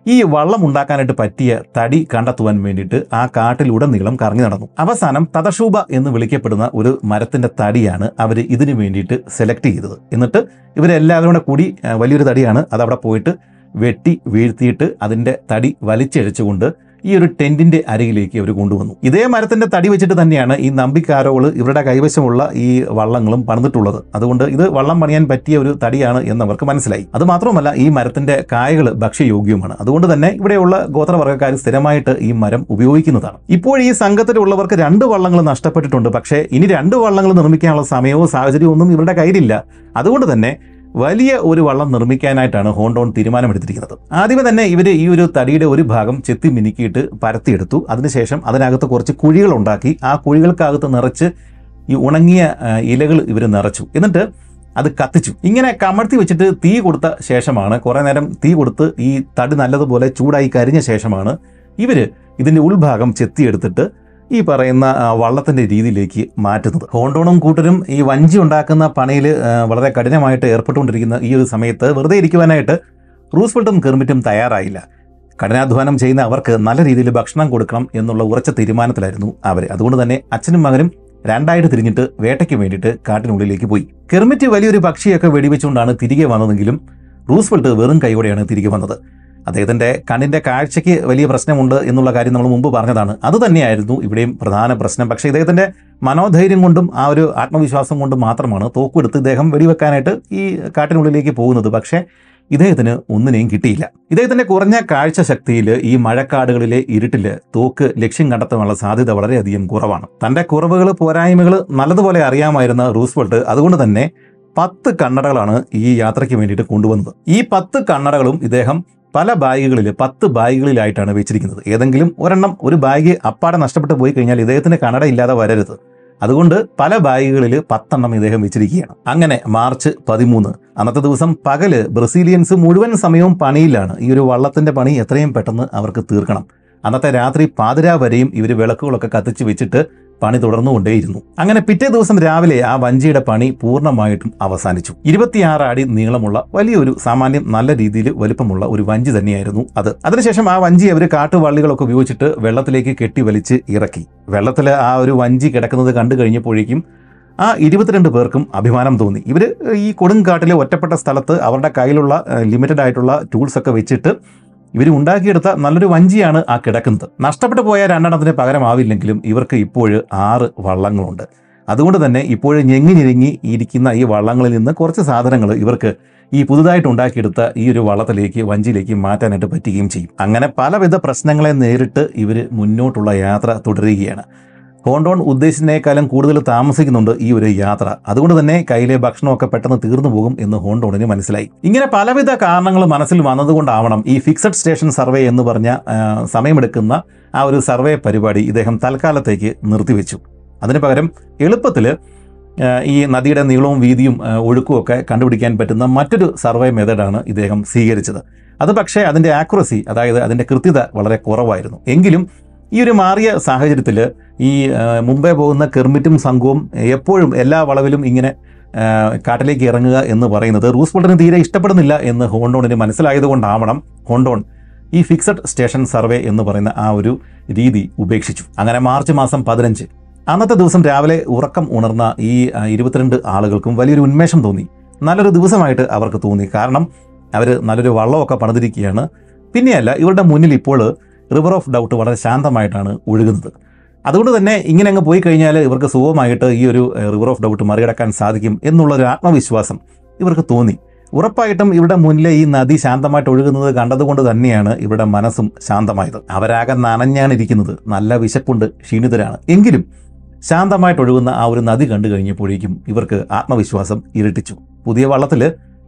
ഈ വള്ളം ഉണ്ടാക്കാനായിട്ട് പറ്റിയ തടി കണ്ടെത്തുവാൻ വേണ്ടിയിട്ട് ആ കാട്ടിലുടനീളം കറങ്ങി നടന്നു. അവസാനം തദശൂബ എന്ന് വിളിക്കപ്പെടുന്ന ഒരു മരത്തിന്റെ തടിയാണ് അവർ ഇതിനു വേണ്ടിയിട്ട് സെലക്ട് ചെയ്തത്. എന്നിട്ട് ഇവരെല്ലാവരും കൂടെ കൂടി വലിയൊരു തടിയാണ്. അത് അവിടെ പോയിട്ട് വെട്ടി വീഴ്ത്തിയിട്ട് അതിന്റെ തടി വലിച്ചഴിച്ചുകൊണ്ട് ഈ ഒരു ടെന്റിന്റെ അരികിലേക്ക് അവർ കൊണ്ടുവന്നു. ഇതേ മരത്തിന്റെ തടി വെച്ചിട്ട് തന്നെയാണ് ഈ നമ്പിക്കാരോൾ ഇവരുടെ കൈവശമുള്ള ഈ വള്ളങ്ങളും പണിതിട്ടുള്ളത്. അതുകൊണ്ട് ഇത് വള്ളം പണിയാൻ പറ്റിയ ഒരു തടിയാണ് എന്ന് അവർക്ക് മനസ്സിലായി. അത് മാത്രമല്ല ഈ മരത്തിന്റെ കായകൾ ഭക്ഷ്യയോഗ്യവുമാണ്. അതുകൊണ്ട് തന്നെ ഇവിടെയുള്ള ഗോത്രവർഗക്കാർ സ്ഥിരമായിട്ട് ഈ മരം ഉപയോഗിക്കുന്നതാണ്. ഇപ്പോൾ ഈ സംഘത്തിലുള്ളവർക്ക് രണ്ട് വള്ളങ്ങൾ നഷ്ടപ്പെട്ടിട്ടുണ്ട്. പക്ഷേ ഇനി രണ്ട് വള്ളങ്ങൾ നിർമ്മിക്കാനുള്ള സമയവും സാഹചര്യവും ഒന്നും ഇവരുടെ കയ്യിലില്ല. അതുകൊണ്ട് തന്നെ വലിയ ഒരു വള്ളം നിർമ്മിക്കാനായിട്ടാണ് ഹോണ്ടോൺ തീരുമാനമെടുത്തിരിക്കുന്നത്. ആദ്യമേ തന്നെ ഇവർ ഈ ഒരു തടിയുടെ ഒരു ഭാഗം ചെത്തി മിനുക്കിയിട്ട് പരത്തിയെടുത്തു. അതിനുശേഷം അതിനകത്ത് കുറച്ച് കുഴികൾ ഉണ്ടാക്കി ആ കുഴികൾക്കകത്ത് നിറച്ച് ഈ ഉണങ്ങിയ ഇലകൾ ഇവർ നിറച്ചു. എന്നിട്ട് അത് കത്തിച്ചു. ഇങ്ങനെ കമഴ്ത്തി വെച്ചിട്ട് തീ കൊടുത്ത ശേഷമാണ് കുറേ നേരം തീ കൊടുത്ത് ഈ തടി നല്ലതുപോലെ ചൂടായി കരിഞ്ഞ ശേഷമാണ് ഇവർ ഇതിന്റെ ഉൾഭാഗം ചെത്തിയെടുത്തിട്ട് ഈ പറയുന്ന വള്ളത്തിന്റെ രീതിയിലേക്ക് മാറ്റുന്നത്. ഹോണ്ടോണും കൂട്ടരും ഈ വഞ്ചി ഉണ്ടാക്കുന്ന പണിയിൽ വളരെ കഠിനമായിട്ട് ഏർപ്പെട്ടുകൊണ്ടിരിക്കുന്ന ഈ ഒരു സമയത്ത് വെറുതെ ഇരിക്കുവാനായിട്ട് റൂസ്വെൽട്ടും കെർമിറ്റും തയ്യാറായില്ല. കഠിനാധ്വാനം ചെയ്യുന്ന അവർക്ക് നല്ല രീതിയിൽ ഭക്ഷണം കൊടുക്കണം എന്നുള്ള ഉറച്ച തീരുമാനത്തിലായിരുന്നു അവർ അതുകൊണ്ട് തന്നെ അച്ഛനും മകനും രണ്ടായിട്ട് തിരിഞ്ഞിട്ട് വേട്ടയ്ക്ക് വേണ്ടിയിട്ട് കാട്ടിനുള്ളിലേക്ക് പോയി. കെർമിറ്റ് വലിയൊരു പക്ഷിയൊക്കെ വെടിവെച്ചുകൊണ്ടാണ് തിരികെ വന്നതെങ്കിലും റൂസ്വെൽട്ട് വെറും കൈയോടെയാണ് തിരികെ വന്നത്. അദ്ദേഹത്തിന്റെ കണ്ണിന്റെ കാഴ്ചയ്ക്ക് വലിയ പ്രശ്നമുണ്ട് എന്നുള്ള കാര്യം നമ്മൾ മുമ്പ് പറഞ്ഞതാണ്. അത് തന്നെയായിരുന്നു ഇവിടെയും പ്രധാന പ്രശ്നം. പക്ഷേ ഇദ്ദേഹത്തിന്റെ മനോധൈര്യം കൊണ്ടും ആ ഒരു ആത്മവിശ്വാസം കൊണ്ടും മാത്രമാണ് തോക്കെടുത്ത് ഇദ്ദേഹം വെടിവെക്കാനായിട്ട് ഈ കാട്ടിനുള്ളിലേക്ക് പോകുന്നത്. പക്ഷേ ഇദ്ദേഹത്തിന് ഒന്നിനെയും കിട്ടിയില്ല. ഇദ്ദേഹത്തിന്റെ കുറഞ്ഞ കാഴ്ച ശക്തിയിൽ ഈ മഴക്കാടുകളിലെ ഇരുട്ടിൽ തോക്ക് ലക്ഷ്യം കണ്ടെത്താനുള്ള സാധ്യത വളരെയധികം കുറവാണ്. തന്റെ കുറവുകൾ പോരായ്മകൾ നല്ലതുപോലെ അറിയാമായിരുന്ന റൂസ്വെൽട്ട് അതുകൊണ്ട് തന്നെ പത്ത് കണ്ണടകളാണ് ഈ യാത്രയ്ക്ക് വേണ്ടിയിട്ട് കൊണ്ടുവന്നത്. ഈ പത്ത് കണ്ണടകളും ഇദ്ദേഹം പല ബാഗുകളിൽ പത്ത് ബാഗുകളിലായിട്ടാണ് വെച്ചിരിക്കുന്നത്. ഏതെങ്കിലും ഒരെണ്ണം ഒരു ബാഗ് അപ്പാടെ നഷ്ടപ്പെട്ടു പോയി കഴിഞ്ഞാൽ ഇദ്ദേഹത്തിന് കണ്ണട ഇല്ലാതെ വരരുത്. അതുകൊണ്ട് പല ബാഗുകളിൽ പത്തെണ്ണം ഇദ്ദേഹം വെച്ചിരിക്കുകയാണ്. അങ്ങനെ മാർച്ച് പതിമൂന്ന് അന്നത്തെ ദിവസം പകൽ ബ്രസീലിയൻസ് മുഴുവൻ സമയവും പണിയിലാണ്. ഈ ഒരു വള്ളത്തിന്റെ പണി എത്രയും പെട്ടെന്ന് അവർക്ക് തീർക്കണം. അന്നത്തെ രാത്രി പാതിരാ വരെയും ഇവർ വിളക്കുകളൊക്കെ കത്തിച്ച് വെച്ചിട്ട് പണി തുടർന്നുകൊണ്ടേയിരുന്നു. അങ്ങനെ പിറ്റേ ദിവസം രാവിലെ ആ വഞ്ചിയുടെ പണി പൂർണമായിട്ടും അവസാനിച്ചു. ഇരുപത്തിയാറ് അടി നീളമുള്ള വലിയൊരു സാമാന്യം നല്ല രീതിയിൽ വലുപ്പമുള്ള ഒരു വഞ്ചി തന്നെയായിരുന്നു അത്. അതിനുശേഷം ആ വഞ്ചി അവർ കാട്ടുവള്ളികളൊക്കെ ഉപയോഗിച്ചിട്ട് വെള്ളത്തിലേക്ക് കെട്ടി വലിച്ച് ഇറക്കി. വെള്ളത്തിൽ ആ ഒരു വഞ്ചി കിടക്കുന്നത് കണ്ടു കഴിഞ്ഞപ്പോഴേക്കും ആ ഇരുപത്തിരണ്ട് പേർക്കും അഭിമാനം തോന്നി. ഇവർ ഈ കൊടുങ്കാട്ടിലെ ഒറ്റപ്പെട്ട സ്ഥലത്ത് അവരുടെ കയ്യിലുള്ള ലിമിറ്റഡ് ആയിട്ടുള്ള ടൂൾസ് ഒക്കെ വെച്ചിട്ട് ഇവർ ഉണ്ടാക്കിയെടുത്ത നല്ലൊരു വഞ്ചിയാണ് ആ കിടക്കുന്നത്. നഷ്ടപ്പെട്ടു പോയ രണ്ടെണ്ണത്തിന് പകരമാവില്ലെങ്കിലും ഇവർക്ക് ഇപ്പോൾ ആറ് വള്ളങ്ങളുണ്ട്. അതുകൊണ്ട് തന്നെ ഇപ്പോൾ ഞെങ്ങി ഇരിക്കുന്ന ഈ വള്ളങ്ങളിൽ നിന്ന് കുറച്ച് സാധനങ്ങൾ ഇവർക്ക് ഈ പുതുതായിട്ട് ഉണ്ടാക്കിയെടുത്ത ഈ ഒരു വള്ളത്തിലേക്ക് വഞ്ചിയിലേക്ക് മാറ്റാനായിട്ട് പറ്റുകയും ചെയ്യും. അങ്ങനെ പലവിധ പ്രശ്നങ്ങളെ നേരിട്ട് ഇവർ മുന്നോട്ടുള്ള യാത്ര തുടരുകയാണ്. ഹോണ്ടോൺ ഉദ്ദേശിച്ചതിനേക്കാളും കൂടുതൽ താമസിക്കുന്നുണ്ട് ഈ ഒരു യാത്ര. അതുകൊണ്ട് തന്നെ കയ്യിലെ ഭക്ഷണമൊക്കെ പെട്ടെന്ന് തീർന്നു പോകും എന്ന് ഹോണ്ടോണിന് മനസ്സിലായി. ഇങ്ങനെ പലവിധ കാരണങ്ങൾ മനസ്സിൽ വന്നതുകൊണ്ടാവണം ഈ ഫിക്സഡ് സ്റ്റേഷൻ സർവേ എന്ന് പറഞ്ഞ സമയമെടുക്കുന്ന ആ ഒരു സർവേ പരിപാടി ഇദ്ദേഹം തൽക്കാലത്തേക്ക് നിർത്തിവെച്ചു. അതിന് പകരം എളുപ്പത്തിൽ ഈ നദിയുടെ നീളവും വീതിയും ഒഴുക്കും ഒക്കെ കണ്ടുപിടിക്കാൻ പറ്റുന്ന മറ്റൊരു സർവേ മെത്തേഡാണ് ഇദ്ദേഹം സ്വീകരിച്ചത്. അത് പക്ഷേ അതിന്റെ ആക്യുറസി അതായത് അതിന്റെ കൃത്യത വളരെ കുറവായിരുന്നു. എങ്കിലും ഈ ഒരു മാറിയ സാഹചര്യത്തിൽ ഈ മുംബൈ പോകുന്ന കെർമിറ്റും സംഘവും എപ്പോഴും എല്ലാ വളവിലും ഇങ്ങനെ കാട്ടിലേക്ക് ഇറങ്ങുക എന്ന് പറയുന്നത് റൂസ്വെൽട്ടിന് തീരെ ഇഷ്ടപ്പെടുന്നില്ല എന്ന് ഹോണ്ടോണിന് മനസ്സിലായതുകൊണ്ടാവണം ഹോണ്ടോൺ ഈ ഫിക്സഡ് സ്റ്റേഷൻ സർവേ എന്ന് പറയുന്ന ആ ഒരു രീതി ഉപേക്ഷിച്ചു. അങ്ങനെ മാർച്ച് മാസം പതിനഞ്ച്. അന്നത്തെ ദിവസം രാവിലെ ഉറക്കം ഉണർന്ന ഈ ഇരുപത്തിരണ്ട് ആളുകൾക്കും വലിയൊരു ഉന്മേഷം തോന്നി. നല്ലൊരു ദിവസമായിട്ട് അവർക്ക് തോന്നി. കാരണം അവർ നല്ലൊരു വള്ളമൊക്കെ പണിതിരിക്കുകയാണ്. പിന്നെയല്ല ഇവരുടെ മുന്നിൽ ഇപ്പോൾ റിവർ ഓഫ് ഡൗട്ട് വളരെ ശാന്തമായിട്ടാണ് ഒഴുകുന്നത്. അതുകൊണ്ട് തന്നെ ഇങ്ങനെ അങ്ങ് പോയി കഴിഞ്ഞാൽ ഇവർക്ക് സുഖമായിട്ട് ഈ ഒരു റിവർ ഓഫ് ഡൗട്ട് മറികടക്കാൻ സാധിക്കും എന്നുള്ളൊരു ആത്മവിശ്വാസം ഇവർക്ക് തോന്നി. ഉറപ്പായിട്ടും ഇവിടെ മുന്നിലെ ഈ നദി ശാന്തമായിട്ട് ഒഴുകുന്നത് കണ്ടതുകൊണ്ട് തന്നെയാണ് ഇവരുടെ മനസ്സും ശാന്തമായത്. അവരാകെ നനഞ്ഞാണ് ഇരിക്കുന്നത്. നല്ല വിശപ്പുണ്ട് ക്ഷീണിതരാണ്. എങ്കിലും ശാന്തമായിട്ട് ഒഴുകുന്ന ആ ഒരു നദി കണ്ടു കഴിഞ്ഞപ്പോഴേക്കും ഇവർക്ക് ആത്മവിശ്വാസം ഇരട്ടിച്ചു. പുതിയ വള്ളത്തിൽ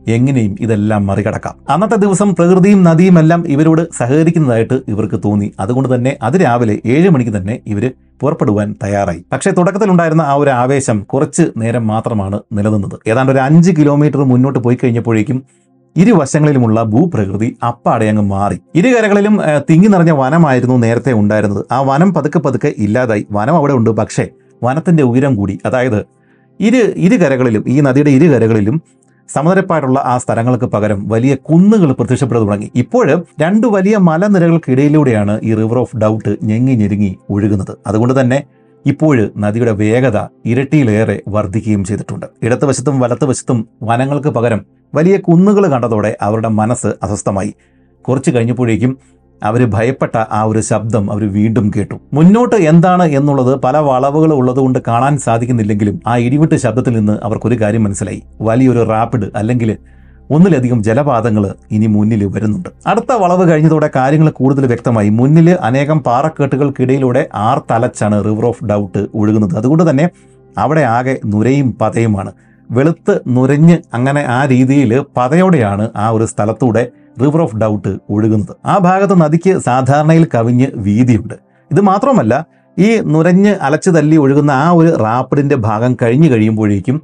എങ്ങനെയും ഇതെല്ലാം മറികടക്കാം. അന്നത്തെ ദിവസം പ്രകൃതിയും നദിയും എല്ലാം ഇവരോട് സഹകരിക്കുന്നതായിട്ട് ഇവർക്ക് തോന്നി. അതുകൊണ്ട് തന്നെ അതിരാവിലെ ഏഴ് മണിക്ക് തന്നെ ഇവർ പുറപ്പെടുവാൻ തയ്യാറായി. പക്ഷേ തുടക്കത്തിലുണ്ടായിരുന്ന ആ ഒരു ആവേശം കുറച്ച് നേരം മാത്രമാണ് നിലനിന്നത്. ഏതാണ്ട് ഒരു അഞ്ച് കിലോമീറ്റർ മുന്നോട്ട് പോയി കഴിഞ്ഞപ്പോഴേക്കും ഇരുവശങ്ങളിലുമുള്ള ഭൂപ്രകൃതി അപ്പാടെ അങ്ങ് മാറി. ഇരുകരകളിലും തിങ്ങി നിറഞ്ഞ വനമായിരുന്നു നേരത്തെ ഉണ്ടായിരുന്നത്. ആ വനം പതുക്കെ പതുക്കെ ഇല്ലാതായി. വനം അവിടെ ഉണ്ട്. പക്ഷേ വനത്തിന്റെ ഉയരം കൂടി അതായത് ഇരു ഇരുകരകളിലും ഈ നദിയുടെ ഇരുകരകളിലും സമനിരപ്പായിട്ടുള്ള ആ സ്ഥലങ്ങൾക്ക് പകരം വലിയ കുന്നുകൾ പ്രത്യക്ഷപ്പെട്ടു തുടങ്ങി. ഇപ്പോഴും രണ്ട് വലിയ മലനിരകൾക്കിടയിലൂടെയാണ് ഈ റിവർ ഓഫ് ഡൗട്ട് ഞെങ്ങി ഞെരുങ്ങി ഒഴുകുന്നത്. അതുകൊണ്ട് തന്നെ ഇപ്പോൾ നദിയുടെ വേഗത ഇരട്ടിയിലേറെ വർദ്ധിക്കുകയും ചെയ്തിട്ടുണ്ട്. ഇടത്തുവശത്തും വലത്തുവശത്തും വനങ്ങൾക്ക് പകരം വലിയ കുന്നുകൾ കണ്ടതോടെ അവരുടെ മനസ്സ് അസ്വസ്ഥമായി. കുറച്ച് കഴിഞ്ഞപ്പോഴേക്കും അവർ ഭയപ്പെട്ട ആ ഒരു ശബ്ദം അവർ വീണ്ടും കേട്ടു. മുന്നോട്ട് എന്താണ് എന്നുള്ളത് പല വളവുകൾ ഉള്ളതുകൊണ്ട് കാണാൻ സാധിക്കുന്നില്ലെങ്കിലും ആ ഇടിവിട്ട് ശബ്ദത്തിൽ നിന്ന് അവർക്കൊരു കാര്യം മനസ്സിലായി. വലിയൊരു റാപ്പിഡ് അല്ലെങ്കിൽ ഒന്നിലധികം ജലപാതങ്ങൾ ഇനി മുന്നിൽ വരുന്നുണ്ട്. അടുത്ത വളവ് കഴിഞ്ഞതോടെ കാര്യങ്ങൾ കൂടുതൽ വ്യക്തമായി. മുന്നിൽ അനേകം പാറക്കെട്ടുകൾക്കിടയിലൂടെ ആർ തലച്ചാണ് റിവർ ഓഫ് ഡൗട്ട് ഒഴുകുന്നത്. അതുകൊണ്ട് തന്നെ അവിടെ ആകെ നുരയും പതയുമാണ്. വെളുത്ത് നുരഞ്ഞ് അങ്ങനെ ആ രീതിയിൽ പതയോടെയാണ് ആ ഒരു സ്ഥലത്തൂടെ റിവർ ഓഫ് ഡൗട്ട് ഒഴുകുന്നത്. ആ ഭാഗത്ത് നദിക്ക് സാധാരണയിൽ കവിഞ്ഞ് വീതിയുണ്ട്. ഇത് മാത്രമല്ല ഈ നുരഞ്ഞ് അലച്ചു തല്ലി ഒഴുകുന്ന ആ ഒരു റാപ്പിഡിന്റെ ഭാഗം കഴിഞ്ഞു കഴിയുമ്പോഴേക്കും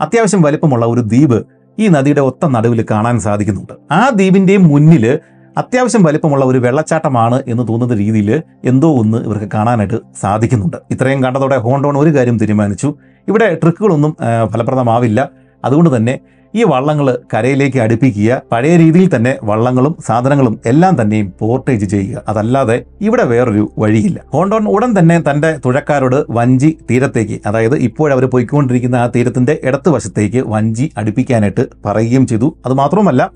അത്യാവശ്യം വലിപ്പമുള്ള ഒരു ദ്വീപ് ഈ നദിയുടെ ഒത്ത നടുവിൽ കാണാൻ സാധിക്കുന്നുണ്ട്. ആ ദ്വീപിന്റെയും മുന്നിൽ അത്യാവശ്യം വലിപ്പമുള്ള ഒരു വെള്ളച്ചാട്ടമാണ് എന്ന് തോന്നുന്ന രീതിയിൽ എന്തോ ഒന്ന് ഇവർക്ക് കാണാനായിട്ട് സാധിക്കുന്നുണ്ട്. ഇത്രയും കണ്ടതോടെ ഹോണ്ടോൺ ഒരു കാര്യം തീരുമാനിച്ചു. ഇവിടെ ട്രിക്കുകളൊന്നും ഫലപ്രദമാവില്ല. അതുകൊണ്ട് തന്നെ ഈ വള്ളങ്ങൾ കരയിലേക്ക് അടുപ്പിക്കുക പഴയ രീതിയിൽ തന്നെ വള്ളങ്ങളും സാധനങ്ങളും എല്ലാം തന്നെയും പോർട്ടേജ് ചെയ്യുക. അതല്ലാതെ ഇവിടെ വേറൊരു വഴിയില്ല. ഹോണ്ടോൺ ഉടൻ തന്നെ തന്റെ തുഴക്കാരോട് വഞ്ചി തീരത്തേക്ക് അതായത് ഇപ്പോഴവർ പോയിക്കൊണ്ടിരിക്കുന്ന ആ തീരത്തിന്റെ ഇടത്തുവശത്തേക്ക് വഞ്ചി അടുപ്പിക്കാനായിട്ട് പറയുകയും ചെയ്തു. അത് മാത്രമല്ല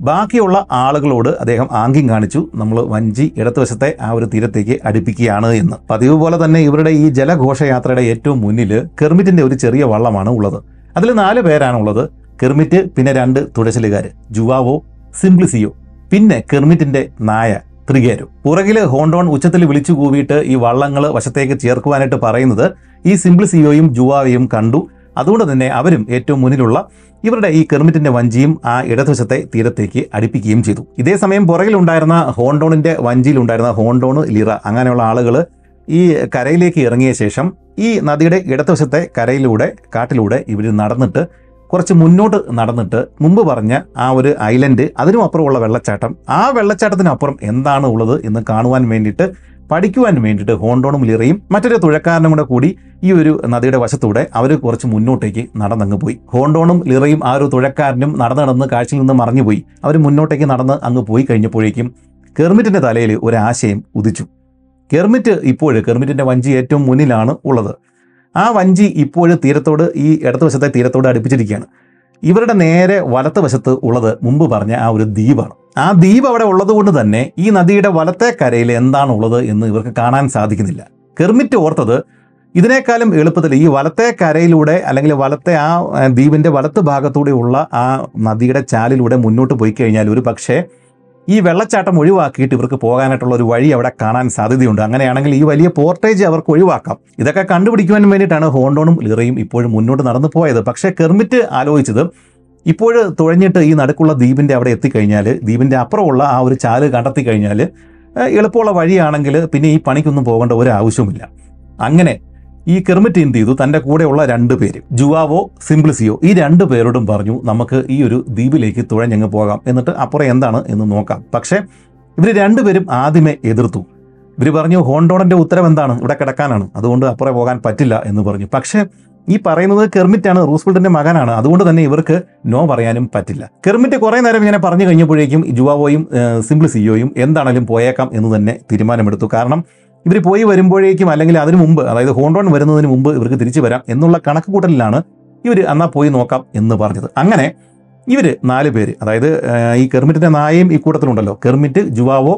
ബാക്കിയുള്ള ആളുകളോട് അദ്ദേഹം ആംഗ്യം കാണിച്ചു. നമ്മൾ വഞ്ചി ഇടതുവശത്തെ ആ ഒരു തീരത്തേക്ക് അടുപ്പിക്കുകയാണ് എന്ന്. പതിവ് പോലെ തന്നെ ഇവരുടെ ഈ ജലഘോഷയാത്രയുടെ ഏറ്റവും മുന്നിൽ കെർമിറ്റിന്റെ ഒരു ചെറിയ വള്ളമാണ് ഉള്ളത്. അതിൽ നാല് പേരാണുള്ളത് കെർമിറ്റ് പിന്നെ രണ്ട് തുഴച്ചിലുകാർ ജുവാവോ സിംപ്ലിസിയോ. പിന്നെ കെർമിറ്റിന്റെ നായ ത്രികേരു. പുറകിൽ ഹോണ്ടോൺ ഉച്ചത്തിൽ വിളിച്ചു കൂവിയിട്ട് ഈ വള്ളങ്ങൾ വശത്തേക്ക് ചേർക്കുവാനായിട്ട് പറയുന്നത് ഈ സിംപ്ലിസിയോയും ജുവാവയും കണ്ടു. അതുകൊണ്ട് തന്നെ അവരും ഏറ്റവും മുന്നിലുള്ള ഇവരുടെ ഈ കെർമിറ്റിന്റെ വഞ്ചിയും ആ ഇടതുവശത്തെ തീരത്തേക്ക് അടുപ്പിക്കുകയും ചെയ്തു. ഇതേ സമയം പുറകിലുണ്ടായിരുന്ന ഹോണ്ടോണിന്റെ വഞ്ചിയിലുണ്ടായിരുന്ന ഹോണ്ടോൺ ലിറ അങ്ങനെയുള്ള ആളുകൾ ഈ കരയിലേക്ക് ഇറങ്ങിയ ശേഷം ഈ നദിയുടെ ഇടതുവശത്തെ കരയിലൂടെ കാട്ടിലൂടെ ഇവർ നടന്നിട്ട് കുറച്ച് മുന്നോട്ട് നടന്നിട്ട് മുമ്പ് പറഞ്ഞ ആ ഒരു ഐലൻഡ് അതിനും അപ്പുറമുള്ള വെള്ളച്ചാട്ടം. ആ വെള്ളച്ചാട്ടത്തിനപ്പുറം എന്താണ് ഉള്ളത് എന്ന് കാണുവാൻ വേണ്ടിയിട്ട് പഠിക്കുവാൻ വേണ്ടിയിട്ട് ഹോണ്ടോണും ലിറയും മറ്റൊരു തുഴക്കാരനും കൂടെ കൂടി ഈ ഒരു നദിയുടെ വശത്തൂടെ അവർ കുറച്ച് മുന്നോട്ടേക്ക് നടന്നങ്ങ് പോയി. ഹോണ്ടോണും ലിറയും ആ ഒരു തുഴക്കാരനും നടന്ന് നടന്ന് കാഴ്ചയിൽ നിന്ന് മറഞ്ഞുപോയി. അവർ മുന്നോട്ടേക്ക് നടന്ന് അങ്ങ് പോയി കഴിഞ്ഞപ്പോഴേക്കും കെർമിറ്റിന്റെ തലയിൽ ഒരു ആശയം ഉദിച്ചു. കെർമിറ്റ് ഇപ്പോൾ കെർമിറ്റിന്റെ വഞ്ചി ഏറ്റവും മുന്നിലാണ് ഉള്ളത്. ആ വഞ്ചി ഇപ്പോൾ തീരത്തോട് ഈ ഇടതുവശത്തെ തീരത്തോട് അടുപ്പിച്ചിരിക്കുകയാണ്. ഇവരുടെ നേരെ വലത്ത് വശത്ത് ഉള്ളത് മുമ്പ് പറഞ്ഞ ആ ഒരു ദ്വീപാണ്. ആ ദ്വീപ് അവിടെ ഉള്ളതുകൊണ്ട് തന്നെ ഈ നദിയുടെ വലത്തെ കരയിൽ എന്താണുള്ളത് എന്ന് ഇവർക്ക് കാണാൻ സാധിക്കുന്നില്ല. കെർമിറ്റ് ഓർത്തത് ഇതിനേക്കാളും എളുപ്പത്തിൽ ഈ വലത്തെ കരയിലൂടെ അല്ലെങ്കിൽ വലത്തെ ആ ദ്വീപിന്റെ വലത്ത് ഭാഗത്തൂടെയുള്ള ആ നദിയുടെ ചാലിലൂടെ മുന്നോട്ട് പോയി കഴിഞ്ഞാൽ ഒരു പക്ഷേ ഈ വെള്ളച്ചാട്ടം ഒഴിവാക്കിയിട്ട് ഇവർക്ക് പോകാനായിട്ടുള്ള ഒരു വഴി അവിടെ കാണാൻ സാധ്യതയുണ്ട്. അങ്ങനെയാണെങ്കിൽ ഈ വലിയ പോർട്ടേജ് അവർക്ക് ഒഴിവാക്കാം. ഇതൊക്കെ കണ്ടുപിടിക്കുവാൻ വേണ്ടിയിട്ടാണ് ഹോണ്ടോണും ലിറയും ഇപ്പോഴും മുന്നോട്ട് നടന്നു പോയത്. പക്ഷേ കെർമിറ്റ് ആലോചിച്ചത് ഇപ്പോൾ തുഴഞ്ഞിട്ട് ഈ നടുക്കുള്ള ദ്വീപിന്റെ അവിടെ എത്തിക്കഴിഞ്ഞാൽ ദ്വീപിന്റെ അപ്പുറമുള്ള ആ ഒരു ചാൽ കണ്ടെത്തി കഴിഞ്ഞാൽ എളുപ്പമുള്ള വഴിയാണെങ്കിൽ പിന്നെ ഈ പണിക്കൊന്നും പോകേണ്ട ഒരു ആവശ്യവുമില്ല അങ്ങനെ ഈ കെർമിറ്റ് എന്ത് ചെയ്തു? തന്റെ കൂടെയുള്ള രണ്ട് പേര് ജുവാവോ സിംപ്ലിസിയോ ഈ രണ്ട് പേരോടും പറഞ്ഞു നമുക്ക് ഈ ഒരു ദ്വീപിലേക്ക് തുഴഞ്ഞങ്ങ് പോകാം. എന്നിട്ട് അപ്പുറം എന്താണ് എന്ന് നോക്കാം. പക്ഷേ ഇവർ രണ്ടുപേരും ആദ്യമേ എതിർത്തു. ഇവർ പറഞ്ഞു ഹോണ്ടോണന്റെ ഉത്തരവ് എന്താണ് ഇവിടെ കിടക്കാനാണ്. അതുകൊണ്ട് അപ്പുറം പോകാൻ പറ്റില്ല എന്ന് പറഞ്ഞു. പക്ഷേ ഈ പറയുന്നത് കെർമിറ്റാണ് റൂസ്വെൽറ്റിന്റെ മകനാണ്. അതുകൊണ്ട് തന്നെ ഇവർക്ക് നോ പറയാനും പറ്റില്ല. കെർമിറ്റ് കുറേ നേരം ഇങ്ങനെ പറഞ്ഞു കഴിഞ്ഞപ്പോഴേക്കും ജുവാവോയും സിംപിൾ സിംപ്ലിസിയോയും എന്താണെങ്കിലും പോയേക്കാം എന്ന് തന്നെ തീരുമാനമെടുത്തു. കാരണം ഇവർ പോയി വരുമ്പോഴേക്കും അല്ലെങ്കിൽ അതിനു മുമ്പ് അതായത് ഹോണ്ടോൺ വരുന്നതിന് മുമ്പ് ഇവർക്ക് തിരിച്ചു വരാം എന്നുള്ള കണക്ക് കൂട്ടലിലാണ് ഇവർ എന്നാ പോയി നോക്കാം എന്ന് പറഞ്ഞത്. അങ്ങനെ ഇവർ നാല് പേര് അതായത് ഈ കെർമിറ്റിന്റെ നായയും ഈ കൂട്ടത്തിലുണ്ടല്ലോ. കെർമിറ്റ് ജുവാവോ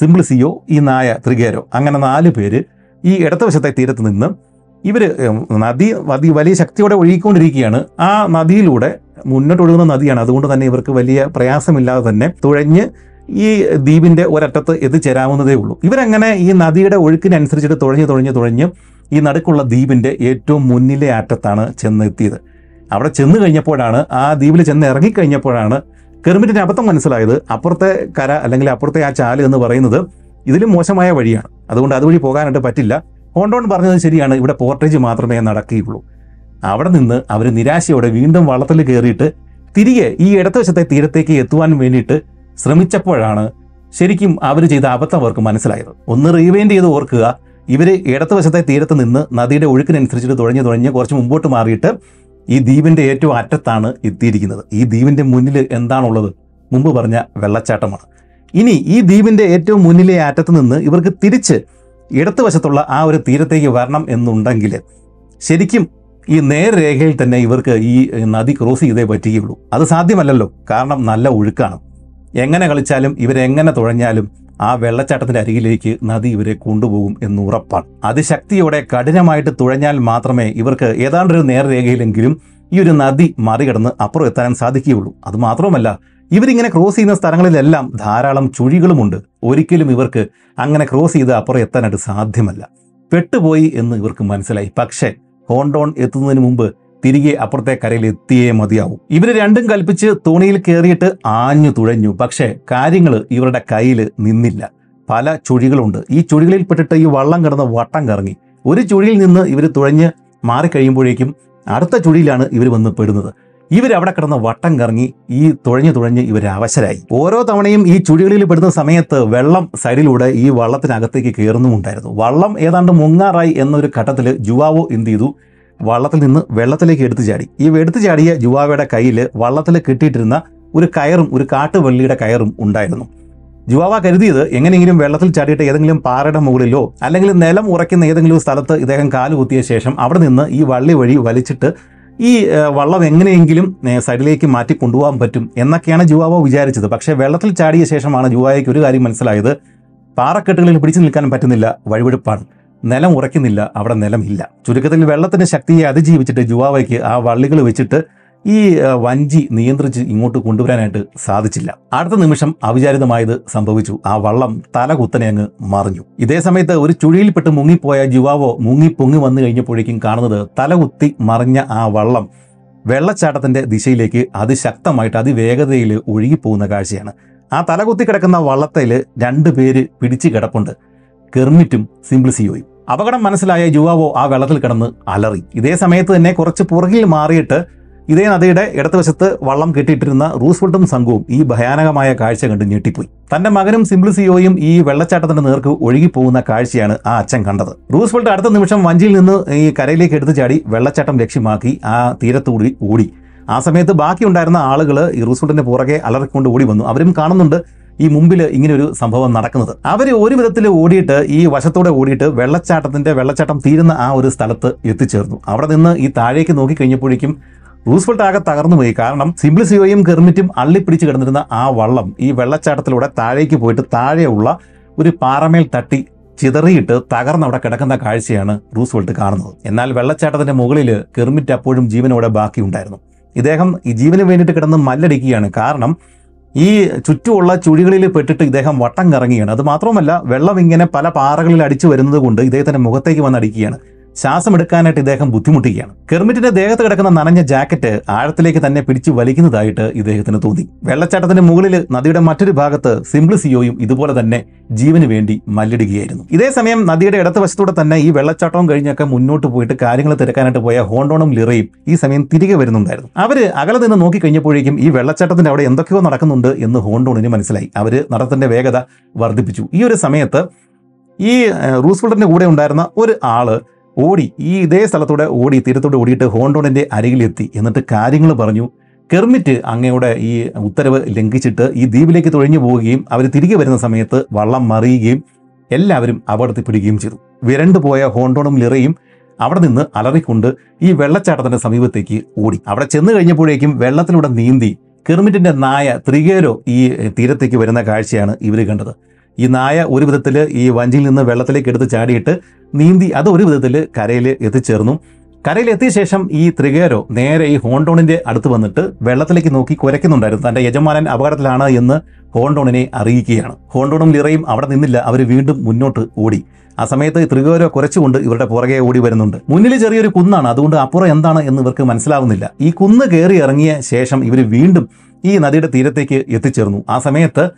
സിംപ്ലിസിയോ ഈ നായ ത്രികേരോ. അങ്ങനെ നാല് പേര് ഈ ഇടതുവശത്തെ തീരത്ത് നിന്ന് ഇവർ നദി നദി വലിയ ശക്തിയോടെ ഒഴുകിക്കൊണ്ടിരിക്കുകയാണ്. ആ നദിയിലൂടെ മുന്നോട്ട് ഒഴുകുന്ന നദിയാണ്. അതുകൊണ്ട് തന്നെ ഇവർക്ക് വലിയ പ്രയാസമില്ലാതെ തന്നെ തുഴഞ്ഞ് ഈ ദ്വീപിന്റെ ഒരറ്റത്ത് എത്തിച്ചേരാവുന്നതേ ഉള്ളൂ. ഇവരങ്ങനെ ഈ നദിയുടെ ഒഴുക്കിനനുസരിച്ചിട്ട് തുഴഞ്ഞ് തുഴഞ്ഞ് തുഴഞ്ഞ് ഈ നടുക്കുള്ള ദ്വീപിന്റെ ഏറ്റവും മുന്നിലെ അറ്റത്താണ് ചെന്നെത്തിയത്. അവിടെ ചെന്ന് കഴിഞ്ഞപ്പോഴാണ് ആ ദ്വീപിൽ ചെന്ന് ഇറങ്ങിക്കഴിഞ്ഞപ്പോഴാണ് കെർമിറ്റിന്റെ അബദ്ധം മനസ്സിലായത്. അപ്പുറത്തെ കര അല്ലെങ്കിൽ അപ്പുറത്തെ ആ ചാൽ എന്ന് പറയുന്നത് ഇതിലും മോശമായ വഴിയാണ്. അതുകൊണ്ട് അതുവഴി പോകാനായിട്ട് പറ്റില്ല. ഹോണ്ടോൺ പറഞ്ഞത് ശരിയാണ് ഇവിടെ പോർട്ടേജ് മാത്രമേ നടക്കുകയുള്ളൂ. അവിടെ നിന്ന് അവർ നിരാശയോടെ വീണ്ടും വള്ളത്തിൽ കയറിയിട്ട് തിരികെ ഈ ഇടതുവശത്തെ തീരത്തേക്ക് എത്തുവാൻ വേണ്ടിയിട്ട് ശ്രമിച്ചപ്പോഴാണ് ശരിക്കും അവർ ചെയ്ത അബദ്ധം അവർക്ക് മനസ്സിലായത്. ഒന്ന് റീവൈൻഡ് ചെയ്ത് ഓർക്കുക ഇവർ ഇടതുവശത്തെ തീരത്ത് നിന്ന് നദിയുടെ ഒഴുക്കിനനുസരിച്ചിട്ട് തുഴഞ്ഞു തുഴഞ്ഞ് കുറച്ച് മുമ്പോട്ട് മാറിയിട്ട് ഈ ദ്വീപിന്റെ ഏറ്റവും അറ്റത്താണ് എത്തിയിരിക്കുന്നത്. ഈ ദ്വീപിന്റെ മുന്നിൽ എന്താണുള്ളത്? മുമ്പ് പറഞ്ഞ വെള്ളച്ചാട്ടമാണ്. ഇനി ഈ ദ്വീപിന്റെ ഏറ്റവും മുന്നിലെ അറ്റത്ത് നിന്ന് ഇവർക്ക് തിരിച്ച് ഇടതുവശത്തുള്ള ആ ഒരു തീരത്തേക്ക് വരണം എന്നുണ്ടെങ്കിൽ ശരിക്കും ഈ നേർരേഖയിൽ തന്നെ ഇവർക്ക് ഈ നദി ക്രോസ് ചെയ്തേ പറ്റുകയുള്ളൂ. അത് സാധ്യമല്ലല്ലോ. കാരണം നല്ല ഒഴുക്കാണ്. എങ്ങനെ കളിച്ചാലും ഇവരെങ്ങനെ തുഴഞ്ഞാലും ആ വെള്ളച്ചാട്ടത്തിന്റെ അരികിലേക്ക് നദി ഇവരെ കൊണ്ടുപോകും എന്ന് ഉറപ്പാണ്. അതിശക്തിയോടെ കഠിനമായിട്ട് തുഴഞ്ഞാൽ മാത്രമേ ഇവർക്ക് ഏതാണ്ടൊരു നേർരേഖയിലെങ്കിലും ഈ ഒരു നദി മറികടന്ന് അപ്പുറം എത്താൻ സാധിക്കുകയുള്ളൂ. അത് മാത്രമല്ല ഇവരിങ്ങനെ ക്രോസ് ചെയ്യുന്ന സ്ഥലങ്ങളിലെല്ലാം ധാരാളം ചുഴികളുമുണ്ട്. ഒരിക്കലും ഇവർക്ക് അങ്ങനെ ക്രോസ് ചെയ്ത് അപ്പുറം എത്താനായിട്ട് സാധ്യമല്ല. പെട്ടുപോയി എന്ന് ഇവർക്ക് മനസ്സിലായി. പക്ഷേ ഹോണ്ടോൺ എത്തുന്നതിന് മുമ്പ് തിരികെ അപ്പുറത്തെ കരയിൽ എത്തിയേ മതിയാവും. ഇവർ രണ്ടും കൽപ്പിച്ച് തോണിയിൽ കയറിയിട്ട് ആഞ്ഞു തുഴഞ്ഞു. പക്ഷേ കാര്യങ്ങൾ ഇവരുടെ കയ്യിൽ നിന്നില്ല. പല ചുഴികളുണ്ട്. ഈ ചുഴികളിൽ പെട്ടിട്ട് ഈ വള്ളം കിടന്ന് വട്ടം കറങ്ങി. ഒരു ചുഴിയിൽ നിന്ന് ഇവർ തുഴഞ്ഞ് മാറിക്കഴിയുമ്പോഴേക്കും അടുത്ത ചുഴിയിലാണ് ഇവർ വന്ന് പെടുന്നത്. ഇവർ അവിടെ കിടന്ന് വട്ടം കറങ്ങി ഈ തുഴഞ്ഞു തുഴഞ്ഞ് ഇവർ അവശരായി. ഓരോ തവണയും ഈ ചുഴികളിൽ പെടുന്ന സമയത്ത് വെള്ളം സൈഡിലൂടെ ഈ വള്ളത്തിനകത്തേക്ക് കയറുന്നുമുണ്ടായിരുന്നു. വള്ളം ഏതാണ്ട് മുങ്ങാറായി എന്നൊരു ഘട്ടത്തിൽ ജുവാവോ എന്ത് ചെയ്തു? വള്ളത്തിൽ നിന്ന് വെള്ളത്തിലേക്ക് എടുത്തു ചാടി. ഈ എടുത്തു ചാടിയ ജുവാവയുടെ കയ്യിൽ വള്ളത്തിൽ കിട്ടിയിട്ടിരുന്ന ഒരു കയറും ഒരു കാട്ടുവള്ളിയുടെ കയറും ഉണ്ടായിരുന്നു. ജുവാവ കരുതിയത് എങ്ങനെയെങ്കിലും വെള്ളത്തിൽ ചാടിയിട്ട് ഏതെങ്കിലും പാറയുടെ മുകളിലോ അല്ലെങ്കിൽ നിലം ഉറയ്ക്കുന്ന ഏതെങ്കിലും സ്ഥലത്ത് ഇദ്ദേഹം കാലുകുത്തിയ ശേഷം അവിടെ നിന്ന് ഈ വള്ളി വഴി വലിച്ചിട്ട് ഈ വള്ളം എങ്ങനെയെങ്കിലും സൈഡിലേക്ക് മാറ്റി കൊണ്ടുപോകാൻ പറ്റും എന്നൊക്കെയാണ് ജുവാവോ വിചാരിച്ചത്. പക്ഷേ വെള്ളത്തിൽ ചാടിയ ശേഷമാണ് ജുവാവയ്ക്ക് ഒരു കാര്യം മനസ്സിലായത്. പാറക്കെട്ടുകളിൽ പിടിച്ചു നിൽക്കാൻ പറ്റുന്നില്ല വഴിവെടുപ്പാണ് നിലം ഉറയ്ക്കുന്നില്ല അവിടെ നിലമില്ല. ചുരുക്കത്തിൽ വെള്ളത്തിന്റെ ശക്തിയെ അതിജീവിച്ചിട്ട് ജുവാവയ്ക്ക് ആ വള്ളികൾ വെച്ചിട്ട് ഈ വഞ്ചി നിയന്ത്രിച്ച് ഇങ്ങോട്ട് കൊണ്ടുവരാനായിട്ട് സാധിച്ചില്ല. അടുത്ത നിമിഷം അവിചാരിതമായത് സംഭവിച്ചു. ആ വള്ളം തല കുത്തനെ അങ്ങ് മറിഞ്ഞു. ഇതേ സമയത്ത് ഒരു ചുഴിയിൽപ്പെട്ട് മുങ്ങിപ്പോയ ജുവാവോ മുങ്ങി പൊങ്ങി വന്നു കഴിഞ്ഞപ്പോഴേക്കും കാണുന്നത് തലകുത്തി മറിഞ്ഞ ആ വള്ളം വെള്ളച്ചാട്ടത്തിന്റെ ദിശയിലേക്ക് അതിശക്തമായിട്ട് അതിവേഗതയിൽ ഒഴുകിപ്പോകുന്ന കാഴ്ചയാണ്. ആ തലകുത്തി കിടക്കുന്ന വള്ളത്തിൽ രണ്ട് പേര് പിടിച്ചു കിടപ്പുണ്ട്. കെർമിറ്റും സിംപ്ലിസിയോയും. അപകടം മനസ്സിലായ യുവാവോ ആ വെള്ളത്തിൽ കിടന്ന് അലറി. ഇതേ സമയത്ത് തന്നെ കുറച്ച് പുറകിൽ മാറിയിട്ട് ഇതേ നദിയുടെ ഇടതുവശത്ത് വള്ളം കെട്ടിയിട്ടിരുന്ന റൂസ്വെൽട്ടും സംഘവും ഈ ഭയാനകമായ കാഴ്ച കണ്ട് ഞെട്ടിപ്പോയി. തന്റെ മകനും സിംപ്ലിസിയോയും ഈ വെള്ളച്ചാട്ടത്തിന്റെ നേർക്ക് ഒഴുകിപ്പോകുന്ന കാഴ്ചയാണ് ആ അച്ഛൻ കണ്ടത്. റൂസ്വെൽട്ട് അടുത്ത നിമിഷം വഞ്ചിയിൽ നിന്ന് ഈ കരയിലേക്ക് എടുത്തു ചാടി വെള്ളച്ചാട്ടം ലക്ഷ്യമാക്കി ആ തീരത്തൂടി ഓടി. ആ സമയത്ത് ബാക്കിയുണ്ടായിരുന്ന ആളുകൾ ഈ റൂസ്വെൽട്ടിന്റെ പുറകെ അലറിക്കൊണ്ട് ഓടി വന്നു. അവരും കാണുന്നുണ്ട് ഈ മുമ്പിൽ ഇങ്ങനെ ഒരു സംഭവം നടക്കുന്നത്. അവർ ഒരു വിധത്തിൽ ഓടിയിട്ട് ഈ വശത്തോടെ ഓടിയിട്ട് വെള്ളച്ചാട്ടത്തിന്റെ വെള്ളച്ചാട്ടം തീരുന്ന ആ ഒരു സ്ഥലത്ത് എത്തിച്ചേർന്നു. അവിടെ നിന്ന് ഈ താഴേക്ക് നോക്കി കഴിഞ്ഞപ്പോഴേക്കും റൂസ്വെൽട്ട് ആകെ തകർന്നു പോയി. കാരണം സിംപ്ലിസിയോയും കെർമിറ്റും അള്ളിപ്പിടിച്ച് കിടന്നിരുന്ന ആ വള്ളം ഈ വെള്ളച്ചാട്ടത്തിലൂടെ താഴേക്ക് പോയിട്ട് താഴെയുള്ള ഒരു പാറമേൽ തട്ടി ചിതറിയിട്ട് തകർന്നവിടെ കിടക്കുന്ന കാഴ്ചയാണ് റൂസ്വെൽട്ട് കാണുന്നത്. എന്നാൽ വെള്ളച്ചാട്ടത്തിന്റെ മുകളിൽ കെർമിറ്റ് അപ്പോഴും ജീവനോടെ ബാക്കിയുണ്ടായിരുന്നു. ഇദ്ദേഹം ഈ ജീവന് വേണ്ടിയിട്ട് കിടന്ന് മല്ലടിക്കുകയാണ്. കാരണം ഈ ചുറ്റുമുള്ള ചുഴികളിൽ പെട്ടിട്ട് ഇദ്ദേഹം വട്ടം കറങ്ങുകയാണ്. അത് മാത്രമല്ല വെള്ളം ഇങ്ങനെ പല പാറകളിൽ അടിച്ചു വരുന്നത് കൊണ്ട് ഇദ്ദേഹത്തിന്റെ മുഖത്തേക്ക് വന്ന് ശ്വാസം എടുക്കാനായിട്ട് ഇദ്ദേഹം ബുദ്ധിമുട്ടുകയാണ് കെർമിറ്റിന്റെ ദേഹത്ത് കിടക്കുന്ന നനഞ്ഞ ജാക്കറ്റ് ആഴത്തിലേക്ക് തന്നെ പിടിച്ചു വലിക്കുന്നതായിട്ട് ഇദ്ദേഹത്തിന് തോന്നി. വെള്ളച്ചാട്ടത്തിന്റെ മുകളിൽ നദിയുടെ മറ്റൊരു ഭാഗത്ത് സിംപ്ലിസിയോയും ഇതുപോലെ തന്നെ ജീവന് വേണ്ടി മല്ലിടുകയായിരുന്നു. ഇതേ സമയം നദിയുടെ ഇടത്ത് വശത്തൂടെ തന്നെ ഈ വെള്ളച്ചാട്ടവും കഴിഞ്ഞൊക്കെ മുന്നോട്ട് പോയിട്ട് കാര്യങ്ങൾ തിരക്കാനായിട്ട് പോയ ഹോണ്ടോണും ലിറയും ഈ സമയം തിരികെ വരുന്നുണ്ടായിരുന്നു. അവർ അകലെ നിന്ന് നോക്കി കഴിഞ്ഞപ്പോഴേക്കും ഈ വെള്ളച്ചാട്ടത്തിന്റെ അവിടെ എന്തൊക്കെയോ നടക്കുന്നുണ്ട് എന്ന് ഹോണ്ടോണിന് മനസ്സിലായി. അവർ നടത്തിന്റെ വേഗത വർദ്ധിപ്പിച്ചു. ഈ ഒരു സമയത്ത് ഈ ഏഹ്, കൂടെ ഉണ്ടായിരുന്ന ഒരു ആൾ ഓടി ഈ ഇതേ സ്ഥലത്തൂടെ ഓടി തീരത്തോടെ ഓടിയിട്ട് ഹോണ്ടോണിന്റെ അരികിലെത്തി. എന്നിട്ട് കാര്യങ്ങൾ പറഞ്ഞു. കെർമിറ്റ് അങ്ങയുടെ ഈ ഉത്തരവ് ലംഘിച്ചിട്ട് ഈ ദ്വീപിലേക്ക് തുഴഞ്ഞു പോവുകയും അവർ തിരികെ വരുന്ന സമയത്ത് വള്ളം മറിയുകയും എല്ലാവരും അപകടത്തിൽ പിടിക്കുകയും ചെയ്തു. വിരണ്ടു പോയ ഹോണ്ടോണും ലിറയും അവിടെ നിന്ന് അലറിക്കൊണ്ട് ഈ വെള്ളച്ചാട്ടത്തിന്റെ സമീപത്തേക്ക് ഓടി. അവിടെ ചെന്ന് കഴിഞ്ഞപ്പോഴേക്കും വെള്ളത്തിലൂടെ നീന്തി കെർമിറ്റിന്റെ നായ ത്രികേരോ ഈ തീരത്തേക്ക് വരുന്ന കാഴ്ചയാണ് ഇവർ കണ്ടത്. ഈ നായ ഒരു വിധത്തിൽ ഈ വഞ്ചിയിൽ നിന്ന് വെള്ളത്തിലേക്ക് എടുത്ത് ചാടിയിട്ട് നീന്തി അത് ഒരു വിധത്തിൽ കരയിൽ എത്തിച്ചേർന്നു. കരയിൽ എത്തിയ ശേഷം ഈ ത്രികേരോ നേരെ ഈ ഹോണ്ടോണിന്റെ അടുത്ത് വന്നിട്ട് വെള്ളത്തിലേക്ക് നോക്കി കുരയ്ക്കുന്നുണ്ടായിരുന്നു. തന്റെ യജമാനൻ അപകടത്തിലാണ് എന്ന് ഹോണ്ടോണിനെ അറിയിക്കുകയാണ്. ഹോണ്ടോണും ലിറയും അവിടെ നിന്നില്ല. അവർ വീണ്ടും മുന്നോട്ട് ഓടി. ആ സമയത്ത് ത്രികോരോ കുറച്ചുകൊണ്ട് ഇവരുടെ പുറകെ ഓടി വരുന്നുണ്ട്. മുന്നിൽ ചെറിയൊരു കുന്നാണ്. അതുകൊണ്ട് അപ്പുറം എന്താണ് എന്ന് ഇവർക്ക് മനസ്സിലാവുന്നില്ല. ഈ കുന്ന് കയറി ഇറങ്ങിയ ശേഷം ഇവർ വീണ്ടും ഈ നദിയുടെ തീരത്തേക്ക് എത്തിച്ചേർന്നു. ആ സമയത്ത്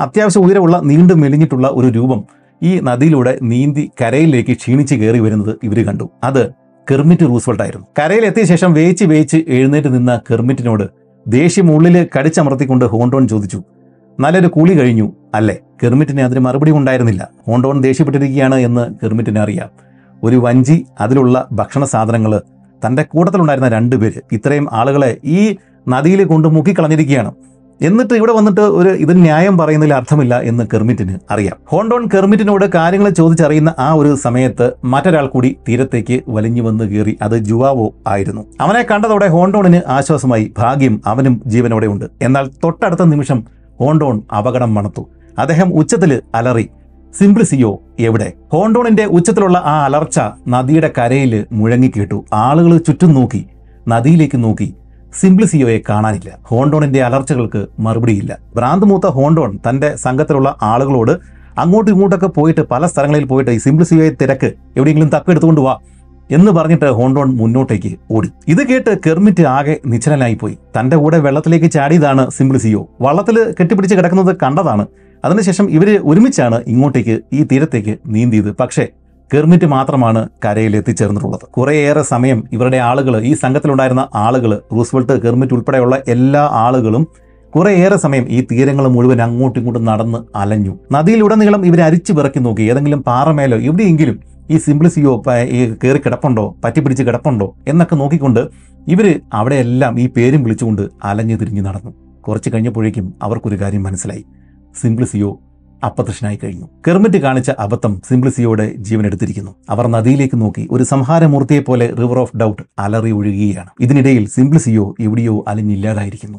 അത്യാവശ്യം ഉയരമുള്ള നീണ്ടു മെലിഞ്ഞിട്ടുള്ള ഒരു രൂപം ഈ നദിയിലൂടെ നീന്തി കരയിലേക്ക് ക്ഷീണിച്ച് കയറി വരുന്നത് ഇവർ കണ്ടു. അത് കെർമിറ്റ് റൂസ്വെൽട്ട് ആയിരുന്നു. കരയിൽ എത്തിയ ശേഷം വേച്ച് വേച്ച് എഴുന്നേറ്റ് നിന്ന കെർമിറ്റിനോട് ദേഷ്യം ഉള്ളിൽ കടിച്ചമർത്തിക്കൊണ്ട് ഹോണ്ടോൺ ചോദിച്ചു നല്ലൊരു കൂളി കഴിഞ്ഞു അല്ലേ? കെർമിറ്റിന് അതിന് മറുപടി ഉണ്ടായിരുന്നില്ല. ഹോണ്ടോൺ ദേഷ്യപ്പെട്ടിരിക്കുകയാണ് എന്ന് കെർമിറ്റിന് അറിയാം. ഒരു വഞ്ചി അതിലുള്ള ഭക്ഷണ സാധനങ്ങൾ തന്റെ കൂട്ടത്തിലുണ്ടായിരുന്ന രണ്ടുപേര് ഇത്രയും ആളുകളെ ഈ നദിയിൽ കൊണ്ട് മുക്കിക്കളഞ്ഞിരിക്കുകയാണ്. എന്നിട്ട് ഇവിടെ വന്നിട്ട് ഒരു ഇത് ന്യായം പറയുന്നതിൽ അർത്ഥമില്ല എന്ന് കെർമിറ്റിന് അറിയാം. ഹോണ്ടോൺ കെർമിറ്റിനോട് കാര്യങ്ങൾ ചോദിച്ചറിയുന്ന ആ ഒരു സമയത്ത് മറ്റൊരാൾ കൂടി തീരത്തേക്ക് വലിഞ്ഞു വന്ന് കയറി അത് ജുവാവോ ആയിരുന്നു. അവനെ കണ്ടതോടെ ഹോണ്ടോണിന് ആശ്വാസമായി ഭാഗ്യം അവനും ജീവനോടെ ഉണ്ട്. എന്നാൽ തൊട്ടടുത്ത നിമിഷം ഹോണ്ടോൺ അപകടം മണത്തു. അദ്ദേഹം ഉച്ചത്തിൽ അലറി സിംപ്ലിസിയോ എവിടെ? ഹോണ്ടോണിന്റെ ഉച്ചത്തിലുള്ള ആ അലർച്ച നദിയുടെ കരയിൽ മുഴങ്ങിക്കേട്ടു ആളുകൾ ചുറ്റും നോക്കി നദിയിലേക്ക് നോക്കി. സിംപ്ലിസിയോയെ കാണാനില്ല. ഹോണ്ടോണിന്റെ അലർച്ചകൾക്ക് മറുപടിയില്ല. ഭ്രാന്ത് മൂത്ത ഹോണ്ടോൺ തന്റെ സംഘത്തിലുള്ള ആളുകളോട് അങ്ങോട്ടും ഇങ്ങോട്ടൊക്കെ പോയിട്ട് പല സ്ഥലങ്ങളിൽ പോയിട്ട് ഈ സിംപ്ലിസിയോയെ തിരക്ക് എവിടെയെങ്കിലും തപ്പെടുത്തുകൊണ്ട് വാ എന്ന് പറഞ്ഞിട്ട് ഹോണ്ടോൺ മുന്നോട്ടേക്ക് ഓടി. ഇത് കേട്ട് കെർമിറ്റ് ആകെ നിശ്ചലനായി പോയി തന്റെ കൂടെ വെള്ളത്തിലേക്ക് ചാടിയതാണ് സിംപ്ലിസിയോ വള്ളത്തിൽ കെട്ടിപ്പിടിച്ച് കിടക്കുന്നത് കണ്ടതാണ്. അതിനുശേഷം ഇവർ ഒരുമിച്ചാണ് ഇങ്ങോട്ടേക്ക് ഈ തീരത്തേക്ക് നീന്തിയത്. പക്ഷേ കെർമിറ്റ് മാത്രമാണ് കരയിൽ എത്തിച്ചേർന്നിട്ടുള്ളത് കുറേയേറെ സമയം ഇവരുടെ ആളുകൾ ഈ സംഘത്തിലുണ്ടായിരുന്ന ആളുകൾ റൂസ്വെൽട്ട് കെർമിറ്റ് ഉൾപ്പെടെയുള്ള എല്ലാ ആളുകളും കുറേയേറെ സമയം ഈ തീരങ്ങൾ മുഴുവൻ അങ്ങോട്ടും ഇങ്ങോട്ടും നടന്ന് അലഞ്ഞു. നദിയിലുടനീളം ഇവർ അരിച്ചു പിറക്കി നോക്കി. ഏതെങ്കിലും പാറമേലോ എവിടെയെങ്കിലും ഈ സിംപ്ലിസിയോ ഈ കയറി കിടപ്പുണ്ടോ? പറ്റിപ്പിടിച്ച് കിടപ്പുണ്ടോ? എന്നൊക്കെ നോക്കിക്കൊണ്ട് ഇവർ അവിടെയെല്ലാം ഈ പേരും വിളിച്ചുകൊണ്ട് അലഞ്ഞു തിരിഞ്ഞു നടന്നു. കുറച്ച് കഴിഞ്ഞപ്പോഴേക്കും അവർക്കൊരു കാര്യം മനസ്സിലായി. സിംപ്ലിസിയോ അപ്രത്യക്ഷനായി കഴിഞ്ഞു കെർമിറ്റ് കാണിച്ച അബദ്ധം സിംപ്ലിസിയോടെ ജീവനെടുത്തിരിക്കുന്നു. അവർ നദിയിലേക്ക് നോക്കി ഒരു സംഹാരമൂർത്തിയെ പോലെ റിവർ ഓഫ് ഡൗട്ട് അലറി ഒഴുകുകയാണ് ഇതിനിടയിൽ സിംപ്ലിസിയോ എവിടെയോ അലിഞ്ഞില്ലാതായിരിക്കുന്നു.